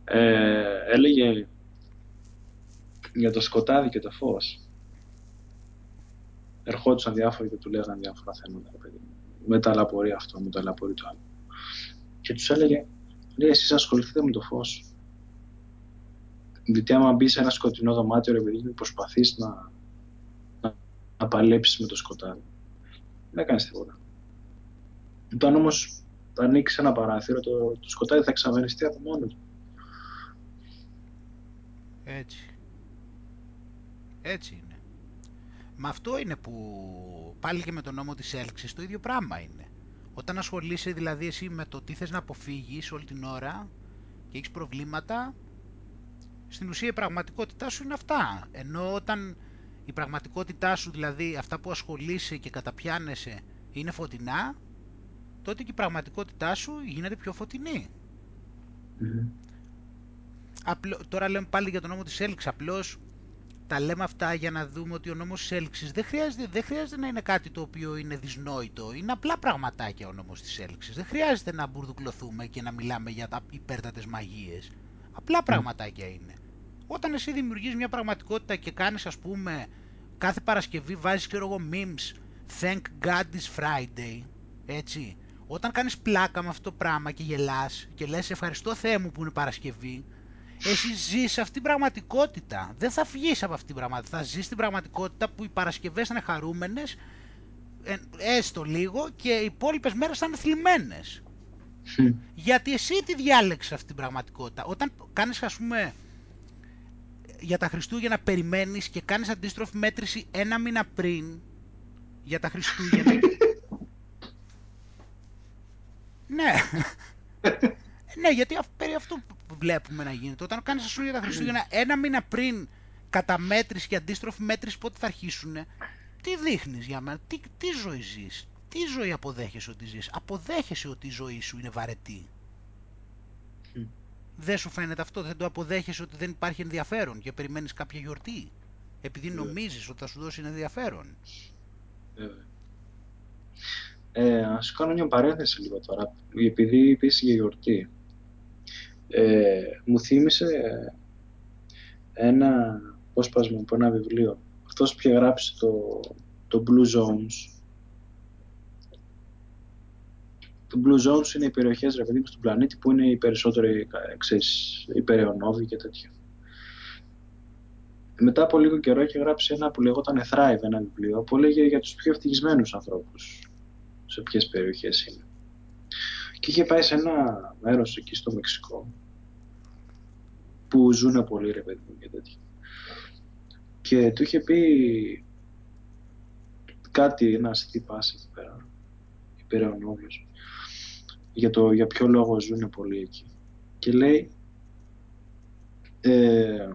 Ε, έλεγε για το σκοτάδι και το φως. Ερχόντουσαν διάφοροι και του λέγανε διάφορα θέματα. Με τα λαπορία αυτό, με τα λαπορία το άλλο και τους έλεγε, λέει, εσείς ασχοληθείτε με το φως. Γιατί άμα μπεις σε ένα σκοτεινό δωμάτιο, ρε παιδί προσπαθείς να, να, να παλέψεις με το σκοτάδι. Δεν κάνεις τίποτα. Όταν όμως ανοίξεις ένα παράθυρο, το, το σκοτάδι θα εξαφανιστεί από μόνος του. Έτσι. Έτσι είναι. Μα αυτό είναι που πάλι και με τον νόμο της έλξης το ίδιο πράγμα είναι. Όταν ασχολείσαι δηλαδή εσύ με το τι θες να αποφύγεις όλη την ώρα και έχεις προβλήματα, στην ουσία η πραγματικότητά σου είναι αυτά. Ενώ όταν η πραγματικότητά σου, δηλαδή αυτά που ασχολείσαι και καταπιάνεσαι, είναι φωτεινά, τότε και η πραγματικότητά σου γίνεται πιο φωτεινή. Απλό, τώρα λέμε πάλι για τον νόμο της έλξης, απλώς τα λέμε αυτά για να δούμε ότι ο νόμος της έλξης δεν χρειάζεται, δεν χρειάζεται να είναι κάτι το οποίο είναι δυσνόητο. Είναι απλά πραγματάκια ο νόμος της έλξης. Δεν χρειάζεται να μπουρδουκλωθούμε και να μιλάμε για τα υπέρτατες μαγείες. Απλά πραγματάκια είναι. Όταν εσύ δημιουργείς μια πραγματικότητα και κάνεις ας πούμε κάθε Παρασκευή βάζεις ξέρω εγώ memes Thank God it's Friday έτσι όταν κάνεις πλάκα με αυτό το πράγμα και γελάς και λες ευχαριστώ Θεέ μου που είναι Παρασκευή εσύ ζεις αυτή την πραγματικότητα. Δεν θα φυγείς από αυτή την πραγματικότητα. Θα ζεις την πραγματικότητα που οι Παρασκευές θα είναι χαρούμενες, ε, έστω λίγο, και οι υπόλοιπες μέρες θα είναι θλιμμένες. Γιατί εσύ τη διάλεξες αυτή την πραγματικότητα. Όταν κάνεις, ας πούμε, για τα Χριστούγεννα περιμένεις και κάνεις αντίστροφη μέτρηση ένα μήνα πριν για τα Χριστούγεννα. ναι. ναι, γιατί περί αυτού βλέπουμε να γίνεται. Όταν κάνεις ας πούμε για τα Χριστούγεννα ένα μήνα πριν καταμέτρηση και αντίστροφη μέτρηση πότε θα αρχίσουν, τι δείχνεις για μένα, τι, τι ζωή ζεις, τι ζωή αποδέχεσαι ότι ζεις. Αποδέχεσαι ότι η ζωή σου είναι βαρετή. Δεν σου φαίνεται αυτό, δεν το αποδέχεσαι ότι δεν υπάρχει ενδιαφέρον και περιμένεις κάποια γιορτή. Επειδή νομίζεις ότι θα σου δώσει ενδιαφέρον. Ε, ας κάνω μια παρένθεση λίγο τώρα, επειδή είπες για γιορτή. Ε, μου θύμισε ένα απόσπασμα από ένα βιβλίο. Αυτός που είχε γράψει το, το Blue Zones. Το Blue Zones είναι οι περιοχές ρε παιδί, στον πλανήτη που είναι οι περισσότεροι ξέρεις, υπεραιωνόβοι και τέτοια. Μετά από λίγο καιρό είχε γράψει ένα που λεγόταν Thrive, ένα βιβλίο που λέγε για τους πιο ευτυχισμένους ανθρώπους σε ποιες περιοχές είναι. Και είχε πάει σε ένα μέρος εκεί στο Μεξικό που ζουν πολύ ρε παιδί μου και τέτοια. Και του είχε πει κάτι ένας τυπάς εκεί πέρα, υπεραιωνόβιος, για, το, για ποιο λόγο ζουν πολύ εκεί. Και λέει, ε,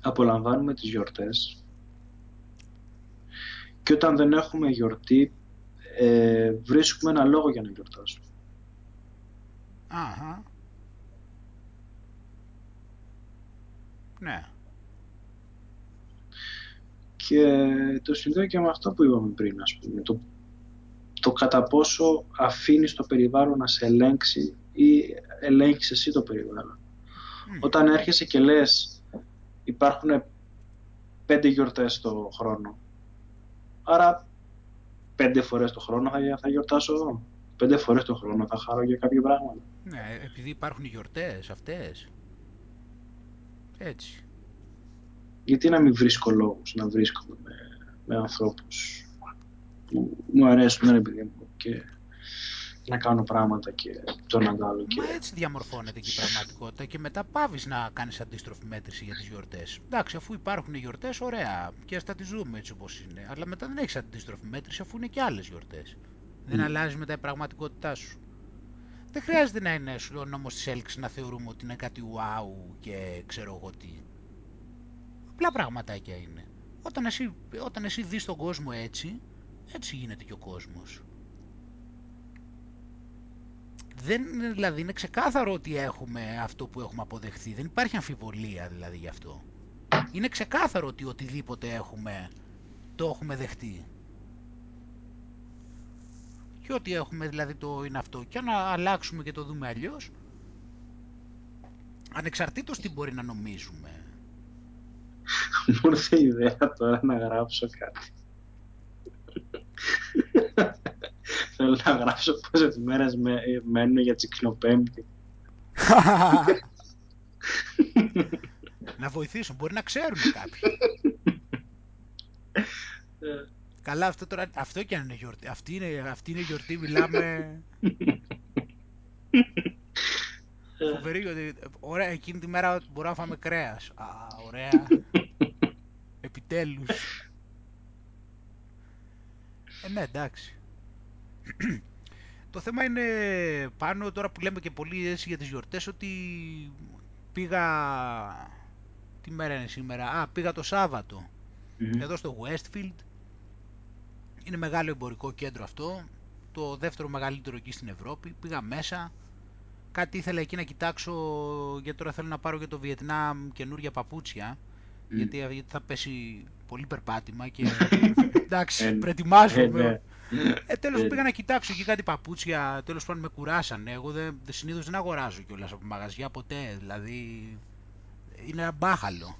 απολαμβάνουμε τις γιορτές και όταν δεν έχουμε γιορτή ε, βρίσκουμε ένα λόγο για να γιορτάσουμε. Αχα. Ναι. Και το συνδέω και με αυτό που είπαμε πριν, ας πούμε, το, το κατά πόσο αφήνεις το περιβάλλον να σε ελέγξει ή ελέγχεις εσύ το περιβάλλον. Όταν έρχεσαι και λες υπάρχουν πέντε γιορτές το χρόνο, άρα πέντε φορές το χρόνο θα, θα γιορτάσω εγώ. Πέντε φορές το χρόνο θα χαρώ για κάποια πράγματα. Ναι, επειδή υπάρχουν οι γιορτές αυτές. Έτσι. Γιατί να μην βρίσκω λόγους να βρίσκομαι με, με ανθρώπους που μου αρέσουν, επειδή μου και να κάνω πράγματα και το να άλλο. Και... Μα έτσι διαμορφώνεται και η πραγματικότητα και μετά πάβεις να κάνεις αντίστροφη μέτρηση για τις γιορτές. Εντάξει, αφού υπάρχουν οι γιορτές, ωραία, και ας τα τις ζούμε έτσι όπως είναι. Αλλά μετά δεν έχεις αντίστροφη μέτρηση αφού είναι και άλλες γιορτές. Δεν αλλάζει μετά η πραγματικότητά σου. Δεν χρειάζεται να είναι ο νόμος της έλξης να θεωρούμε ότι είναι κάτι wow και ξέρω εγώ τι. Απλά πραγματάκια είναι. Όταν εσύ, όταν εσύ δεις τον κόσμο έτσι, έτσι γίνεται και ο κόσμος. Δεν, δηλαδή είναι ξεκάθαρο ότι έχουμε αυτό που έχουμε αποδεχθεί. Δεν υπάρχει αμφιβολία δηλαδή γι' αυτό. Είναι ξεκάθαρο ότι οτιδήποτε έχουμε, το έχουμε δεχτεί και ό,τι έχουμε δηλαδή το είναι αυτό. Και να αλλάξουμε και το δούμε αλλιώς, ανεξαρτήτως τι μπορεί να νομίζουμε. Μου ήρθε η ιδέα τώρα να γράψω κάτι. Θέλω να γράψω πόσες μέρες με, μένουν για τσικνοπέμπτη. να βοηθήσουν, μπορεί να ξέρουν κάποιοι. Ε, Καλά, αυτό, τώρα, αυτό και αν είναι γιορτή. Αυτή είναι, αυτή είναι γιορτή, μιλάμε... Φοβερή γιατί ωραία, εκείνη τη μέρα μπορούμε να φάμε κρέας. Α, ωραία. Επιτέλους. Ε, ναι, εντάξει. Το θέμα είναι πάνω τώρα που λέμε και πολύ έτσι για τις γιορτές ότι πήγα... Τι μέρα είναι σήμερα; Α, πήγα το σαββατο εδώ στο Westfield. Είναι μεγάλο εμπορικό κέντρο αυτό. Το δεύτερο μεγαλύτερο εκεί στην Ευρώπη. Πήγα μέσα. Κάτι ήθελα εκεί να κοιτάξω γιατί τώρα θέλω να πάρω για το Βιετνάμ καινούργια παπούτσια. Γιατί, γιατί θα πέσει πολύ περπάτημα και εντάξει, Ε, προετοιμάζομαι. Ε, ναι. Ε, τέλος Ε. πήγα να κοιτάξω εκεί κάτι παπούτσια, τέλος πάντων με κουράσανε. Εγώ δεν, δεν- συνήθως δεν αγοράζω κιόλας από μαγαζιά ποτέ, δηλαδή είναι ένα μπάχαλο.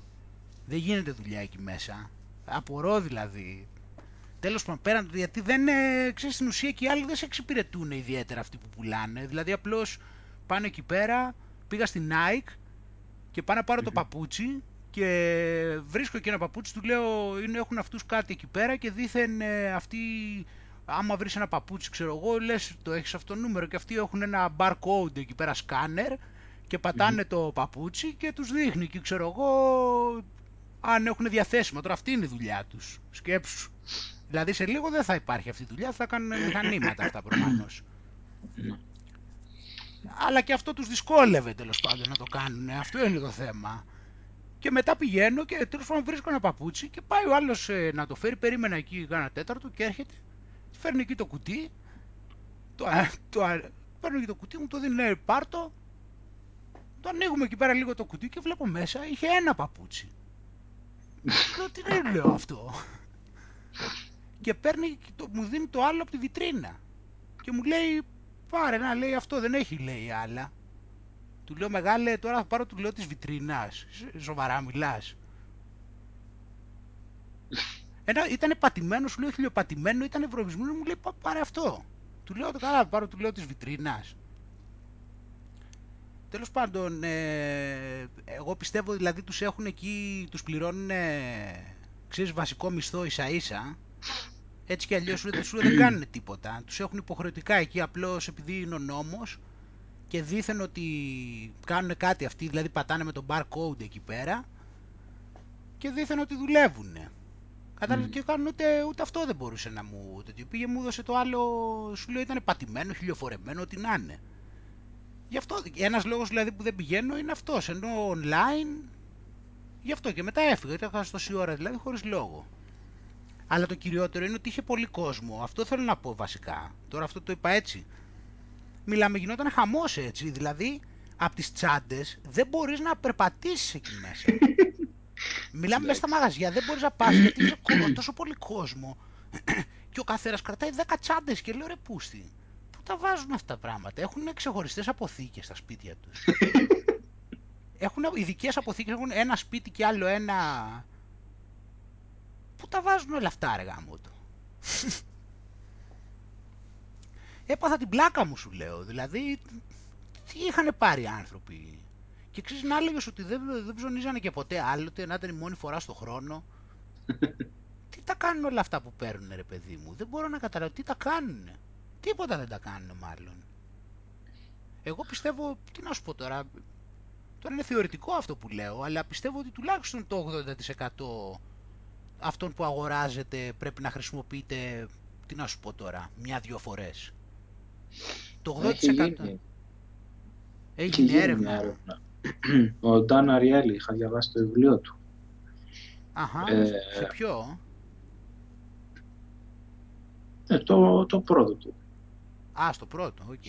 Δεν γίνεται δουλειά εκεί μέσα. Απορώ δηλαδή. Τέλος πάντων, πέραν του γιατί δεν, ε, ξέρεις, στην ουσία και οι άλλοι δεν σε εξυπηρετούν ιδιαίτερα αυτοί που πουλάνε. Δηλαδή απλώς πάνε εκεί πέρα, πήγα στην Nike και πάω να πάρω το παπούτσι και βρίσκω εκεί ένα παπούτσι, του λέω είναι, έχουν αυτούς κάτι εκεί πέρα και δήθεν ε, αυτοί άμα βρεις ένα παπούτσι ξέρω εγώ λες το έχεις αυτό το νούμερο και αυτοί έχουν ένα barcode εκεί πέρα σκάνερ και πατάνε το παπούτσι και τους δείχνει και ξέρω εγώ αν έχουν διαθέσιμο. Τώρα αυτή είναι η δουλειά τους. Σκέψου. Δηλαδή σε λίγο δεν θα υπάρχει αυτή η δουλειά, θα κάνουν μηχανήματα αυτά προφανώς. Ναι. Αλλά και αυτό τους δυσκόλευε τέλος πάντων να το κάνουν. Αυτό είναι το θέμα. Και μετά πηγαίνω και τέλος πάντων βρίσκω ένα παπούτσι και πάει ο άλλος να το φέρει. Περίμενα εκεί κάνα τέταρτο και έρχεται. Φέρνει εκεί το κουτί. Το, α- το, α- παίρνω εκεί το κουτί, μου το δίνει, λέει πάρτο. Το ανοίγουμε εκεί πέρα λίγο το κουτί και βλέπω μέσα είχε ένα παπούτσι. Λέω τι είναι λέω αυτό; Και παίρνει, και το, μου δίνει το άλλο από τη βιτρίνα. Και μου λέει πάρε να λέει αυτό δεν έχει λέει άλλα. Του λέω μεγάλε τώρα θα πάρω του λέω της βιτρίνας. Σ- Σοβαρά μιλάς. Ένα, ήταν πατημένος, σου λέω χιλιοπατημένο, ήταν βρωμισμένο, μου λέει «Πά- πάρε αυτό. Του λέω το καλά, πάρω του λέω της βιτρίνας. Τέλος πάντων, ε, εγώ πιστεύω δηλαδή τους έχουν εκεί, τους πληρώνουν, ξέρεις, βασικό μισθό ίσα ίσα. Έτσι κι αλλιώς σου, σου δεν κάνουν τίποτα. Τους έχουν υποχρεωτικά εκεί απλώς επειδή είναι ο νόμος και δήθεν ότι κάνουν κάτι αυτοί, δηλαδή πατάνε με τον barcode εκεί πέρα και δήθεν ότι δουλεύουν. Κατάλαβε Μμμ. και κάνουν ούτε, ούτε αυτό δεν μπορούσε να μου τέτοιο. Πήγε μου έδωσε το άλλο, σου λέω ήταν πατημένο, χιλιοφορεμένο, ό,τι να είναι. Γι' αυτό, ένας λόγος δηλαδή που δεν πηγαίνω είναι αυτός, ενώ online, γι' αυτό και μετά έφυγα, ήταν χάσει τόση ώρα δηλαδή χωρίς λόγο. Αλλά το κυριότερο είναι ότι είχε πολύ κόσμο, αυτό θέλω να πω βασικά. Τώρα αυτό το είπα έτσι. Μιλάμε, γινόταν χαμός έτσι, δηλαδή από τις τσάντες δεν μπορείς να περπατήσεις εκεί μέσα. Μιλάμε μέσα στα μαγαζιά, δεν μπορείς να πας γιατί είναι κο- τόσο πολύ κόσμο και ο καθένας κρατάει 10 τσάντες και λέω ρε πούστη, πού τα βάζουν αυτά τα πράγματα, έχουν ξεχωριστές αποθήκες στα σπίτια τους. Έχουν ειδικές αποθήκες, έχουν ένα σπίτι και άλλο ένα... Πού τα βάζουν όλα αυτά ρε γάμο του; Έπαθα την πλάκα μου σου λέω, δηλαδή τι είχαν πάρει οι άνθρωποι; Και ξέρεις να έλεγες ότι δεν, δεν ψωνίζανε και ποτέ άλλοτε, να ήταν η μόνη φορά στο χρόνο. τι τα κάνουν όλα αυτά που παίρνουν ρε παιδί μου; Δεν μπορώ να καταλάβω τι τα κάνουν. Τίποτα δεν τα κάνουν μάλλον. Εγώ πιστεύω, τι να σου πω τώρα, τώρα είναι θεωρητικό αυτό που λέω, αλλά πιστεύω ότι τουλάχιστον το 80% αυτών που αγοράζετε πρέπει να χρησιμοποιείτε, τι να σου πω τώρα, μια-δυο φορές. Το 80% Έχει γίνει, έχει έγινε γίνει έρευνα. μια έρευνα. Ο Νταν Αριέλι, είχα διαβάσει το βιβλίο του. Αχα, Ε, σε ποιο; Ε, το, το πρώτο του. Α, στο πρώτο, οκ.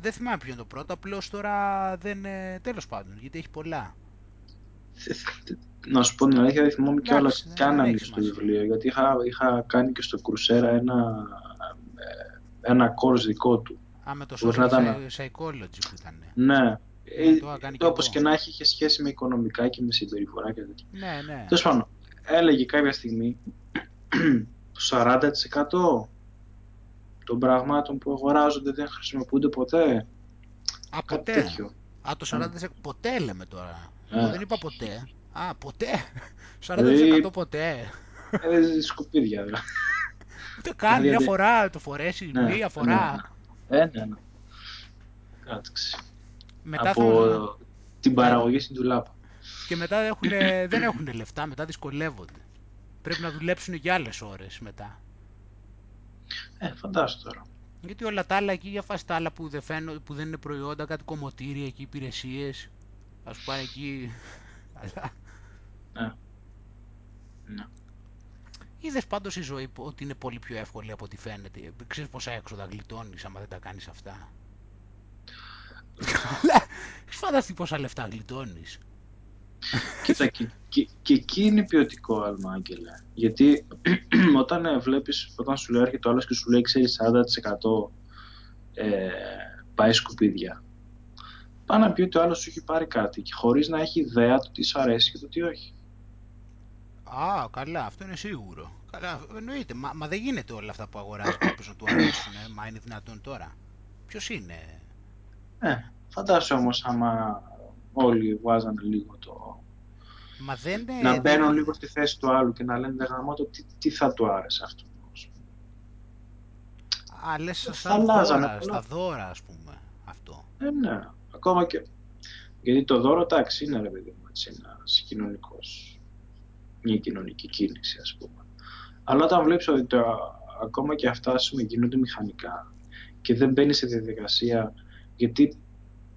Δεν θυμάμαι ποιο είναι το πρώτο, απλώς τώρα δεν... ε, τέλος πάντων, γιατί έχει πολλά. Να σου πω την αλήθεια, δεν θυμάμαι Εντάξει, κιόλα δεν- καν δεν αν έχει είναι στο σημασία. βιβλίο. Γιατί είχα, είχα κάνει και στο Coursera ένα, ε, ένα course δικό του. Α, με το Μπορεί να social ήταν- psy- psychology που ήταν. Ναι. Ναι, Ε, το είχα κάνει κι όπως εγώ. και να έχει, είχε σχέση με οικονομικά και με συμπεριφορά και τέτοια. Ναι, ναι. Τέλος πάντων, έλεγε κάποια στιγμή το 40% των πραγμάτων που αγοράζονται δεν χρησιμοποιούνται ποτέ. Α, Κάτι ποτέ. τέτοιο. Α, το 40% ποτέ λέμε τώρα. Ναι. Εγώ δεν είπα ποτέ. Α, ποτέ. 40% Δηλαδή- ποτέ. Ε, σκουπίδια δηλαδή. Ούτε καν μια Δηλαδή- φορά το φορέσει, Ναι, μία φορά. Ναι, ναι. ναι. Κάτσε. Μετά Από θα... την παραγωγή στην τουλάπα. Και μετά έχουνε- δεν έχουν λεφτά, μετά δυσκολεύονται. Πρέπει να δουλέψουν για άλλες ώρες μετά. Ε, φαντάσου τώρα. Γιατί όλα τα άλλα εκεί, για φάση τα άλλα που δεν, φαίνω, που δεν είναι προϊόντα, κάτι κομμωτήρια εκεί, υπηρεσίες, ας πάνε εκεί, αλλά... Ναι. Ναι. Είδες πάντως η ζωή ότι είναι πολύ πιο εύκολη από ό,τι φαίνεται. Ξέρεις πόσα έξοδα γλιτώνεις άμα δεν τα κάνεις αυτά. Έχεις φανταστεί πόσα λεφτά γλιτώνεις. Κοίτα, και, και, και, εκεί είναι ποιοτικό άλμα, Άγγελε. Γιατί όταν ε, βλέπεις, όταν σου λέει έρχεται ο άλλος και σου λέει, ξέρεις, 40% ε, πάει σκουπίδια. Πάει να πει ότι ο άλλος σου έχει πάρει κάτι και χωρίς να έχει ιδέα του τι σου αρέσει και το τι όχι. Α, καλά, αυτό είναι σίγουρο. Καλά, εννοείται. Μα, μα δεν γίνεται όλα αυτά που αγοράζεις κάποιο να του αρέσουν. Ε. Μα είναι δυνατόν τώρα. Ποιος είναι; Ε, φαντάσου όμως άμα όλοι βάζανε λίγο το. Μα δεν, να μπαίνουν λίγο στη θέση του άλλου και να λένε γάμο το τι, τι θα του άρεσε αυτό. Α, λες σαν δώρα, στα δώρα, ας πούμε, αυτό. Ε, ναι, ακόμα και... Γιατί το δώρο, εντάξει, είναι ρε παιδί μου, έτσι, ένας κοινωνικός, μια κοινωνική κίνηση, ας πούμε. Αλλά όταν βλέπεις ότι το, ακόμα και αυτά, ας πούμε, γίνονται μηχανικά και δεν μπαίνει σε διαδικασία, γιατί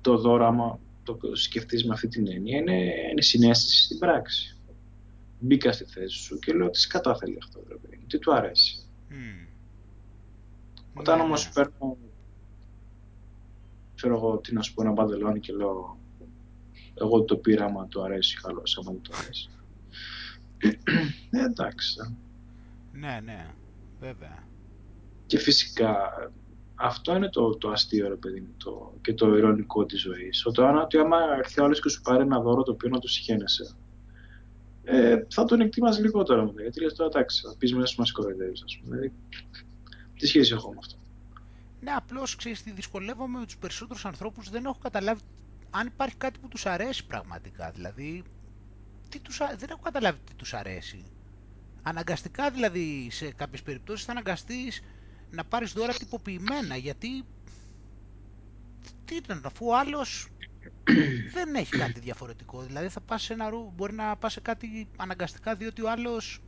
το δώρο, άμα το σκεφτείς με αυτή την έννοια, είναι, είναι συνέστηση στην πράξη. Μπήκα στη θέση σου και λέω τι σκατά θέλει αυτό, ρε παιδί τι του αρέσει. Mm. Όταν ναι, όμως ναι. παίρνω, ξέρω εγώ τι να σου πω, ένα παντελόνι και λέω εγώ το πήρα, άμα το αρέσει, καλώς, άμα δεν το αρέσει. ε, εντάξει. Ναι, ναι, βέβαια. Και φυσικά αυτό είναι το, το αστείο, ρε παιδί μου, το, και το ηρωνικό της ζωής. Ότι, ότι άμα έρθει ο άλλος και σου πάρει ένα δώρο το οποίο να του συχαίνεσαι, ε, θα τον εκτιμάς λιγότερο μετά. Γιατί λες τώρα, εντάξει, θα πεις μέσα σου μας κοροϊδεύεις, ας πούμε. Δηλαδή, τι σχέση έχω με αυτό; Ναι, απλώς ξέρεις τι δυσκολεύομαι με τους περισσότερους ανθρώπους. Δεν έχω καταλάβει αν υπάρχει κάτι που τους αρέσει πραγματικά. Δηλαδή, τι τους, δεν έχω καταλάβει τι τους αρέσει. Αναγκαστικά δηλαδή σε κάποιες περιπτώσεις θα αναγκαστείς να πάρεις δώρα τυποποιημένα γιατί. Τι ήταν, αφού ο άλλος δεν έχει κάτι διαφορετικό. Δηλαδή θα πας σε ένα ρου, μπορεί να πας σε κάτι αναγκαστικά διότι ο άλλος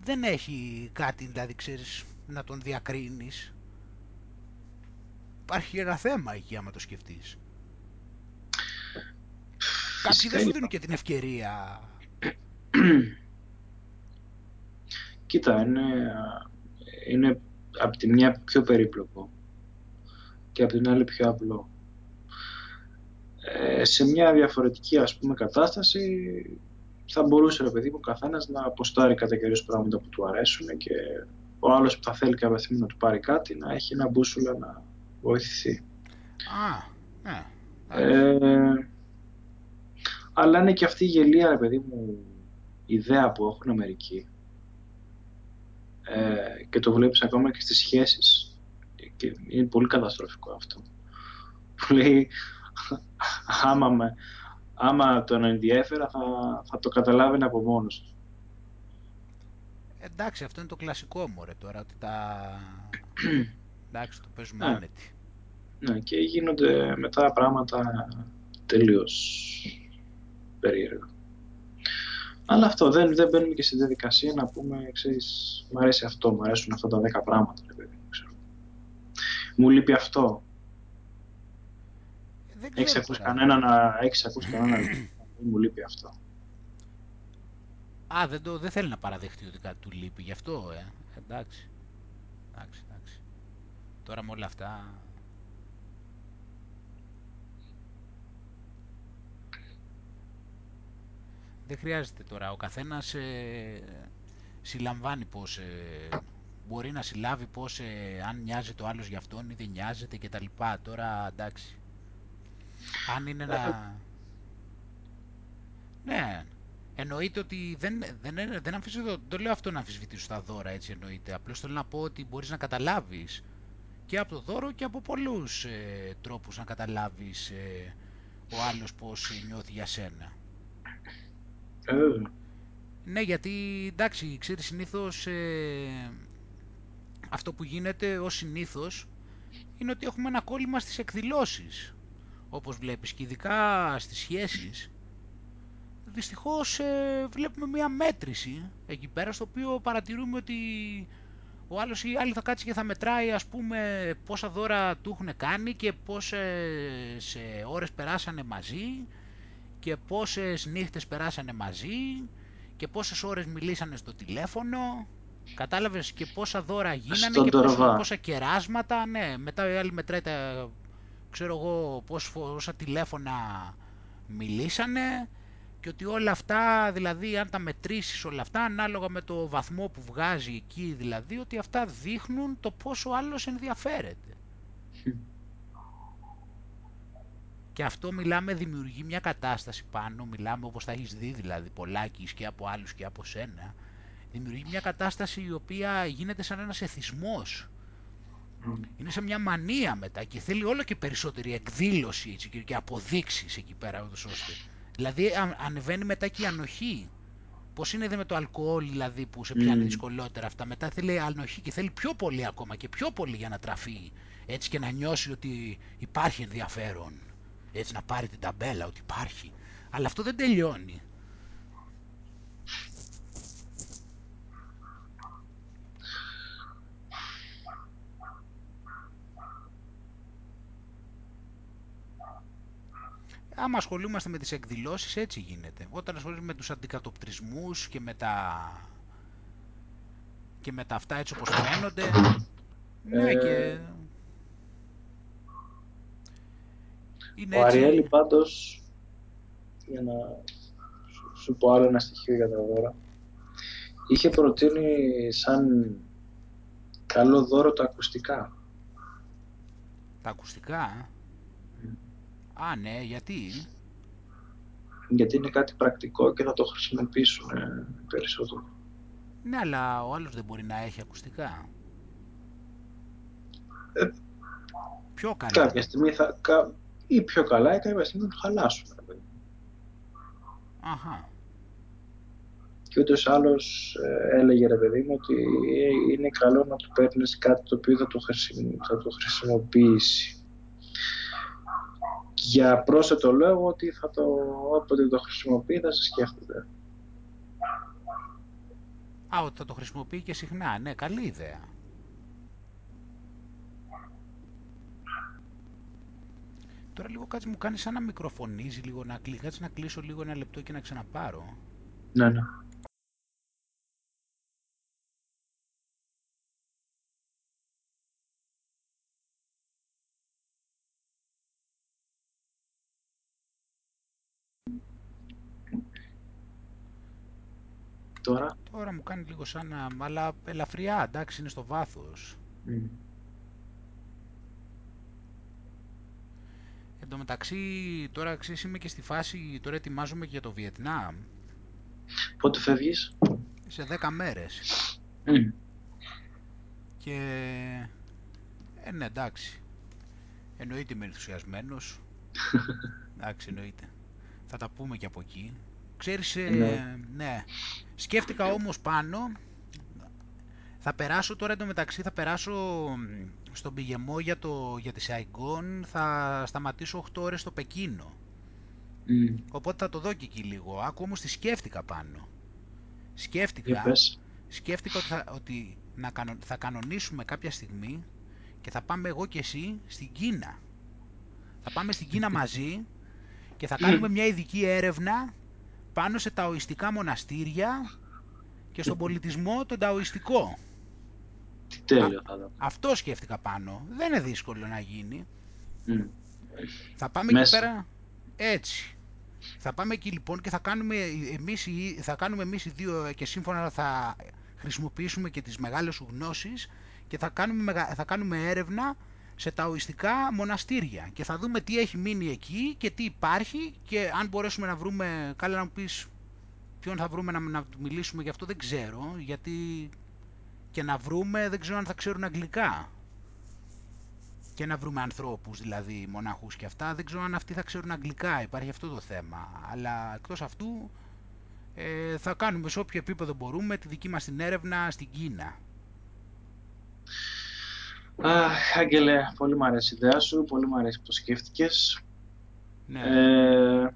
δεν έχει κάτι, δηλαδή, ξέρεις, να τον διακρίνεις. Υπάρχει ένα θέμα εκεί, άμα το σκεφτείς. Κάποιοι δεν σου δίνουν και την ευκαιρία. Κοίτα, είναι, είναι από τη μια πιο περίπλοκο και από την άλλη πιο απλό. Ε, σε μια διαφορετική ας πούμε κατάσταση θα μπορούσε ρε παιδί μου ο καθένας να αποστάρει κατά καιρούς πράγματα που του αρέσουν και ο άλλος που θα θέλει κάποια στιγμή να του πάρει κάτι να έχει ένα μπούσουλα να βοηθηθεί. Α, ναι. Ε, αλλά είναι και αυτή η γελία, ρε παιδί μου, ιδέα που έχουν μερικοί ε, και το βλέπεις ακόμα και στις σχέσεις και είναι πολύ καταστροφικό αυτό που λέει άμα με, άμα τον ενδιέφερα θα, θα το καταλάβαινε από μόνος του. Εντάξει, αυτό είναι το κλασικό μου ρε τώρα, ότι τα... Εντάξει, το παίζουμε ναι. άνετη. Ναι, και γίνονται μετά πράγματα τελείως περίεργα. Αλλά αυτό, δεν, δεν μπαίνουμε και στη διαδικασία να πούμε, ξέρεις, μου αρέσει αυτό, μου αρέσουν αυτά τα δέκα πράγματα, παιδί, ξέρω. Μου λείπει αυτό, Έχεις ακούσει κανένα να... Έχεις ακούσει κανένα να μου λείπει αυτό. Α, δεν, το, δεν θέλει να παραδεχτεί ότι κάτι του λείπει, γι' αυτό, ε. Εντάξει. Εντάξει, εντάξει. Τώρα με όλα αυτά... Δεν χρειάζεται τώρα. Ο καθένας ε, συλλαμβάνει πως... Ε, μπορεί να συλλάβει πως ε, αν νοιάζεται ο άλλος για αυτόν ή δεν νοιάζεται και τα λοιπά. Τώρα, εντάξει. Αν είναι να... Ναι, εννοείται ότι δεν, δεν, δεν αμφισβητώ, δεν λέω αυτό να αμφισβητήσω τα δώρα, έτσι εννοείται. Απλώς θέλω να πω ότι μπορείς να καταλάβεις και από το δώρο και από πολλούς ε, τρόπους να καταλάβεις ε, ο άλλος πώς νιώθει για σένα. Ε, ναι, γιατί εντάξει, ξέρεις συνήθως ε, αυτό που γίνεται ως συνήθως είναι ότι έχουμε ένα κόλλημα στις εκδηλώσεις όπως βλέπεις και ειδικά στις σχέσεις. Δυστυχώς ε, βλέπουμε μια μέτρηση εκεί πέρα στο οποίο παρατηρούμε ότι ο άλλος ή άλλη θα κάτσει και θα μετράει ας πούμε πόσα δώρα του έχουν κάνει και πόσες ώρες περάσανε μαζί και πόσες νύχτες περάσανε μαζί και πόσες ώρες μιλήσανε στο τηλέφωνο κατάλαβες και πόσα δώρα γίνανε και πόσα, πόσα κεράσματα ναι μετά η άλλη μετράει τα ξέρω εγώ πόσα τηλέφωνα μιλήσανε και ότι όλα αυτά, δηλαδή αν τα μετρήσεις όλα αυτά, ανάλογα με το βαθμό που βγάζει εκεί δηλαδή, ότι αυτά δείχνουν το πόσο άλλος ενδιαφέρεται. Και αυτό μιλάμε δημιουργεί μια κατάσταση πάνω, μιλάμε όπως θα έχεις δει δηλαδή πολλάκις και από άλλους και από σένα, δημιουργεί μια κατάσταση η οποία γίνεται σαν ένας εθισμός. Είναι σε μια μανία μετά και θέλει όλο και περισσότερη εκδήλωση έτσι, και αποδείξεις εκεί πέρα ώστε Δηλαδή ανεβαίνει μετά και η ανοχή. Πώς είναι με το αλκοόλ δηλαδή που σε πιάνει mm. δυσκολότερα αυτά. Μετά θέλει ανοχή και θέλει πιο πολύ ακόμα και πιο πολύ για να τραφεί. Έτσι και να νιώσει ότι υπάρχει ενδιαφέρον. Έτσι να πάρει την ταμπέλα ότι υπάρχει. Αλλά αυτό δεν τελειώνει. άμα ασχολούμαστε με τις εκδηλώσεις έτσι γίνεται. Όταν ασχολούμαστε με τους αντικατοπτρισμούς και με τα, και με τα αυτά έτσι όπως φαίνονται, ναι ε, και... Είναι ο έτσι... Αριέλη πάντως, για να σου πω άλλο ένα στοιχείο για τα δώρα, είχε προτείνει σαν καλό δώρο τα ακουστικά. Τα ακουστικά, ε; Α, ναι, γιατί; Γιατί είναι κάτι πρακτικό και θα το χρησιμοποιήσουν ε, περισσότερο. Ναι, αλλά ο άλλος δεν μπορεί να έχει ακουστικά. Ε, πιο καλά. Κάποια στιγμή θα... ή πιο καλά ή κάποια στιγμή θα το χαλάσουν. Αχα. Και ούτως άλλος ε, έλεγε ρε παιδί μου ότι είναι καλό να του παίρνεις κάτι το οποίο θα το, θα το χρησιμοποιήσει για πρόσθετο λόγο ότι θα το, όποτε το χρησιμοποιεί θα σε σκέφτεται. Α, ότι θα το χρησιμοποιεί και συχνά. Ναι, καλή ιδέα. Τώρα λίγο κάτι μου κάνεις σαν να μικροφωνίζει λίγο, να, κάτσε να κλείσω λίγο ένα λεπτό και να ξαναπάρω. Ναι, ναι. Τώρα; Τώρα μου κάνει λίγο σαν να... αλλά ελαφριά, εντάξει, είναι στο βάθος. Mm. Τω μεταξύ, τώρα ξέρεις, είμαι και στη φάση, τώρα ετοιμάζομαι και για το Βιετνάμ. Πότε φεύγεις; Σε 10 μέρες. Mm. Και... Ε, ναι, εντάξει. Εννοείται είμαι ενθουσιασμένος. εντάξει, εννοείται. Θα τα πούμε και από εκεί. Ξέρεις, ε, ναι. ναι. Σκέφτηκα όμως πάνω, θα περάσω τώρα εντωμεταξύ, θα περάσω στον πηγεμό για, το, για τη Σαϊγκόν, θα σταματήσω 8 ώρες στο Πεκίνο. Οπότε θα το δω και εκεί λίγο. Άκου όμως τη σκέφτηκα πάνω. Σκέφτηκα, σκέφτηκα ότι, θα, ότι να θα κανονίσουμε κάποια στιγμή και θα πάμε εγώ και εσύ στην Κίνα. Θα πάμε στην Κίνα μαζί και θα κάνουμε μια ειδική έρευνα πάνω σε ταοιστικά μοναστήρια και στον πολιτισμό τον ταοιστικό. Τι τέλειο θα δω. Αυτό σκέφτηκα πάνω. Δεν είναι δύσκολο να γίνει. Θα πάμε Μέσα. εκεί πέρα έτσι. Θα πάμε εκεί λοιπόν και θα κάνουμε εμείς, θα κάνουμε εμείς οι δύο και σύμφωνα θα χρησιμοποιήσουμε και τις μεγάλες σου γνώσεις και θα κάνουμε, θα κάνουμε έρευνα σε ταοιστικά μοναστήρια και θα δούμε τι έχει μείνει εκεί και τι υπάρχει και αν μπορέσουμε να βρούμε, καλά να μου πεις ποιον θα βρούμε να, να μιλήσουμε γι' αυτό δεν ξέρω γιατί και να βρούμε δεν ξέρω αν θα ξέρουν αγγλικά. Και να βρούμε ανθρώπους δηλαδή μοναχούς και αυτά. Δεν ξέρω αν αυτοί θα ξέρουν αγγλικά. Υπάρχει αυτό το θέμα. Αλλά εκτός αυτού ε, θα κάνουμε σε όποιο επίπεδο μπορούμε τη δική μας την έρευνα στην Κίνα. Αχ, Άγγελε, πολύ μου αρέσει η ιδέα σου, πολύ μου αρέσει που το σκέφτηκες. Ναι. Ε,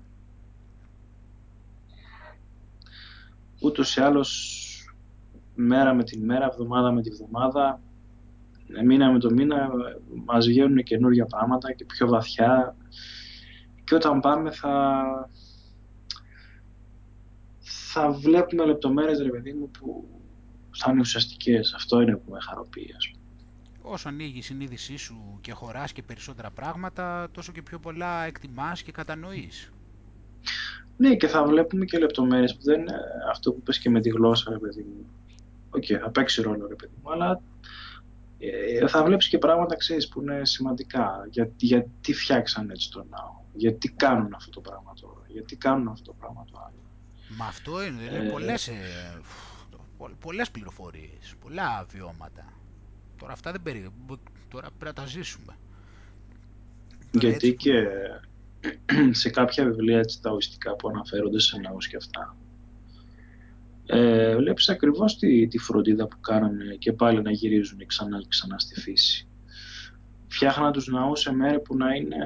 ούτως ή άλλως μέρα με τη μέρα, εβδομάδα με τη εβδομάδα, μήνα με το μήνα μας βγαίνουν καινούργια πράγματα και πιο βαθιά και όταν πάμε θα, θα βλέπουμε λεπτομέρειες ρε παιδί μου που θα είναι ουσιαστικές. Αυτό είναι που με χαροποιεί ας πούμε. Όσο ανοίγει η συνείδησή σου και χωράς και περισσότερα πράγματα, τόσο και πιο πολλά εκτιμάς και κατανοείς. Ναι, και θα βλέπουμε και λεπτομέρειες που δεν είναι αυτό που πες και με τη γλώσσα, ρε παιδί μου. OK, okay, θα παίξει ρόλο, ρε παιδί μου, αλλά ε, θα βλέπεις και πράγματα, ξέρεις, που είναι σημαντικά. Για, γιατί φτιάξαν έτσι το ναό, γιατί κάνουν αυτό το πράγμα τώρα, γιατί κάνουν αυτό το πράγμα το άλλο. Μα αυτό είναι, είναι ε, πολλές, ε, πολλές πληροφορίες, πολλά βιώματα. Τώρα αυτά δεν περί... Τώρα πρέπει να τα ζήσουμε. Γιατί και σε κάποια βιβλία έτσι, τα που αναφέρονται σε ναούς και αυτά ε, βλέπεις ακριβώς τη, τη φροντίδα που κάνανε και πάλι να γυρίζουν ξανά και ξανά στη φύση. Φτιάχναν τους ναούς σε μέρη που να είναι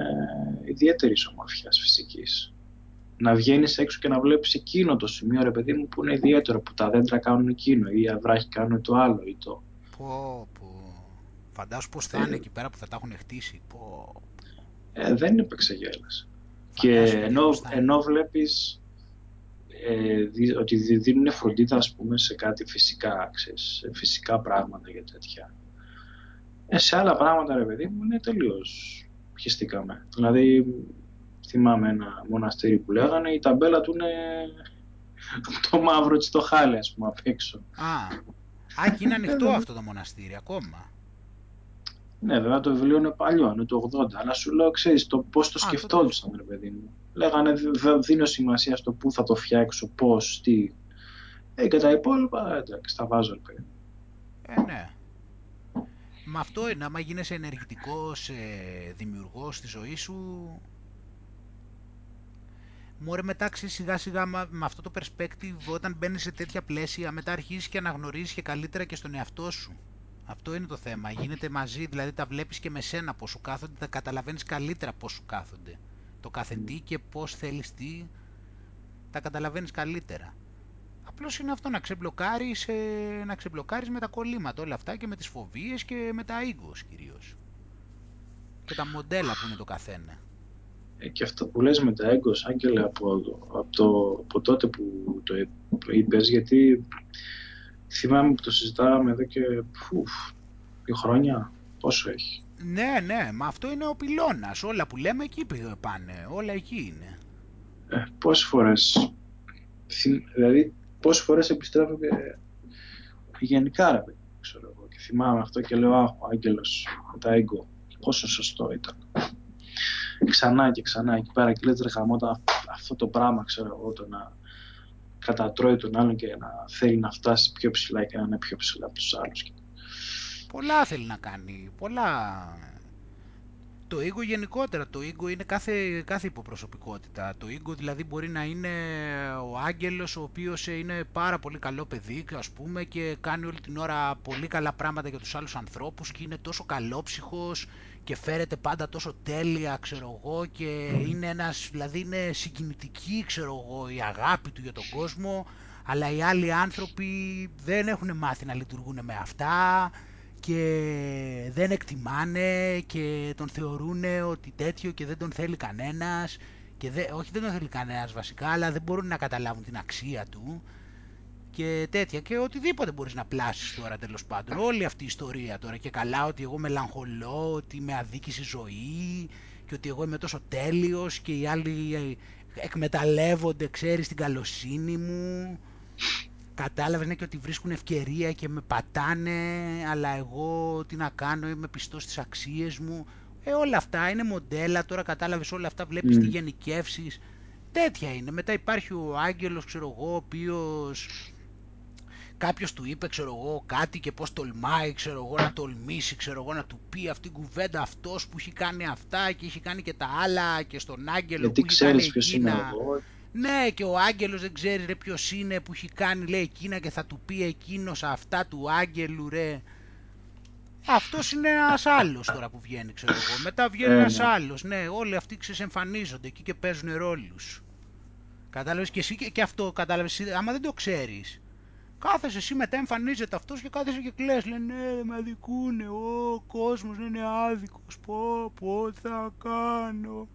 ιδιαίτερης ομορφιάς φυσικής. Να βγαίνεις έξω και να βλέπεις εκείνο το σημείο, ρε παιδί μου, που είναι ιδιαίτερο, που τα δέντρα κάνουν εκείνο ή οι αβράχοι κάνουν το άλλο ή το... Πω, πω. Φαντάσου πώς θα είναι εκεί πέρα που θα τα έχουν χτίσει. Πω. Ε, δεν είναι επεξεγέλας. Και ενώ, ενώ βλέπεις ε, ότι δίνουν φροντίδα ας πούμε, σε κάτι φυσικά, ξέρεις, σε φυσικά πράγματα για τέτοια. Ε, σε άλλα πράγματα, ρε παιδί μου, είναι τελείως πιεστήκαμε. Δηλαδή, θυμάμαι ένα μοναστήρι που λέγανε, η ταμπέλα του είναι το μαύρο της το χάλι, ας πούμε, απ' έξω. Α, α και είναι ανοιχτό αυτό το μοναστήρι ακόμα. Ναι, βέβαια το βιβλίο είναι παλιό, είναι το 80, αλλά σου λέω, ξέρεις, το πώς το σκεφτόντουσαν, ρε παιδί μου. Λέγανε, δίνω σημασία στο πού θα το φτιάξω, πώς, τι. Ε, και τα υπόλοιπα, εντάξει, τα βάζω, ρε παιδί Ε, ναι. Με αυτό είναι, άμα γίνεσαι ενεργητικός, ε, δημιουργός στη ζωή σου, Μωρέ μετά σιγά σιγά με αυτό το perspective όταν μπαίνεις σε τέτοια πλαίσια μετά αρχίζεις και αναγνωρίζεις και καλύτερα και στον εαυτό σου. Αυτό είναι το θέμα. Γίνεται μαζί, δηλαδή τα βλέπεις και με σένα πώς σου κάθονται, τα καταλαβαίνεις καλύτερα πώς σου κάθονται. Το κάθε τι και πώς θέλεις τι, τα καταλαβαίνεις καλύτερα. Απλώς είναι αυτό να ξεμπλοκάρεις, ε, να ξεμπλοκάρεις με τα κολλήματα όλα αυτά και με τις φοβίες και με τα ίγκος κυρίως. Και τα μοντέλα που είναι το καθένα. Ε, και αυτό που λες με τα έγκος, Άγγελε, από, από, το, από τότε που το είπες, γιατί θυμάμαι που το συζητάγαμε εδώ και φουφ, δύο χρόνια, πόσο έχει. Ναι, ναι, μα αυτό είναι ο πυλώνας, όλα που λέμε εκεί πάνε, όλα εκεί είναι. Ε, πόσες φορές, δηλαδή πόσες φορές επιστρέφω και γενικά ρε ξέρω εγώ, και θυμάμαι αυτό και λέω αχ, ο Άγγελος με τα έγκο, πόσο σωστό ήταν. Ξανά και ξανά εκεί πέρα και λες ρε αυτό το πράγμα ξέρω εγώ, το να κατατρώει τον άλλον και να θέλει να φτάσει πιο ψηλά και να είναι πιο ψηλά από τους άλλους. Πολλά θέλει να κάνει, πολλά. Το ego γενικότερα, το ego είναι κάθε, κάθε υποπροσωπικότητα. Το ego δηλαδή μπορεί να είναι ο άγγελος ο οποίος είναι πάρα πολύ καλό παιδί ας πούμε και κάνει όλη την ώρα πολύ καλά πράγματα για τους άλλους ανθρώπους και είναι τόσο καλόψυχος και φέρεται πάντα τόσο τέλεια ξέρω εγώ και είναι ένας, δηλαδή είναι συγκινητική ξέρω εγώ η αγάπη του για τον κόσμο αλλά οι άλλοι άνθρωποι δεν έχουν μάθει να λειτουργούν με αυτά και δεν εκτιμάνε και τον θεωρούν ότι τέτοιο και δεν τον θέλει κανένας και δε, όχι δεν τον θέλει κανένας βασικά αλλά δεν μπορούν να καταλάβουν την αξία του και τέτοια και οτιδήποτε μπορείς να πλάσεις τώρα τέλος πάντων. Όλη αυτή η ιστορία τώρα και καλά ότι εγώ μελαγχολώ ότι με αδίκησε η ζωή και ότι εγώ είμαι τόσο τέλειος και οι άλλοι εκμεταλλεύονται ξέρεις την καλοσύνη μου κατάλαβες ναι, και ότι βρίσκουν ευκαιρία και με πατάνε, αλλά εγώ τι να κάνω, είμαι πιστός στις αξίες μου. Ε, όλα αυτά είναι μοντέλα, τώρα κατάλαβες όλα αυτά, βλέπεις mm. τις γενικεύσεις. Τέτοια είναι. Μετά υπάρχει ο άγγελος, ξέρω εγώ, ο οποίος κάποιος του είπε, ξέρω εγώ, κάτι και πώς τολμάει, ξέρω εγώ, να τολμήσει, ξέρω εγώ, να του πει αυτήν την κουβέντα αυτός που έχει κάνει αυτά και έχει κάνει και τα άλλα και στον άγγελο Γιατί που έχει κάνει εκείνα. Ναι, και ο Άγγελος δεν ξέρει ρε ποιος είναι που έχει κάνει λέει εκείνα και θα του πει εκείνος αυτά του Άγγελου ρε. Αυτός είναι ένας άλλος τώρα που βγαίνει ξέρω εγώ. Μετά βγαίνει ε, ένας ναι. άλλος. Ναι, όλοι αυτοί ξεσεμφανίζονται εκεί και παίζουν ρόλους. Κατάλαβες και εσύ και, και αυτό, κατάλαβες, άμα δεν το ξέρεις. Κάθεσαι εσύ μετά εμφανίζεται αυτός και κάθεσαι και κλαις, λένε ναι, με αδικούνε, ο κόσμος είναι άδικος, πω πω, τι θα κάνω.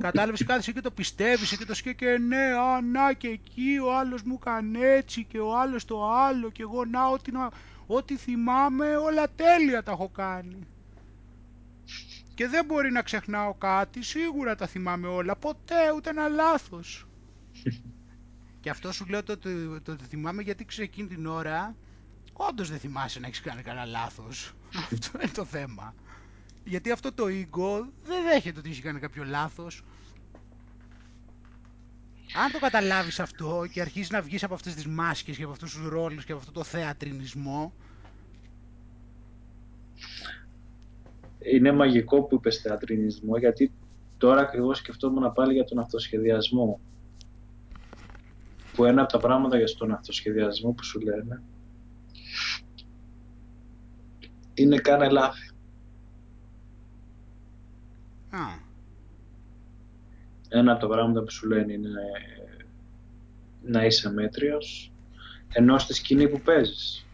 Κατάλαβες κάθεσαι και το πιστεύεις και το σκέφτεσαι και ναι, α, να και εκεί ο άλλος μου έκανε έτσι και ο άλλος το άλλο και εγώ να ό,τι, ό,τι θυμάμαι όλα τέλεια τα έχω κάνει. Και δεν μπορεί να ξεχνάω κάτι, σίγουρα τα θυμάμαι όλα, ποτέ ούτε ένα λάθος. και αυτό σου λέω το, το, το, το θυμάμαι γιατί ξέρω εκείνη την ώρα όντως δεν θυμάσαι να έχεις κάνει κανένα λάθος. αυτό είναι το θέμα. Γιατί αυτό το ego δεν δέχεται ότι έχει κάνει κάποιο λάθος. Αν το καταλάβεις αυτό και αρχίσεις να βγεις από αυτές τις μάσκες και από αυτούς τους ρόλους και από αυτό το θεατρινισμό, είναι μαγικό που είπες θεατρινισμό, γιατί τώρα ακριβώς σκεφτόμουν πάλι για τον αυτοσχεδιασμό. Που ένα από τα πράγματα για τον αυτοσχεδιασμό που σου λένε είναι κάνε λάθη. Α. Ένα από τα πράγματα που σου λένε είναι να είσαι μέτριος, ενώ στη σκηνή που παίζεις.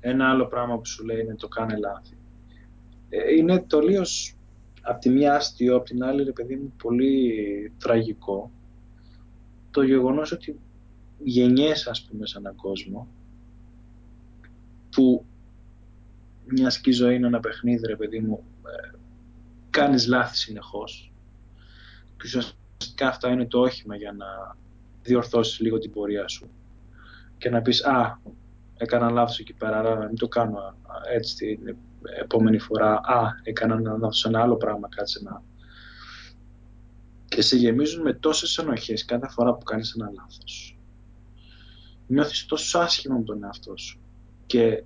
Ένα άλλο πράγμα που σου λέει είναι το κάνε λάθη. Ε, είναι τελείως από τη μία άστιο, από την άλλη, ρε παιδί μου, πολύ τραγικό το γεγονός ότι γεννιέσαι, ας πούμε, σε έναν κόσμο που μιας και η ζωή είναι ένα παιχνίδι, ρε παιδί μου, ε, κάνεις λάθη συνεχώς. Και ουσιαστικά αυτά είναι το όχημα για να διορθώσεις λίγο την πορεία σου. Και να πεις «Α, έκανα λάθος εκεί πέρα, αλλά μην το κάνω έτσι την επόμενη φορά. «Α, έκανα ένα λάθος σε ένα άλλο πράγμα, κάτσε να...» Και σε γεμίζουν με τόσες ενοχές κάθε φορά που κάνεις ένα λάθος. Νιώθεις τόσο άσχημα με τον εαυτό σου. Και ε,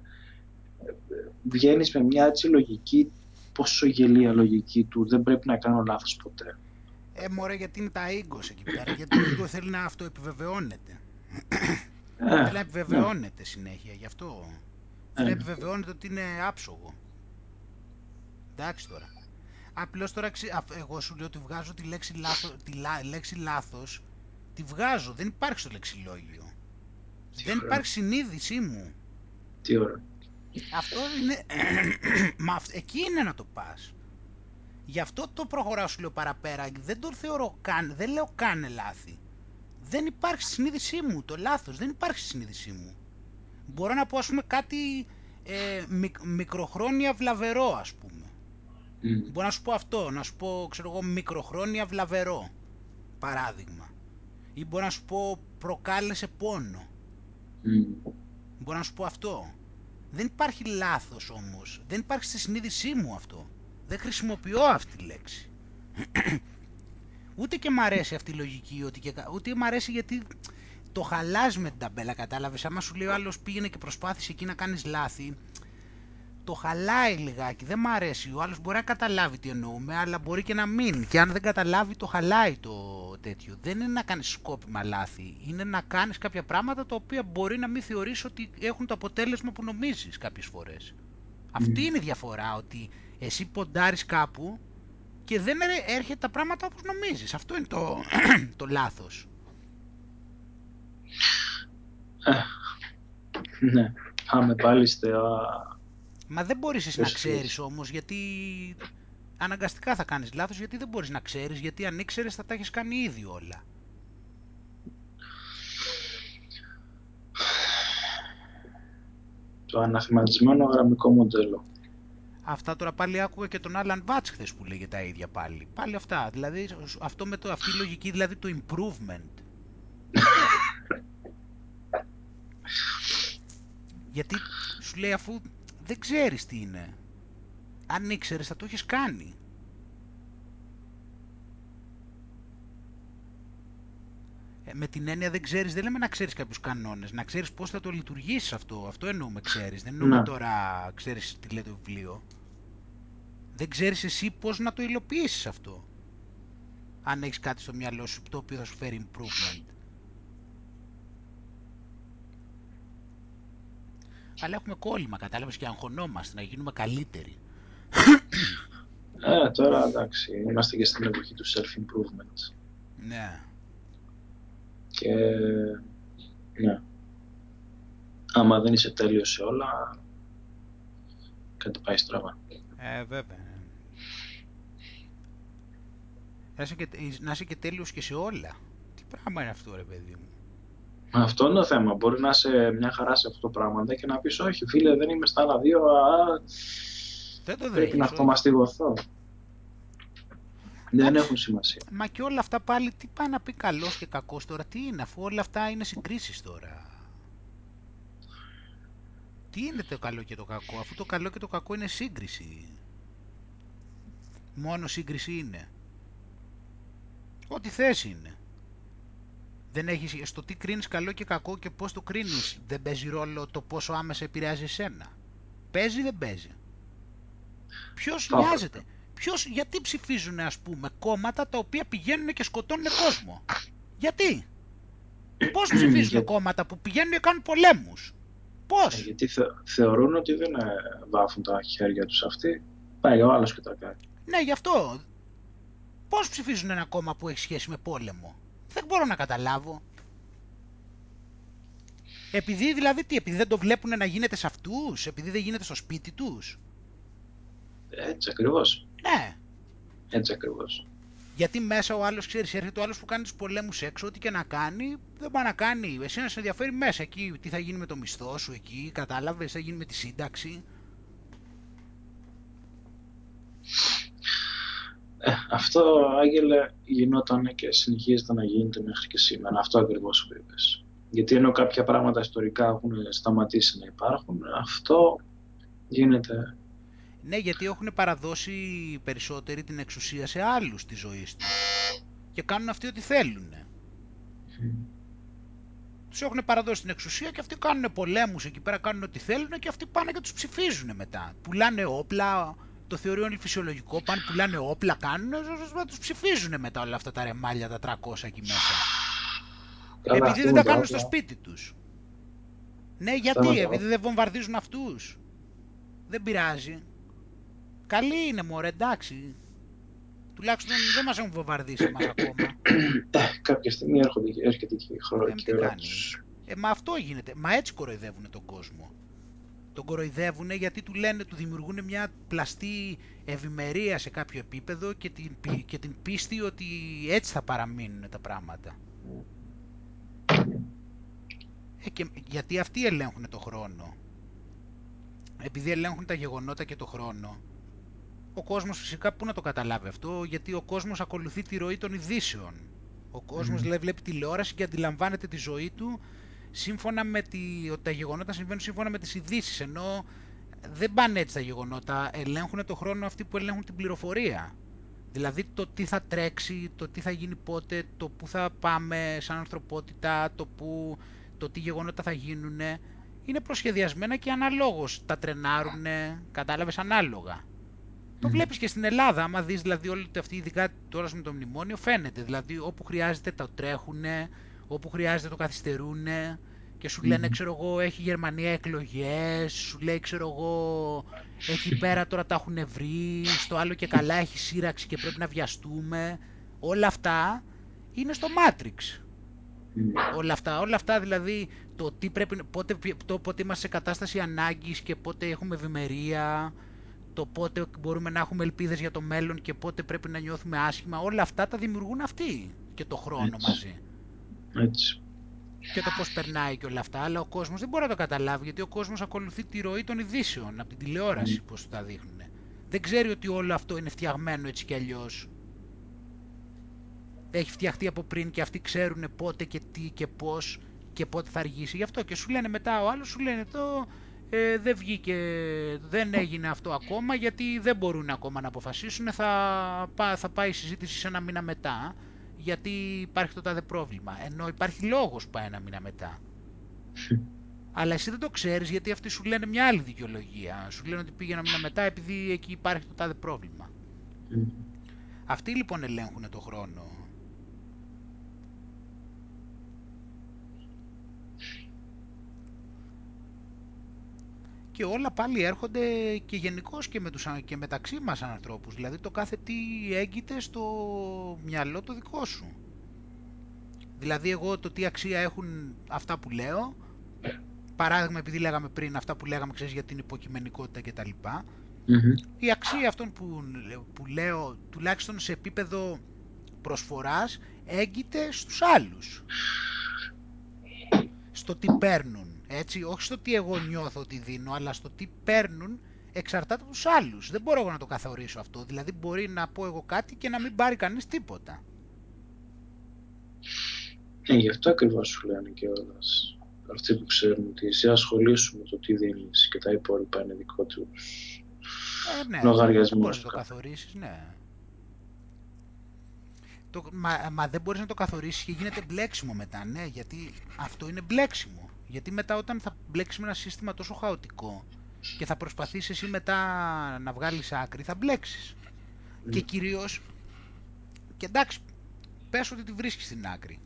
βγαίνεις με μια έτσι λογική, πόσο γελία λογική του «Δεν πρέπει να κάνω λάθος ποτέ». Ε, μωρέ, γιατί είναι τα ίγκος εκεί πέρα, γιατί το ego θέλει να αυτοεπιβεβαιώνεται. Ε, θέλει να επιβεβαιώνεται ναι. συνέχεια, γι' αυτό. Θέλει να επιβεβαιώνεται ότι είναι άψογο. Εντάξει τώρα. Απλώς τώρα εγώ σου λέω ότι βγάζω τη λέξη, λάθο, τη λέξη λάθος, τη βγάζω, δεν υπάρχει στο λεξιλόγιο. δεν υπάρχει συνείδησή μου. Τι ώρα. Αυτό είναι, μα εκεί είναι να το πας. Γι' αυτό το προχωράω σου λέω παραπέρα, δεν το θεωρώ καν, δεν λέω καν λάθη. Δεν υπάρχει στη συνείδησή μου το λάθος, δεν υπάρχει στη συνείδησή μου. Μπορώ να πω ας πούμε κάτι ε, μικροχρόνια βλαβερό ας πούμε. Mm. Μπορώ να σου πω αυτό, να σου πω ξέρω εγώ μικροχρόνια βλαβερό παράδειγμα. Ή μπορώ να σου πω προκάλεσε πόνο. Mm. Μπορώ να σου πω αυτό. Δεν υπάρχει λάθος όμως, δεν υπάρχει στη συνείδησή μου αυτό. Δεν χρησιμοποιώ αυτή τη λέξη. Ούτε και μ' αρέσει αυτή η λογική, ότι και, ούτε μ' αρέσει γιατί το χαλάς με την ταμπέλα, κατάλαβες. Άμα σου λέει ο άλλος πήγαινε και προσπάθησε εκεί να κάνεις λάθη, το χαλάει λιγάκι, δεν μ' αρέσει. Ο άλλος μπορεί να καταλάβει τι εννοούμε, αλλά μπορεί και να μην. Και αν δεν καταλάβει, το χαλάει το τέτοιο. Δεν είναι να κάνεις σκόπιμα λάθη. Είναι να κάνεις κάποια πράγματα τα οποία μπορεί να μην θεωρείς ότι έχουν το αποτέλεσμα που νομίζεις κάποιες φορές. Αυτή είναι η διαφορά, ότι εσύ ποντάρεις κάπου και δεν έρχεται τα πράγματα όπως νομίζεις. Αυτό είναι το, το λάθος. Ε, ναι, πάμε πάλι στα... Μα δεν μπορείς εσύ να ξέρεις όμως, γιατί αναγκαστικά θα κάνεις λάθος, γιατί δεν μπορείς να ξέρεις, γιατί αν ήξερες θα τα έχεις κάνει ήδη όλα. Το αναθυματισμένο γραμμικό μοντέλο. Αυτά τώρα πάλι άκουγα και τον Άλαν Βάτς χθες που λέγε τα ίδια πάλι. Πάλι αυτά. Δηλαδή αυτό με το, αυτή η λογική δηλαδή το improvement. Γιατί σου λέει αφού δεν ξέρεις τι είναι. Αν ήξερες θα το έχεις κάνει. Ε, με την έννοια δεν ξέρεις, δεν λέμε να ξέρεις κάποιους κανόνες, να ξέρεις πώς θα το λειτουργήσεις αυτό. Αυτό εννοούμε ξέρεις. Δεν εννοούμε ναι. τώρα ξέρεις τι λέει το βιβλίο. Δεν ξέρεις εσύ πώς να το υλοποιήσεις αυτό. Αν έχεις κάτι στο μυαλό σου το οποίο θα σου φέρει improvement. Αλλά έχουμε κόλλημα, κατάλαβες, και αγχωνόμαστε να γίνουμε καλύτεροι. Ε, τώρα εντάξει, είμαστε και στην εποχή του self-improvement. Ναι. Και ναι. Άμα δεν είσαι τέλειος σε όλα, κάτι πάει στραβά. Ε, βέβαια. Να είσαι, και, να είσαι και τέλειος και σε όλα. Τι πράγμα είναι αυτό ρε παιδί μου. Αυτό είναι το θέμα. Μπορεί να είσαι μια χαρά σε αυτό το πράγμα και να πεις όχι φίλε δεν είμαι στα άλλα δύο, α, δεν το πρέπει να αυτομαστιγωθώ. Δεν έχουν σημασία. Μα και όλα αυτά πάλι τι πάει να πει καλός και κακός τώρα, τι είναι, αφού όλα αυτά είναι συγκρίσεις τώρα. Τι είναι το καλό και το κακό, αφού το καλό και το κακό είναι σύγκριση. Μόνο σύγκριση είναι. Ό,τι θες είναι. Δεν έχεις, στο τι κρίνεις καλό και κακό και πώς το κρίνεις δεν παίζει ρόλο το πόσο άμεσα επηρεάζει εσένα. Παίζει ή δεν παίζει. Ποιος νοιάζεται; Ποιος, γιατί ψηφίζουν ας πούμε κόμματα τα οποία πηγαίνουν και σκοτώνουν κόσμο; Γιατί; Πώς ψηφίζουν κόμματα που πηγαίνουν και κάνουν πολέμους; Πώς; Ε, γιατί θεωρούν ότι δεν ε, βάφουν τα χέρια τους αυτοί. Πάει ο άλλος και τα κάνει. Ναι, γι' αυτό. Πώς ψηφίζουν ένα κόμμα που έχει σχέση με πόλεμο; Δεν μπορώ να καταλάβω. Επειδή δηλαδή τι, επειδή δεν το βλέπουν να γίνεται σε αυτούς, επειδή δεν γίνεται στο σπίτι τους; Έτσι ακριβώς. Ναι. Έτσι ακριβώς. Γιατί μέσα ο άλλος ξέρεις, έρχεται ο άλλος που κάνει τους πολέμους έξω, ό,τι και να κάνει, δεν πάει να κάνει. Εσένα σε ενδιαφέρει μέσα εκεί, τι θα γίνει με το μισθό σου εκεί, κατάλαβες, θα γίνει με τη σύνταξη. Ε, αυτό, Άγγελε, γινόταν και συνεχίζεται να γίνεται μέχρι και σήμερα. Αυτό ακριβώς που είπες. Γιατί ενώ κάποια πράγματα ιστορικά έχουν σταματήσει να υπάρχουν, αυτό γίνεται ναι, γιατί έχουν παραδώσει περισσότερη την εξουσία σε άλλους τη ζωή τους. Και κάνουν αυτοί ό,τι θέλουν. Mm. Τους έχουν παραδώσει την εξουσία και αυτοί κάνουν πολέμους εκεί πέρα, κάνουν ό,τι θέλουν και αυτοί πάνε και τους ψηφίζουν μετά. Πουλάνε όπλα, το θεωρεί όλοι φυσιολογικό, πάνε πουλάνε όπλα, κάνουν, τους ψηφίζουν μετά όλα αυτά τα ρεμάλια, τα 300 εκεί μέσα. επειδή δεν τα κάνουν στο σπίτι τους. Ναι, γιατί, επειδή δεν βομβαρδίζουν αυτούς. Δεν πειράζει. Καλή είναι μωρέ, εντάξει. Τουλάχιστον δεν μας έχουν βομβαρδίσει εμάς ακόμα. Ε, κάποια στιγμή έρχονται, έρχεται και η χρονική ε, ώρα Ε, μα αυτό γίνεται. Μα έτσι κοροϊδεύουν τον κόσμο. Τον κοροϊδεύουν γιατί του λένε, του δημιουργούν μια πλαστή ευημερία σε κάποιο επίπεδο και την, και την πίστη ότι έτσι θα παραμείνουν τα πράγματα. Ε, και, γιατί αυτοί ελέγχουν το χρόνο. Επειδή ελέγχουν τα γεγονότα και το χρόνο, ο κόσμος φυσικά πού να το καταλάβει αυτό, γιατί ο κόσμος ακολουθεί τη ροή των ειδήσεων. Ο κόσμος mm. βλέπει τηλεόραση και αντιλαμβάνεται τη ζωή του σύμφωνα με τη, ότι τα γεγονότα συμβαίνουν σύμφωνα με τις ειδήσεις, ενώ δεν πάνε έτσι τα γεγονότα, ελέγχουν το χρόνο αυτοί που ελέγχουν την πληροφορία. Δηλαδή το τι θα τρέξει, το τι θα γίνει πότε, το πού θα πάμε σαν ανθρωπότητα, το, που, το τι γεγονότα θα γίνουν, είναι προσχεδιασμένα και αναλόγως τα τρενάρουν, κατάλαβες, ανάλογα. Το βλέπεις και στην Ελλάδα. Άμα δεις δηλαδή όλη αυτή, ειδικά τώρα με το μνημόνιο, φαίνεται. Δηλαδή όπου χρειάζεται το τρέχουν, όπου χρειάζεται το καθυστερούν και σου λένε, ξέρω εγώ, έχει η Γερμανία εκλογές, σου λέει, ξέρω εγώ, εκεί πέρα τώρα τα έχουν βρει, στο άλλο και καλά έχει σύραξη και πρέπει να βιαστούμε. Όλα αυτά είναι στο Matrix. Όλα αυτά, όλα αυτά δηλαδή το τι πρέπει, πότε, το, πότε είμαστε σε κατάσταση ανάγκης και πότε έχουμε ευημερία, το πότε μπορούμε να έχουμε ελπίδες για το μέλλον και πότε πρέπει να νιώθουμε άσχημα, όλα αυτά τα δημιουργούν αυτοί και το χρόνο μαζί. Έτσι. Και το πώς περνάει και όλα αυτά, αλλά ο κόσμος δεν μπορεί να το καταλάβει, γιατί ο κόσμος ακολουθεί τη ροή των ειδήσεων, από την τηλεόραση, mm. πώς τα δείχνουν. Δεν ξέρει ότι όλο αυτό είναι φτιαγμένο έτσι κι αλλιώς. Έχει φτιαχτεί από πριν και αυτοί ξέρουν πότε και τι και πώς και πότε θα αργήσει. Γι' αυτό και σου λένε μετά ο άλλος, σου λένε το ε, δεν βγήκε, δεν έγινε αυτό ακόμα γιατί δεν μπορούν ακόμα να αποφασίσουν, θα, θα πάει η συζήτηση σε ένα μήνα μετά γιατί υπάρχει το τάδε πρόβλημα, ενώ υπάρχει λόγος που πάει ένα μήνα μετά. Αλλά εσύ δεν το ξέρεις γιατί αυτοί σου λένε μια άλλη δικαιολογία. Σου λένε ότι πήγε ένα μήνα μετά επειδή εκεί υπάρχει το τάδε πρόβλημα. Αυτοί λοιπόν ελέγχουν το χρόνο. Και όλα πάλι έρχονται και γενικώς και, με τους, και μεταξύ μας ανθρώπους. Δηλαδή το κάθε τι έγκυται στο μυαλό το δικό σου. Δηλαδή εγώ το τι αξία έχουν αυτά που λέω, παράδειγμα επειδή λέγαμε πριν αυτά που λέγαμε ξέρεις για την υποκειμενικότητα κτλ. Μμμ. Η αξία αυτών που, που λέω τουλάχιστον σε επίπεδο προσφοράς έγκυται στους άλλους. Στο τι παίρνουν, έτσι, όχι στο τι εγώ νιώθω ότι δίνω, αλλά στο τι παίρνουν εξαρτάται από τους άλλους. Δεν μπορώ εγώ να το καθορίσω αυτό, δηλαδή μπορεί να πω εγώ κάτι και να μην πάρει κανείς τίποτα. Ε, γι' αυτό ακριβώς σου λένε και όλες. Αυτοί που ξέρουν ότι εσύ ασχολήσου με το τι δίνεις και τα υπόλοιπα είναι δικό τους Ε, ναι, λογαριασμός δεν μπορείς να το κάθε. καθορίσεις, ναι. Το, μα, μα δεν μπορείς να το καθορίσεις και γίνεται μπλέξιμο μετά, ναι, γιατί αυτό είναι μπλέξιμο. Γιατί μετά όταν θα μπλέξεις με ένα σύστημα τόσο χαοτικό και θα προσπαθήσεις εσύ μετά να βγάλεις άκρη, θα μπλέξεις. Και κυρίως, και εντάξει, πες ότι τη βρίσκεις στην άκρη.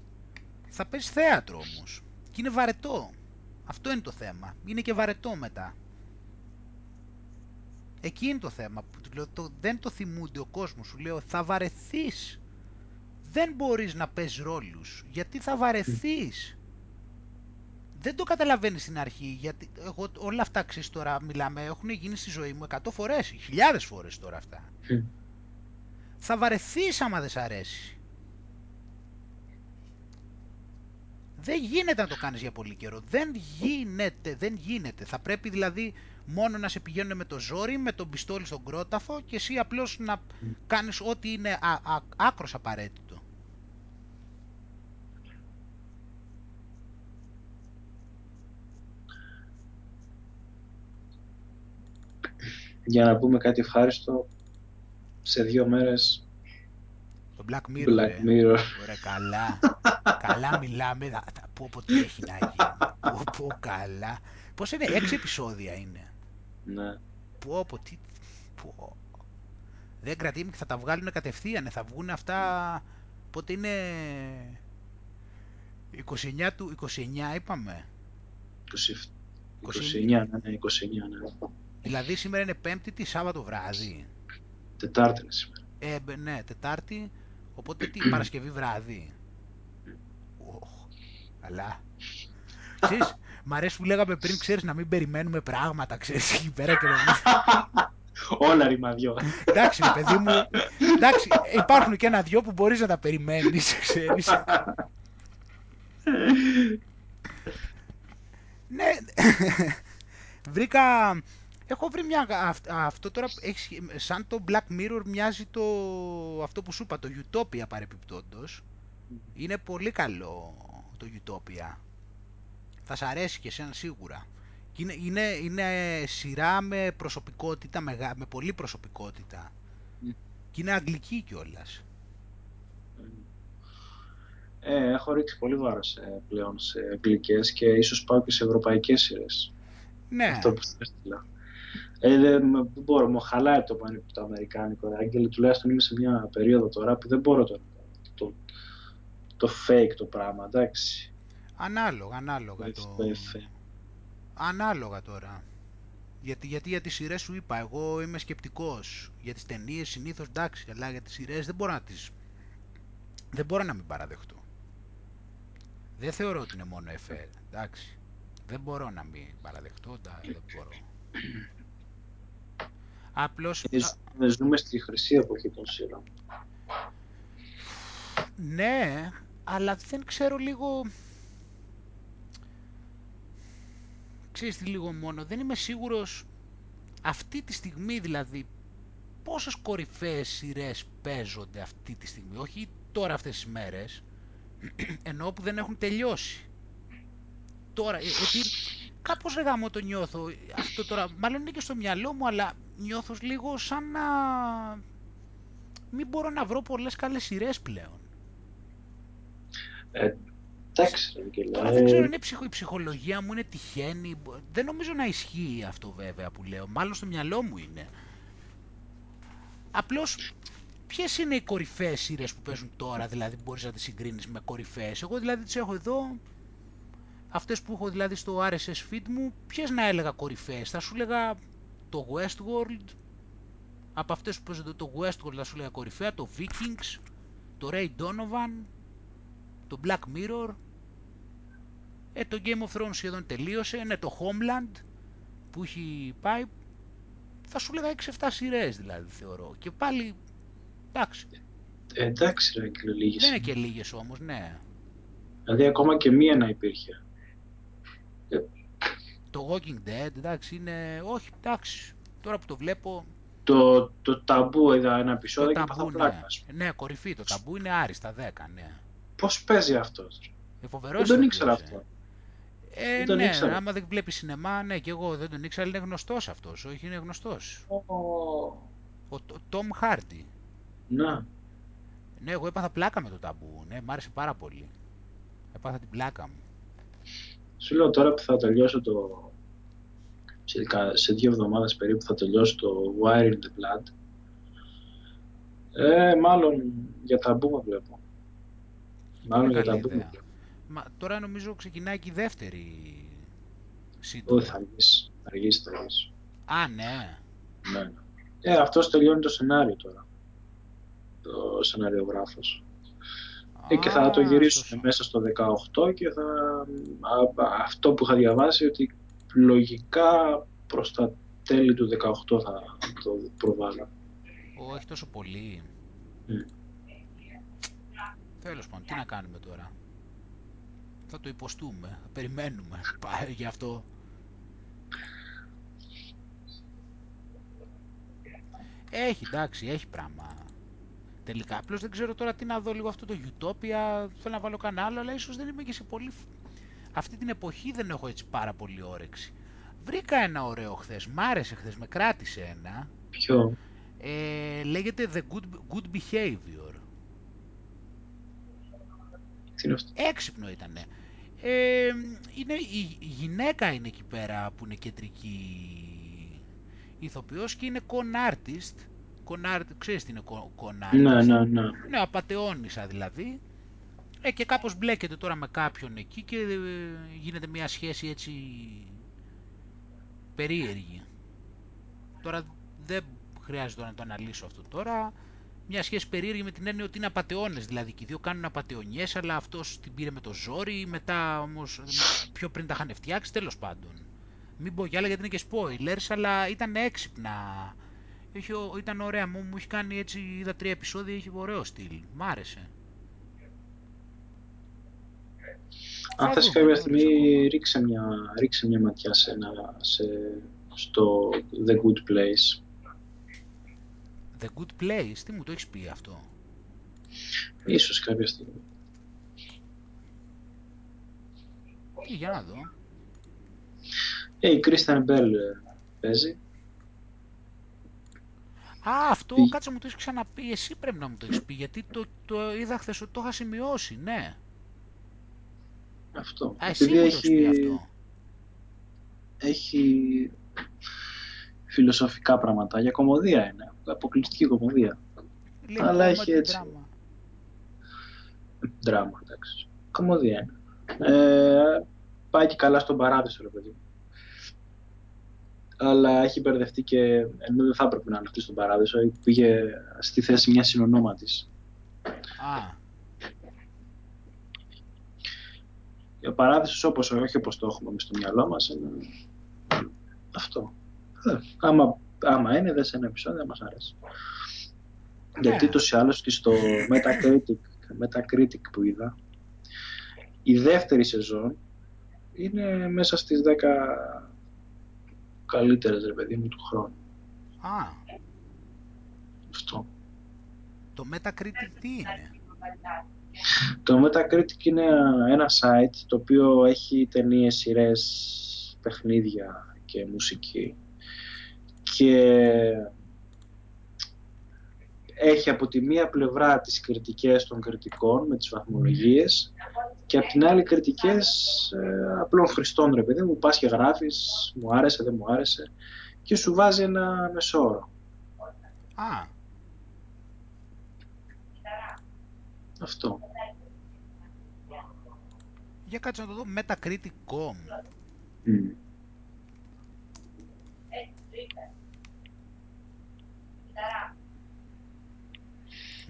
Θα παίζεις θέατρο όμως. Και είναι βαρετό. Αυτό είναι το θέμα. Είναι και βαρετό μετά. Εκεί είναι το θέμα. Που του λέω, το, δεν το θυμούνται ο κόσμος. Σου λέω θα βαρεθείς. Δεν μπορείς να παίζεις ρόλους. Γιατί θα βαρεθείς; Δεν το καταλαβαίνεις στην αρχή. Γιατί εγώ, όλα αυτά ξέρεις τώρα μιλάμε έχουν γίνει στη ζωή μου 100 φορές. Χιλιάδες φορές τώρα αυτά. Μμ. Θα βαρεθείς άμα δεν σ' αρέσει. Δεν γίνεται να το κάνεις για πολύ καιρό. Δεν γίνεται, δεν γίνεται. Θα πρέπει δηλαδή μόνο να σε πηγαίνουν με το ζόρι, με τον πιστόλι στον κρόταφο και εσύ απλώς να κάνεις ό,τι είναι α, α, άκρος απαραίτητο. Για να πούμε κάτι ευχάριστο, σε δύο μέρες Το Black Mirror, Black ε. Mirror. Ωραία, καλά. καλά μιλάμε. Θα- θα- Πω πω τι έχει να γίνει. Πω πω καλά. Πώς είναι, έξι επεισόδια είναι. Ναι. Πω πω τι... Πω. Δεν κρατήμαι και θα τα βγάλουν κατευθείαν. Θα βγουν αυτά... Πότε είναι... 29 του... 29 είπαμε. 20 29. 29, ναι, ναι, 29, ναι. Δηλαδή σήμερα είναι Πέμπτη τη Σάββατο βράδυ. Τετάρτη είναι σήμερα. Ε, μπε- ναι, Τετάρτη. Οπότε τι, Παρασκευή βράδυ. Οχ, καλά. Ξέρεις, μ' αρέσει που λέγαμε πριν, ξέρεις, να μην περιμένουμε πράγματα, ξέρεις, εκεί πέρα και να μην... Όλα ρημαδιό. Εντάξει, ρε παιδί μου, εντάξει, υπάρχουν και ένα-δυο που μπορείς να τα περιμένεις, ξέρεις. ναι, βρήκα, έχω βρει μια, αυ- αυτό τώρα, έχεις, σχέ- σαν το Black Mirror μοιάζει το, αυτό που σου είπα, το Utopia παρεπιπτόντος. Είναι πολύ καλό το Utopia. Θα σ' αρέσει και εσένα σίγουρα. Και Είναι, είναι, είναι σειρά με προσωπικότητα, μεγα, με πολλή προσωπικότητα. Μμ. Και είναι αγγλική κιόλας. Ε, έχω ρίξει πολύ βάρος ε, πλέον σε αγγλικές και ίσως πάω και σε ευρωπαϊκές σειρές. Ναι, Αυτό που σου έστειλα. Ε, δεν δεν μπορώ, μου χαλάει το, πανι- το αμερικάνικο. ρε Άγγελε, τουλάχιστον είμαι σε μια περίοδο τώρα που δεν μπορώ το, το, το fake το πράγμα, εντάξει. ανάλογα, ανάλογα το... Το εφέ. Ανάλογα τώρα. Γιατί, γιατί για τις σειρές σου είπα, εγώ είμαι σκεπτικός. Για τις ταινίες συνήθως εντάξει, αλλά για τις σειρές δεν μπορώ να τις... Δεν μπορώ να μην παραδεχτώ. Δεν θεωρώ ότι είναι μόνο εφέ, εντάξει. Δεν μπορώ να μην παραδεχτώ, τα- δεν μπορώ. Απλώς, Ε, ζούμε- Ζούμε στη χρυσή εποχή των σειρών. ναι, αλλά δεν ξέρω λίγο... Ξέρεις τι λίγο μόνο, δεν είμαι σίγουρος αυτή τη στιγμή δηλαδή πόσες κορυφαίες σειρές παίζονται αυτή τη στιγμή, όχι τώρα αυτές τις μέρες, ενώ που δεν έχουν τελειώσει. Τώρα, ε, γιατί κάπως ρε γάμο το νιώθω, αυτό τώρα, μάλλον είναι και στο μυαλό μου, αλλά νιώθω λίγο σαν να μην μπορώ να βρω πολλές καλές σειρές πλέον. Ε, εντάξει, ρε Άγγελε, Τώρα ε, δεν ξέρω, είναι ψυχο, η ψυχολογία μου είναι τυχαίνει. μπο- Δεν νομίζω να ισχύει αυτό βέβαια που λέω. Μάλλον στο μυαλό μου είναι. Απλώς, ποιες είναι οι κορυφαίες σειρές που παίζουν τώρα, δηλαδή που μπορείς να τις συγκρίνεις με κορυφαίες. Εγώ δηλαδή τις έχω εδώ, αυτές που έχω δηλαδή στο RSS feed μου, ποιες να έλεγα κορυφαίες. Θα σου έλεγα το Westworld, από αυτές που παίζονται το Westworld θα σου έλεγα κορυφαία, το Vikings, το Ray Donovan, το Black Mirror, ε, το Game of Thrones σχεδόν τελείωσε, ναι, το Homeland που έχει πάει, θα σου λέγα 6-7 σειρές δηλαδή θεωρώ. Και πάλι, εντάξει. Ε, εντάξει ρε, και λίγες. Δεν είναι και λίγες όμως, ναι. Δηλαδή ακόμα και μία να υπήρχε. Ε, Το Walking Dead, εντάξει, είναι... Όχι, εντάξει. Τώρα που το βλέπω, το, το ταμπού είδα ένα επεισόδιο το και ταμπού, πάθα ναι. πλάκα. ας πούμε. Ναι, κορυφή, το ταμπού είναι άριστα 10, ναι. Πώς παίζει αυτός. ρε; Ε, φοβερός Δεν τον ηθοποιός, ήξερα ε. αυτό. Ε, Δεν τον ναι, ήξερα. άμα δεν βλέπεις σινεμά, ναι, και εγώ δεν τον ήξερα, αλλά είναι γνωστός αυτός, όχι, είναι γνωστός. Ω, Ο Τ- Τόμ Χάρντι. Να, Ναι, εγώ έπαθα πλάκα με το ταμπού, ναι, μ' άρεσε πάρα πολύ. Έπαθα την πλάκα μου. Σου λέω τώρα που θα τελειώσω το... Σε, κα- σε δύο εβδομάδες περίπου θα τελειώσω το Wire in the Blood. Ε, μάλλον για ταμπού με βλέπω. Μάλλον Πολύ για καλή ταμπού με ιδέα. βλέπω. Μα τώρα νομίζω ξεκινάει και η δεύτερη Όχι, σύντομα. θα αργήσει. Θα αργήσει, θα αργήσει. Α, ναι. Ναι, ναι. Ε, αυτός τελειώνει το σενάριο τώρα. Το σεναριογράφος. Ε, και θα το Α, γυρίσουν αυτός ο- μέσα στο 18 και θα... α- α- αυτό που είχα διαβάσει ότι λογικά προς τα τέλη του 18 θα το προβάλλω. Ω, έχει τόσο πολύ. Mm. Τέλος πάντων, τι να κάνουμε τώρα; Θα το υποστούμε, θα περιμένουμε. Πάει γι' αυτό. Έχει, εντάξει, έχει πράγμα. Τελικά, απλώς δεν ξέρω τώρα τι να δω λίγο αυτό το Utopia. Θέλω να βάλω κανένα άλλο, αλλά ίσως δεν είμαι και σε πολύ... φ- Αυτή την εποχή δεν έχω έτσι πάρα πολύ όρεξη. Βρήκα ένα ωραίο χθες, μ' άρεσε χθες, με κράτησε ένα. Ποιο; Ε, λέγεται The Good, Good Behavior. Τι είναι αυτό; Έξυπνο ήτανε. Ε, είναι, η, η γυναίκα είναι εκεί πέρα που είναι κεντρική ηθοποιός και είναι con artist. Con art, ξέρεις τι είναι con, con artist. Ναι, ναι, ναι. Ναι, απατεώνησα δηλαδή. Ε, και κάπως μπλέκεται τώρα με κάποιον εκεί και ε, γίνεται μια σχέση έτσι περίεργη. Τώρα δεν χρειάζεται να το αναλύσω αυτό τώρα. Μια σχέση περίεργη με την έννοια ότι είναι απατεώνες, δηλαδή και οι δύο κάνουν απατεωνιές, αλλά αυτός την πήρε με το ζόρι, μετά όμως πιο πριν τα είχαν φτιάξει, τέλος πάντων. Μην πω κι άλλα γιατί είναι και spoilers, αλλά ήταν έξυπνα. Είχε, ήταν ωραία, μου, μου έχει κάνει έτσι, είδα τρία επεισόδια, είχε ωραίο στυλ. Μ' άρεσε. Αν Θα θες δούμε, κάποια νωρίς στιγμή ακόμα. ρίξε μια, ρίξε μια ματιά σε ένα, σε, στο The Good Place. The Good Place, τι μου το έχεις πει αυτό; Ίσως κάποια στιγμή. Τι, για να δω. Ε, η Kristen Bell ε, παίζει. Α, αυτό, Τι; κάτσε μου το έχεις ξαναπεί, εσύ πρέπει να μου το έχεις πει, γιατί το, το είδα χθες ότι το είχα σημειώσει, ναι. Αυτό. Α, εσύ Επειδή μου το έχεις πει αυτό. έχει φιλοσοφικά πράγματα. Για κομμωδία είναι. Αποκλειστική κομμωδία. Λέει αλλά comedy έχει έτσι. drama. Δράμα, εντάξει. Κομμωδία είναι. Ε, πάει και καλά στον παράδεισο, ρε παιδί. μου. Αλλά έχει μπερδευτεί και ενώ δεν θα έπρεπε να είναι αυτή στον παράδεισο, πήγε στη θέση μιας συνονόματης. Α, Ο παράδεισος όπως, όχι όπως το έχουμε εμείς στο μυαλό μας, είναι αυτό. Ε, άμα, άμα είναι, δες ένα επεισόδιο, μας αρέσει. Ναι. Γιατί ούτως ή άλλως και στο Metacritic, Metacritic που είδα, η δεύτερη σεζόν είναι μέσα στις 10 καλύτερες, ρε παιδί μου, του χρόνου. α, Αυτό. το Metacritic τι είναι; Το Metacritic είναι ένα site το οποίο έχει ταινίες, σειρές, παιχνίδια και μουσική και έχει από τη μία πλευρά τις κριτικές των κριτικών με τις βαθμολογίες και από την άλλη κριτικές ε, απλών χρηστών ρε παιδί μου πας και γράφεις μου άρεσε, δεν μου άρεσε και σου βάζει ένα μεσόωρο Α, αυτό για κάτσε να το δω Metacritic.com. Μμ.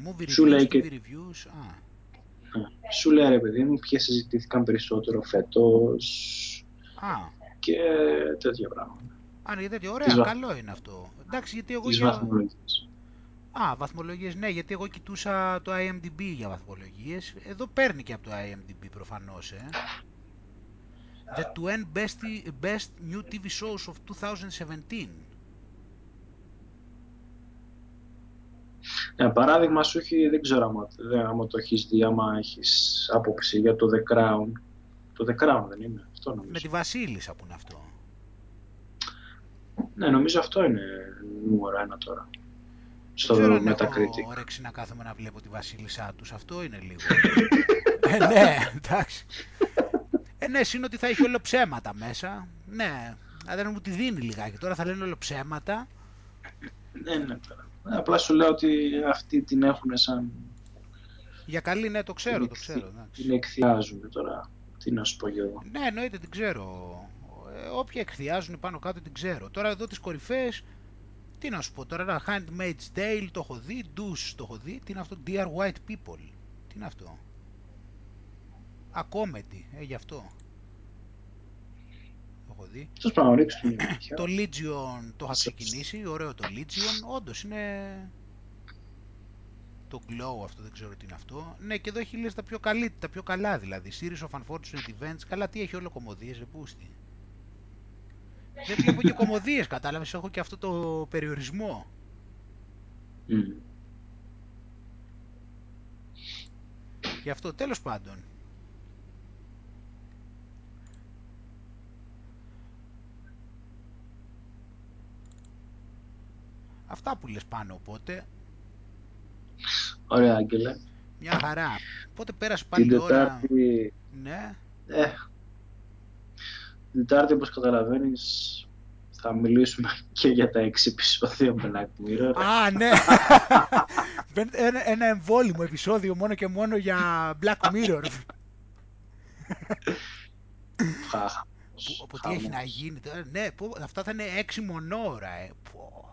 Movie Σου reviews, λέει TV και- reviews, α. Σου λέει ρε παιδί μου ποιες συζητήθηκαν περισσότερο φέτος Α, και τέτοια πράγματα. α ναι, τέτοιο, Τις ωραία, βα- καλό είναι αυτό. Εντάξει, γιατί εγώ Τις για... βαθμολογίες. Α, βαθμολογίες, ναι, γιατί εγώ κοιτούσα το IMDb για βαθμολογίες. Εδώ παίρνει και από το IMDb προφανώς, ε. The 20 best, best new TV shows of 2017. Ένα παράδειγμα σου έχει, δεν ξέρω άμα, δεν- άμα το έχεις δει, άμα έχεις άποψη για το The Crown. Το The Crown δεν είναι, αυτό νομίζω. Με τη Βασίλισσα που είναι αυτό. Ναι, νομίζω αυτό είναι νούμερο ένα τώρα. Στο Δεν ξέρω αν έχω Metacritic. όρεξη να κάθομαι να βλέπω τη Βασίλισσά τους. Αυτό είναι λίγο. ε, ναι, εντάξει. Ε, ναι, είναι ότι θα έχει όλο ψέματα μέσα. Ναι, αλλά δεν μου τη δίνει λιγάκι. Τώρα θα λένε όλο ψέματα. Ναι, ναι, τώρα. Απλά σου λέω ότι αυτοί την έχουν σαν... Για καλή, ναι, το ξέρω, την το εκθι- ξέρω. εντάξει. Την εκθιάζουν τώρα. Τι να σου πω και εγώ. Ναι, εννοείται, την ξέρω. Ε, όποια εκθιάζουν πάνω κάτω την ξέρω. Τώρα εδώ τις κορυφαίες, τι να σου πω τώρα, ένα Handmaid's Tale το έχω δει, Douche το έχω δει, τι είναι αυτό, Dear White People, τι είναι αυτό; Α, comedy, ε, γι' αυτό. Το έχω δει. Τους πάμε να ρίξουμε μια ματιά. Το Legion το είχα Σας- ξεκινήσει, ωραίο το Legion, όντως είναι... Το Glow αυτό δεν ξέρω τι είναι αυτό. Ναι και εδώ έχει λες τα πιο, καλή, τα πιο καλά δηλαδή. Series of Unfortunate Events. Καλά τι έχει όλο κομμωδίες ρε πούστη. Δεν βλέπω και κομμωδίες κατάλαβες. Έχω και αυτό το περιορισμό. Μμ. Γι' αυτό τέλος πάντων. Αυτά που λες πάνω οπότε. Ωραία, Άγγελε. Μια χαρά. Πότε πέρασε πάλι Την η ώρα. Τετάρτη, Ναι. ε, την Τετάρτη, όπως καταλαβαίνεις, θα μιλήσουμε και για τα έξι επεισόδια Black Mirror. Α, ναι. Δεν- ένα, ένα εμβόλυμο επεισόδιο μόνο και μόνο για Black Mirror. Χα, που, που τι έχει να γίνει τώρα; Ναι, που, αυτά θα είναι έξι μονόωρα, ε. Πω.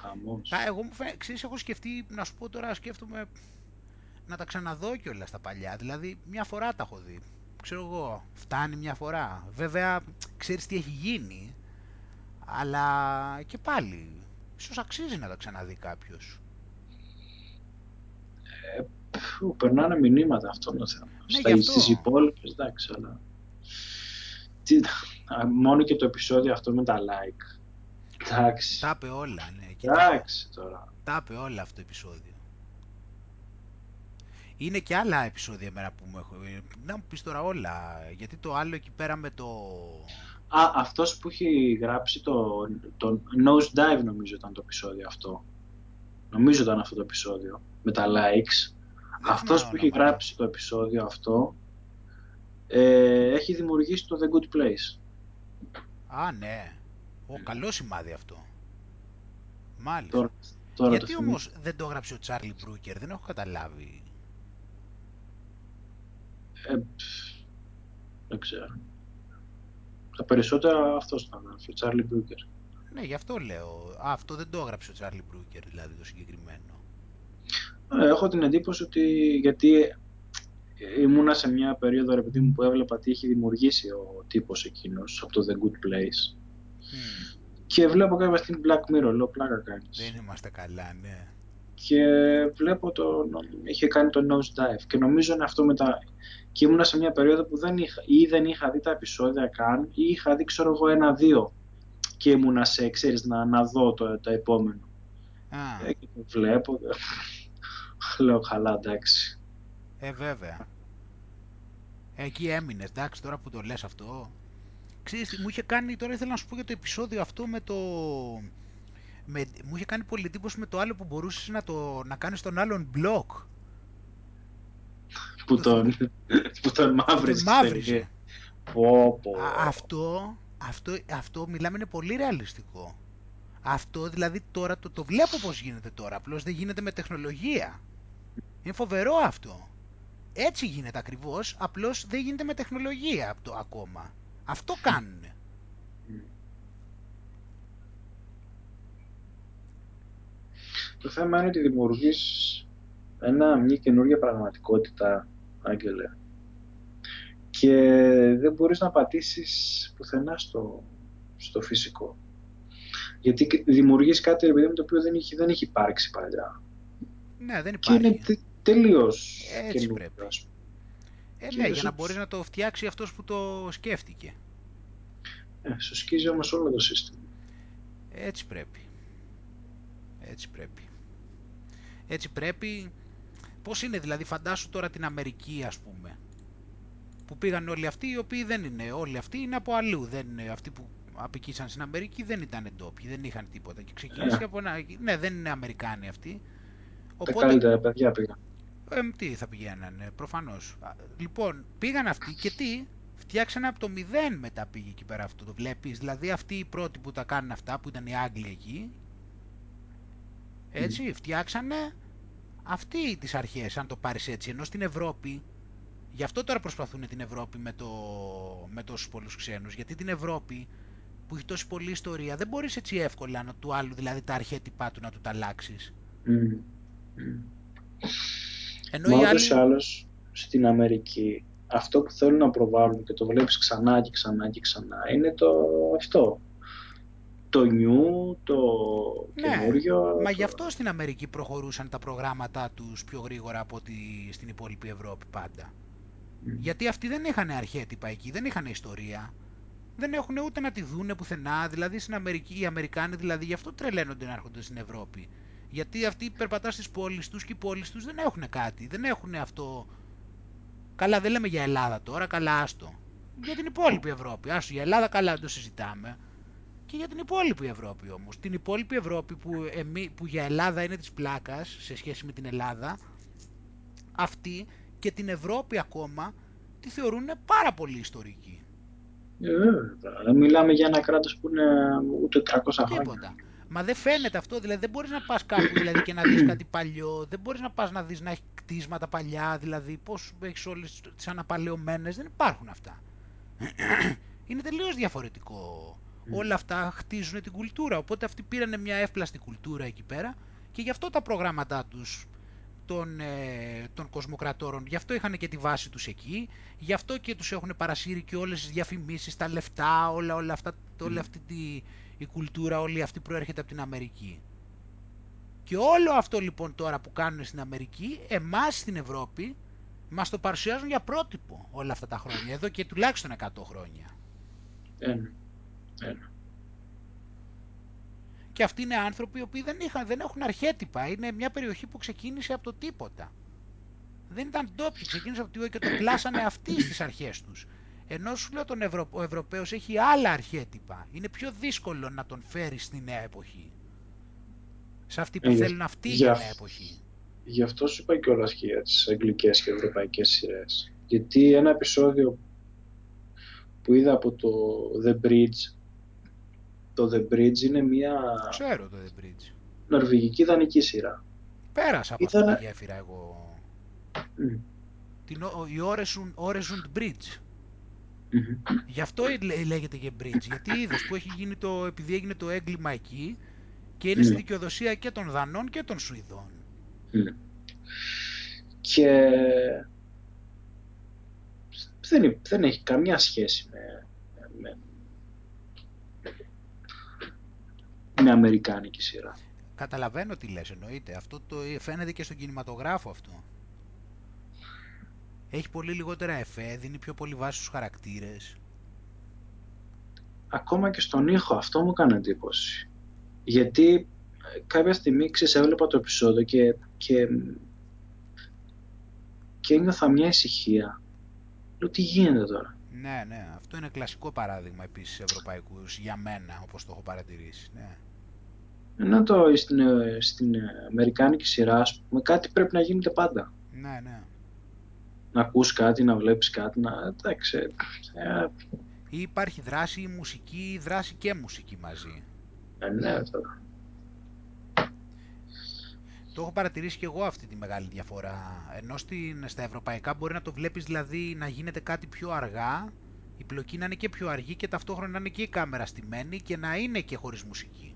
Χαμός. Α, εγώ μου φαίνεται, ξέρεις, έχω σκεφτεί, να σου πω τώρα, σκέφτομαι να τα ξαναδώ κιόλας τα παλιά. Δηλαδή, μια φορά τα έχω δει. Ξέρω εγώ, φτάνει μια φορά. Βέβαια, ξέρεις τι έχει γίνει, αλλά και πάλι, ίσως αξίζει να τα ξαναδεί κάποιος. Φου, περνάνε μηνύματα αυτό είναι το θέμα. Ναι, Στα, γι' αυτό. Στις υπόλοιπες, εντάξει, αλλά... Τι, α, μόνο και το επεισόδιο αυτό με τα like. Εντάξει. Τα είπε όλα, ναι. Και Εντάξει τώρα. Τα είπε όλα αυτό το επεισόδιο. Είναι και άλλα επεισόδια μέρα που μου έχω... ε, Να μου πεις τώρα όλα, γιατί το άλλο εκεί πέρα με το... Α, αυτός που έχει γράψει το, το Nose Dive νομίζω ήταν το επεισόδιο αυτό. Νομίζω ήταν αυτό το επεισόδιο με τα likes. δεν Αυτός θυμάμαι που έχει όνομα, ναι. γράψει το επεισόδιο αυτό ε, έχει δημιουργήσει το The Good Place. Α, ναι. Ο, καλό σημάδι αυτό. Μάλιστα. Τώρα, τώρα γιατί το θυμήθηκα. όμως δεν το έγραψε ο Τσάρλι Μπρούκερ, δεν έχω καταλάβει. Ε, πφ, δεν ξέρω. Τα περισσότερα αυτός ήταν, ο Charlie Brooker. Ναι, γι' αυτό λέω. Α, αυτό δεν το έγραψε ο Τσάρλι Μπρούκερ, δηλαδή το συγκεκριμένο. Ε, Έχω την εντύπωση ότι γιατί ήμουνα σε μια περίοδο ρε παιδί μου που έβλεπα τι έχει δημιουργήσει ο τύπος εκείνος από το The Good Place Μμμ, και βλέπω κάποια στην Black Mirror, λέω πλάκα κάνεις. δεν είμαστε καλά, ναι. Και βλέπω το, είχε κάνει το Nose Dive και νομίζω είναι αυτό μετά και ήμουνα σε μια περίοδο που δεν είχα, ή δεν είχα δει τα επεισόδια καν ή είχα δει ξέρω εγώ ένα-δύο και ήμουνα σε, ξέρεις, να, να δω το, το επόμενο. Α, Ε, και το βλέπω, λέω καλά εντάξει. ε, βέβαια. Εκεί έμεινες, εντάξει, τώρα που το λες αυτό. Ξέρεις, τι, μου είχε κάνει, τώρα ήθελα να σου πω για το επεισόδιο αυτό με το... Με, μου είχε κάνει πολύ εντύπωση με το άλλο που μπορούσες να, το, να κάνεις τον άλλον μπλοκ. που Το τον, που τον μαύριζε. τον μαύριζε. Πω, πω. Α, αυτό, αυτό, αυτό μιλάμε είναι πολύ ρεαλιστικό. Αυτό δηλαδή τώρα το, το βλέπω πώς γίνεται τώρα, απλώς δεν γίνεται με τεχνολογία. Είναι φοβερό αυτό. Έτσι γίνεται ακριβώς, απλώς δεν γίνεται με τεχνολογία το, ακόμα. Αυτό κάνουν. Το θέμα είναι ότι δημιουργείς ένα, μια καινούργια πραγματικότητα, Άγγελε. Και δεν μπορείς να πατήσεις πουθενά στο, στο φυσικό. Γιατί δημιουργείς κάτι με το οποίο δεν έχει, δεν έχει υπάρξει παλιά. Ναι, δεν υπάρχει. Και είναι τε, τελείως Έτσι πρέπει. Ε, ναι, για να μπορείς να το φτιάξει αυτός που το σκέφτηκε. Ε, σου σκίζει όμως όλο το σύστημα. Έτσι πρέπει. Έτσι πρέπει. Έτσι πρέπει. Πώς είναι δηλαδή, φαντάσου τώρα την Αμερική ας πούμε. Που πήγαν όλοι αυτοί οι οποίοι δεν είναι. Όλοι αυτοί είναι από αλλού. Δεν είναι αυτοί που απικήσαν στην Αμερική δεν ήταν ντόπιοι, δεν είχαν τίποτα. Και ξεκίνησε από ένα... Ναι, δεν είναι Αμερικάνοι αυτοί. Οπότε... Τα καλύτερα παιδιά πήγαν. Ε, τι θα πηγαίνανε, προφανώς. Λοιπόν, πήγαν αυτοί και τι, φτιάξανε από το μηδέν μετά πήγε εκεί πέρα αυτό, το βλέπεις. Δηλαδή αυτοί οι πρώτοι που τα κάνουν αυτά, που ήταν οι Άγγλοι εκεί, έτσι, φτιάξανε αυτοί τις αρχές, αν το πάρεις έτσι. Ενώ στην Ευρώπη, γι' αυτό τώρα προσπαθούν την Ευρώπη με, το, με τόσους πολλούς ξένους, γιατί την Ευρώπη που έχει τόση πολλή ιστορία, δεν μπορείς έτσι εύκολα να του άλλου, δηλαδή τα αρχέτυπά του να του τα αλλάξεις. Mm. Ενώ Μα άλλοι... άλλως στην Αμερική αυτό που θέλουν να προβάλλουν και το βλέπεις ξανά και ξανά και ξανά είναι το αυτό. Το νιου, το ναι, καινούριο. Μα γι' αυτό στην Αμερική προχωρούσαν τα προγράμματά τους πιο γρήγορα από ότι στην υπόλοιπη Ευρώπη πάντα. Γιατί αυτοί δεν είχαν αρχέτυπα εκεί, δεν είχαν ιστορία. Δεν έχουν ούτε να τη δούνε πουθενά. Δηλαδή στην Αμερική, οι Αμερικάνοι δηλαδή γι' αυτό τρελαίνονται να έρχονται στην Ευρώπη. Γιατί αυτοί περπατάς στις πόλεις τους και οι πόλεις τους δεν έχουν κάτι. Δεν έχουν αυτό... Καλά δεν λέμε για Ελλάδα τώρα, καλά άστο. Για την υπόλοιπη Ευρώπη. Άστο για Ελλάδα καλά δεν το συζητάμε. Και για την υπόλοιπη Ευρώπη όμως. Την υπόλοιπη Ευρώπη που, εμεί, που για Ελλάδα είναι της πλάκας σε σχέση με την Ελλάδα. Αυτή και την Ευρώπη ακόμα τη θεωρούν πάρα πολύ ιστορική. Ε, μιλάμε για ένα κράτος που είναι ούτε 300 χρόνια. Μα δεν φαίνεται αυτό, δηλαδή δεν μπορείς να πας κάπου δηλαδή, και να δεις κάτι παλιό, δεν μπορείς να πας να δεις να έχει κτίσματα παλιά, δηλαδή πώς έχεις όλες τις αναπαλαιωμένες, δεν υπάρχουν αυτά. Είναι τελείως διαφορετικό. Όλα αυτά χτίζουν την κουλτούρα, οπότε αυτοί πήραν μια εύπλαστη κουλτούρα εκεί πέρα και γι' αυτό τα προγράμματά τους των, ε, των κοσμοκρατόρων, γι' αυτό είχαν και τη βάση τους εκεί, γι' αυτό και τους έχουν παρασύρει και όλες τις διαφημίσεις, τα λεφτά, όλα, όλα αυτά, όλη αυτή τη, η κουλτούρα όλη αυτή προέρχεται από την Αμερική. Και όλο αυτό λοιπόν τώρα που κάνουν στην Αμερική, εμάς στην Ευρώπη, μας το παρουσιάζουν για πρότυπο όλα αυτά τα χρόνια, εδώ και τουλάχιστον 100 χρόνια. Ένα. Ένα. Και αυτοί είναι άνθρωποι οι οποίοι δεν, είχαν, δεν έχουν αρχέτυπα. Είναι μια περιοχή που ξεκίνησε από το τίποτα. Δεν ήταν ντόπιοι, ξεκίνησε από το τίποτα και το πλάσανε αυτοί στις αρχές τους. Ενώ σου λέω τον Ευρω... ο Ευρωπαίος έχει άλλα αρχέτυπα. Είναι πιο δύσκολο να τον φέρεις στη νέα εποχή. Σε αυτή που ε, θέλουν αυτοί για νέα εποχή. Γι' αυτό σου είπα κιόλας και για τις αγγλικές και ευρωπαϊκές σειρές. Γιατί ένα επεισόδιο που είδα από το The Bridge το The Bridge είναι μια... Ξέρω το The Bridge. Νορβηγική δανεική σειρά. Πέρασα από Ήταν... αυτή τη γέφυρα εγώ. Mm. Την, η Oresund Bridge. Γι' αυτό λέγεται και bridge, γιατί είδες που έχει γίνει το, επειδή έγινε το έγκλημα εκεί και είναι στη δικαιοδοσία και των Δανών και των Σουηδών. Και δεν, δεν έχει καμιά σχέση με, με, με αμερικάνικη σειρά. Καταλαβαίνω τι λες εννοείται. Αυτό το φαίνεται και στον κινηματογράφο αυτό. Έχει πολύ λιγότερα εφέ, δίνει πιο πολύ βάση στους χαρακτήρες. Ακόμα και στον ήχο αυτό μου έκανε εντύπωση. Γιατί ε, κάποια στιγμή ξέρεις έβλεπα το επεισόδιο και, και, και ένιωθα μια ησυχία. Λέω τι γίνεται τώρα; Ναι, ναι. Αυτό είναι κλασικό παράδειγμα επίσης ευρωπαϊκούς για μένα, όπως το έχω παρατηρήσει. Ναι. Ενώ το στην, ε, στην αμερικάνικη σειρά, ας πούμε, κάτι πρέπει να γίνεται πάντα. Ναι, ναι να ακούς κάτι, να βλέπεις κάτι, να... εντάξει. Ε, ή υπάρχει δράση ή μουσική, ή δράση και μουσική μαζί. Ε, ναι, τώρα. Το έχω παρατηρήσει και εγώ αυτή τη μεγάλη διαφορά. Ενώ στην, στα ευρωπαϊκά μπορεί να το βλέπεις δηλαδή να γίνεται κάτι πιο αργά, η πλοκή να είναι και πιο αργή και ταυτόχρονα να είναι και η κάμερα στημένη και να είναι και χωρίς μουσική.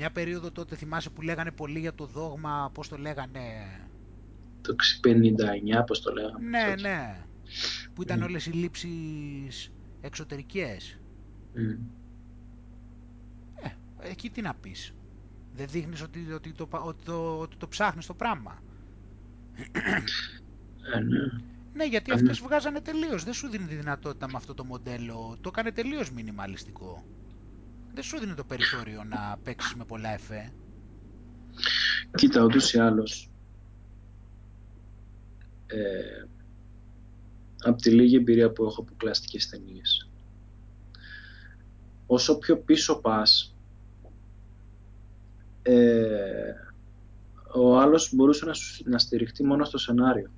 Μια περίοδο τότε θυμάσαι που λέγανε πολύ για το δόγμα, πώς το λέγανε... Το 59, πώς το λέγανε. Ναι, τότε. ναι. Που ήταν Mm. όλες οι λήψεις εξωτερικές. Μμ. Ε, εκεί τι να πεις. Δεν δείχνεις ότι, ότι, το, πα- ότι, το, ότι το ψάχνεις το πράγμα. Ε, ναι. Ναι, γιατί Ε, ναι. αυτές βγάζανε τελείως. Δεν σου δίνει τη δυνατότητα με αυτό το μοντέλο. Το έκανε τελείως μινιμαλιστικό. Δεν σου δίνει το περιθώριο να παίξεις με πολλά εφέ. Κοίτα, ούτως ή άλλως, ε, από τη λίγη εμπειρία που έχω από κλαστικές ταινίες, όσο πιο πίσω πας, ε, ο άλλος μπορούσε να, σου- να στηριχτεί μόνο στο σενάριο.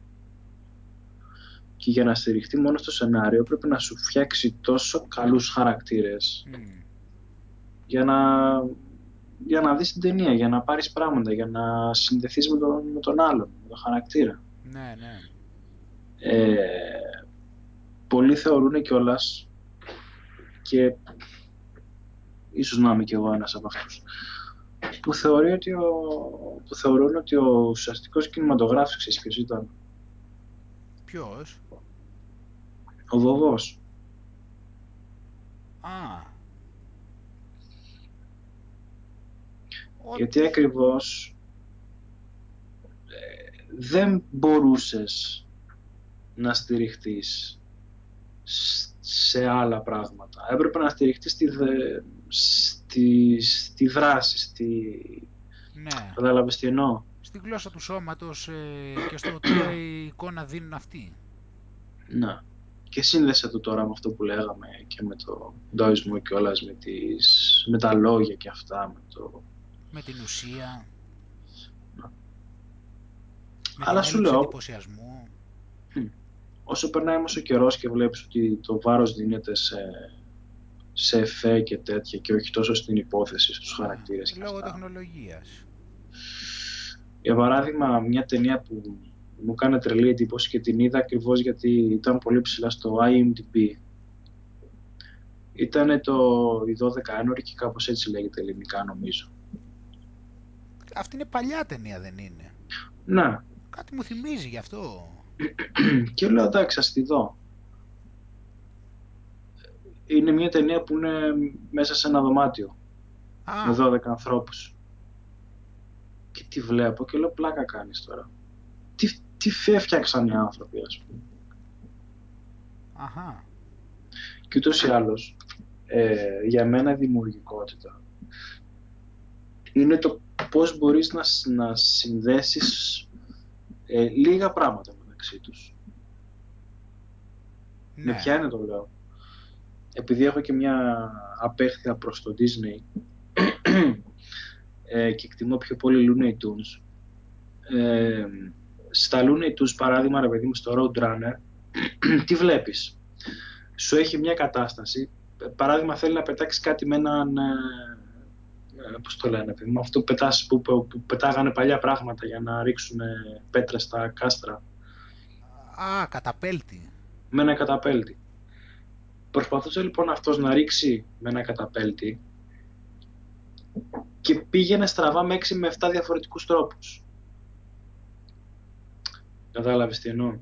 Και για να στηριχτεί μόνο στο σενάριο πρέπει να σου φτιάξει τόσο καλούς χαρακτήρες Μμ. Για να, για να δεις την ταινία, για να πάρεις πράγματα, για να συνδεθείς με τον, με τον άλλον, με τον χαρακτήρα. Ναι, ναι. Ε, πολλοί θεωρούν κιόλας και ίσως να είμαι κι εγώ ένας από αυτούς που, θεωρεί ότι ο, που θεωρούν ότι ο ουσιαστικός κινηματογράφος ξέρεις ποιος ήταν; Ποιος; ο Βοβός Α. Ο- γιατί ακριβώς ε, δεν μπορούσες να στηριχτείς σ- σε άλλα πράγματα. Έπρεπε να στηριχτείς στη, δε- στη, στη δράση, στη... Ναι. Κατάλαβες τι εννοώ; Στη γλώσσα του σώματος ε, και στο τι εικόνα δίνουν αυτοί. Να. Και σύνδεσε το τώρα με αυτό που λέγαμε και με το ντόισμό και όλας με, τις, με τα λόγια και αυτά. Με το... Με την ουσία. Ναι. Με Αλλά την σου έλλειψη λέω- εντυπωσιασμού. Όσο περνάει όμως ο καιρός και βλέπεις ότι το βάρος δίνεται σε, σε εφέ και τέτοια και όχι τόσο στην υπόθεση, στους χαρακτήρες και Λόγω αυτά. τεχνολογίας. Για παράδειγμα, μια ταινία που μου έκανε τρελή εντύπωση και την είδα ακριβώς γιατί ήταν πολύ ψηλά στο IMDb. Ήταν το «Η 12 Ένωρη» και κάπως έτσι λέγεται ελληνικά νομίζω. Αυτή είναι παλιά ταινία δεν είναι; Να, Κάτι μου θυμίζει γι' αυτό. και λέω εντάξει, ας τη δω. Είναι μια ταινία που είναι μέσα σε ένα δωμάτιο Α, με 12 ανθρώπους. Και τη βλέπω και λέω πλάκα κάνεις τώρα. Τι, τι έφτιαξαν οι άνθρωποι ας πούμε. αχα. Και ούτως ή άλλως, ε, για μένα η δημιουργικότητα είναι το πώς μπορείς να, σ- να συνδέσεις ε, λίγα πράγματα μεταξύ τους. Ναι. Με ποια είναι το λέω. Επειδή έχω και μια απέχθεια προς το Disney ε, και εκτιμώ πιο πολύ Looney Tunes. Ε, στα Looney Tunes, παράδειγμα, ρε παιδί μου, στο Roadrunner, τι βλέπεις; Σου έχει μια κατάσταση, ε, παράδειγμα θέλει να πετάξεις κάτι με έναν, ε, ε, πώς το λένε, παιδί μου, αυτό που, πετάς, που, που, που πετάγανε παλιά πράγματα για να ρίξουν ε, πέτρες στα κάστρα Α, καταπέλτη. με ένα καταπέλτη. Προσπαθούσε λοιπόν αυτός να ρίξει με ένα καταπέλτη και πήγαινε στραβά με 6 με 7 διαφορετικούς τρόπους. Κατάλαβες τι εννοώ.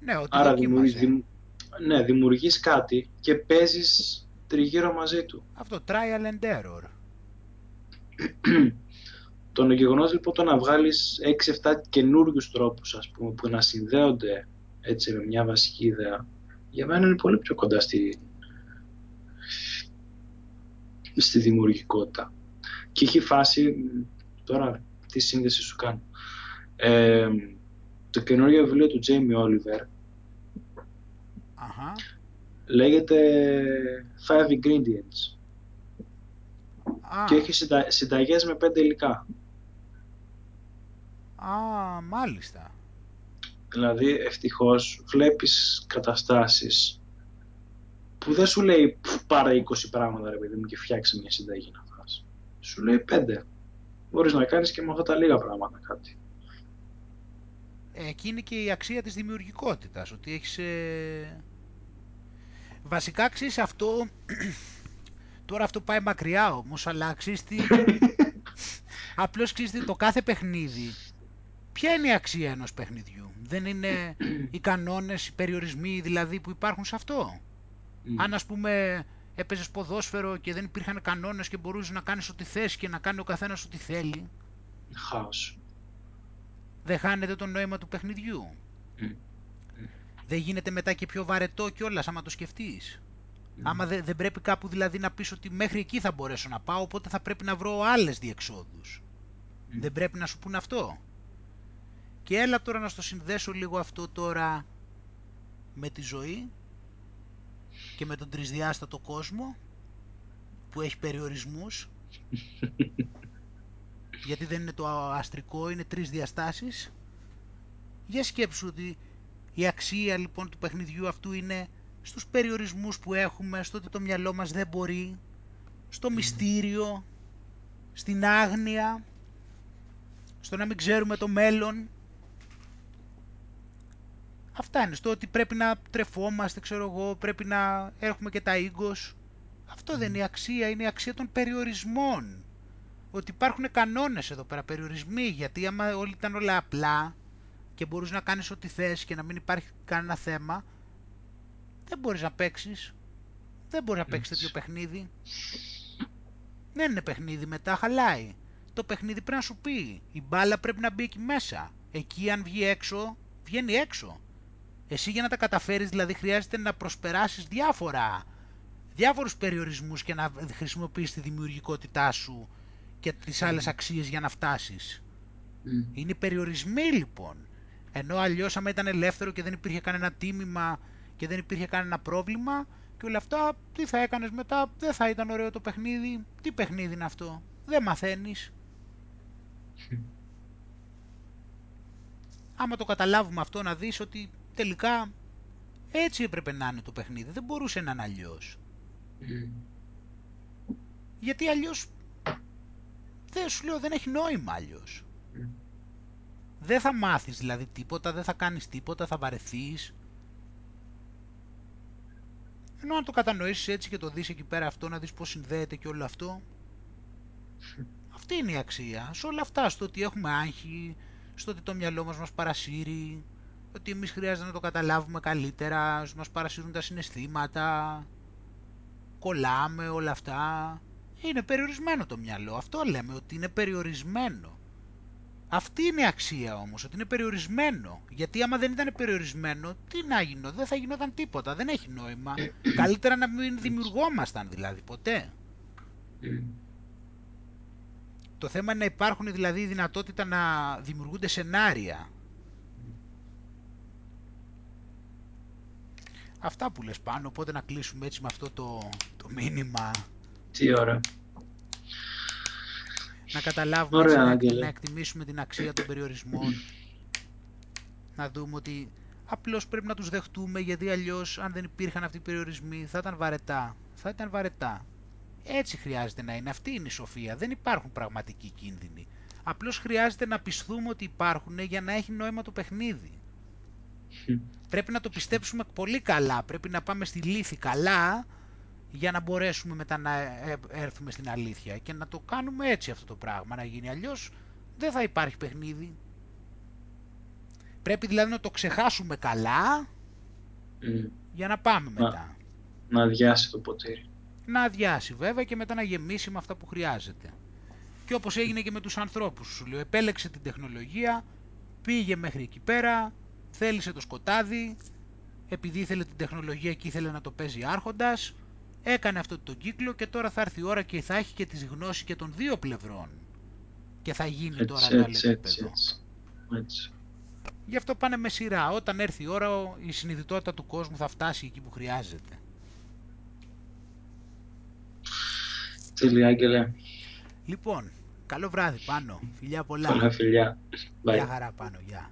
Ναι, ότι Άρα δοκίμαζε. δημιουργείς, δημ- ναι, δημιουργείς κάτι και παίζεις τριγύρω μαζί του. Αυτό, trial and error. Το γεγονός λοιπόν το να βγάλεις 6-7 καινούριους τρόπους ας πούμε, που να συνδέονται έτσι με μια βασική ιδέα για μένα είναι πολύ πιο κοντά στη, στη δημιουργικότητα. Και έχει φάση, τώρα τι σύνδεση σου κάνω. Ε, το καινούριο βιβλίο του Jamie Oliver Αχα. λέγεται Five Ingredients Α, και έχει συντα, συνταγές με πέντε υλικά. α, μάλιστα. Δηλαδή ευτυχώς βλέπεις καταστάσεις που δεν σου λέει «Πφ, πάρε 20 πράγματα ρε παιδί μου και φτιάξε μια συνταγή να φας. Σου λέει πέντε. Μπορείς να κάνεις και με αυτά τα λίγα πράγματα κάτι. Ε, Εκεί είναι και η αξία της δημιουργικότητας, ότι έχεις... ε, Βασικά, ξέρεις, αυτό... Τώρα αυτό πάει μακριά όμως, αλλά ξέρεις τι... Απλώς ξέρετε το κάθε παιχνίδι. Ποια είναι η αξία ενός παιχνιδιού; Δεν είναι οι κανόνες, οι περιορισμοί δηλαδή που υπάρχουν σε αυτό; Αν ας πούμε έπαιζες ποδόσφαιρο και δεν υπήρχαν κανόνες και μπορούσες να κάνεις ό,τι θες και να κάνει ο καθένας ό,τι θέλει. Χάος. Δεν χάνεται το νόημα του παιχνιδιού; Δεν γίνεται μετά και πιο βαρετό κιόλας άμα το σκεφτείς; Άμα δεν, δεν πρέπει κάπου δηλαδή να πεις ότι μέχρι εκεί θα μπορέσω να πάω, οπότε θα πρέπει να βρω άλλες διεξόδους. Δεν πρέπει να σου πούν αυτό. Και έλα τώρα να στο συνδέσω λίγο αυτό τώρα με τη ζωή και με τον τρισδιάστατο κόσμο που έχει περιορισμούς γιατί δεν είναι το αστρικό, είναι τρεις διαστάσεις. Για σκέψου ότι η αξία λοιπόν του παιχνιδιού αυτού είναι στους περιορισμούς που έχουμε, στο ότι το μυαλό μας δεν μπορεί, στο μυστήριο, στην άγνοια, στο να μην ξέρουμε το μέλλον. Αυτά είναι, στο ότι πρέπει να τρεφόμαστε, ξέρω εγώ, πρέπει να έχουμε και τα ίγκος. Αυτό δεν είναι η αξία, είναι η αξία των περιορισμών. Ότι υπάρχουν κανόνες εδώ πέρα, περιορισμοί, γιατί άμα όλοι ήταν όλα απλά και μπορείς να κάνεις ό,τι θες και να μην υπάρχει κανένα θέμα, δεν μπορείς να παίξεις. Δεν μπορείς να παίξεις τέτοιο παιχνίδι. Δεν είναι παιχνίδι μετά, χαλάει. Το παιχνίδι πρέπει να σου πει. Η μπάλα πρέπει να μπει εκεί μέσα. Εκεί αν βγει έξω, βγαίνει έξω. Εσύ για να τα καταφέρεις δηλαδή χρειάζεται να προσπεράσεις διάφορα, διάφορους περιορισμούς και να χρησιμοποιήσεις τη δημιουργικότητά σου και τις άλλες αξίες για να φτάσεις. Είναι περιορισμοί λοιπόν. Ενώ αλλιώς άμα ήταν ελεύθερο και δεν υπήρχε κανένα τίμημα και δεν υπήρχε κανένα πρόβλημα και όλα αυτά, τι θα έκανες μετά, δεν θα ήταν ωραίο το παιχνίδι. Τι παιχνίδι είναι αυτό, δεν μαθαίνεις. Άμα το καταλάβουμε αυτό να δεις ότι τελικά έτσι έπρεπε να είναι το παιχνίδι, δεν μπορούσε να είναι αλλιώς. Γιατί αλλιώς, δεν σου λέω, δεν έχει νόημα αλλιώς. Δεν θα μάθεις δηλαδή τίποτα, δεν θα κάνεις τίποτα, θα βαρεθείς. Ενώ αν το κατανοήσεις έτσι και το δεις εκεί πέρα αυτό, να δεις πώς συνδέεται και όλο αυτό, αυτή είναι η αξία. Σε όλα αυτά, στο ότι έχουμε άγχη, στο ότι το μυαλό μας μας παρασύρει, ότι εμείς χρειάζεται να το καταλάβουμε καλύτερα, μας παρασύρουν τα συναισθήματα, κολλάμε όλα αυτά. Είναι περιορισμένο το μυαλό, αυτό λέμε, ότι είναι περιορισμένο. Αυτή είναι η αξία όμως, ότι είναι περιορισμένο. Γιατί άμα δεν ήταν περιορισμένο, τι να γίνω, δεν θα γινόταν τίποτα, δεν έχει νόημα. Καλύτερα να μην δημιουργόμασταν δηλαδή, ποτέ. Το θέμα είναι να υπάρχουν δηλαδή η δυνατότητα να δημιουργούνται σενάρια. Αυτά που λες πάνω, οπότε να κλείσουμε έτσι με αυτό το, το μήνυμα. Τι ώρα να καταλάβουμε Ωραία, έτσι, να, εκτιμήσουμε την αξία των περιορισμών. να δούμε ότι απλώς πρέπει να τους δεχτούμε γιατί αλλιώς αν δεν υπήρχαν αυτοί οι περιορισμοί θα ήταν βαρετά. Θα ήταν βαρετά. Έτσι χρειάζεται να είναι. Αυτή είναι η σοφία. Δεν υπάρχουν πραγματικοί κίνδυνοι. Απλώς χρειάζεται να πιστούμε ότι υπάρχουν για να έχει νόημα το παιχνίδι. Πρέπει να το πιστέψουμε πολύ καλά. Πρέπει να πάμε στη λύθη καλά για να μπορέσουμε μετά να ε, έρθουμε στην αλήθεια και να το κάνουμε έτσι αυτό το πράγμα, να γίνει αλλιώς δεν θα υπάρχει παιχνίδι. Πρέπει δηλαδή να το ξεχάσουμε καλά για να πάμε μετά. Να αδειάσει το ποτήρι. Να αδειάσει βέβαια και μετά να γεμίσει με αυτά που χρειάζεται. Και όπως έγινε και με τους ανθρώπους σου λέω, επέλεξε την τεχνολογία, πήγε μέχρι εκεί πέρα, θέλησε το σκοτάδι, επειδή ήθελε την τεχνολογία και ήθελε να το παίζει άρχοντας, έκανε αυτό τον κύκλο και τώρα θα έρθει η ώρα και θα έχει και τις γνώσεις και των δύο πλευρών. Και θα γίνει έτσι, τώρα το έτσι, έτσι, έτσι, Γι' αυτό πάνε με σειρά. Όταν έρθει η ώρα η συνειδητότητα του κόσμου θα φτάσει εκεί που χρειάζεται. Τέλεια, Άγγελε. Λοιπόν, καλό βράδυ πάνω. Φιλιά πολλά. Πολλά φιλιά. Γεια χαρά πάνω. Γεια.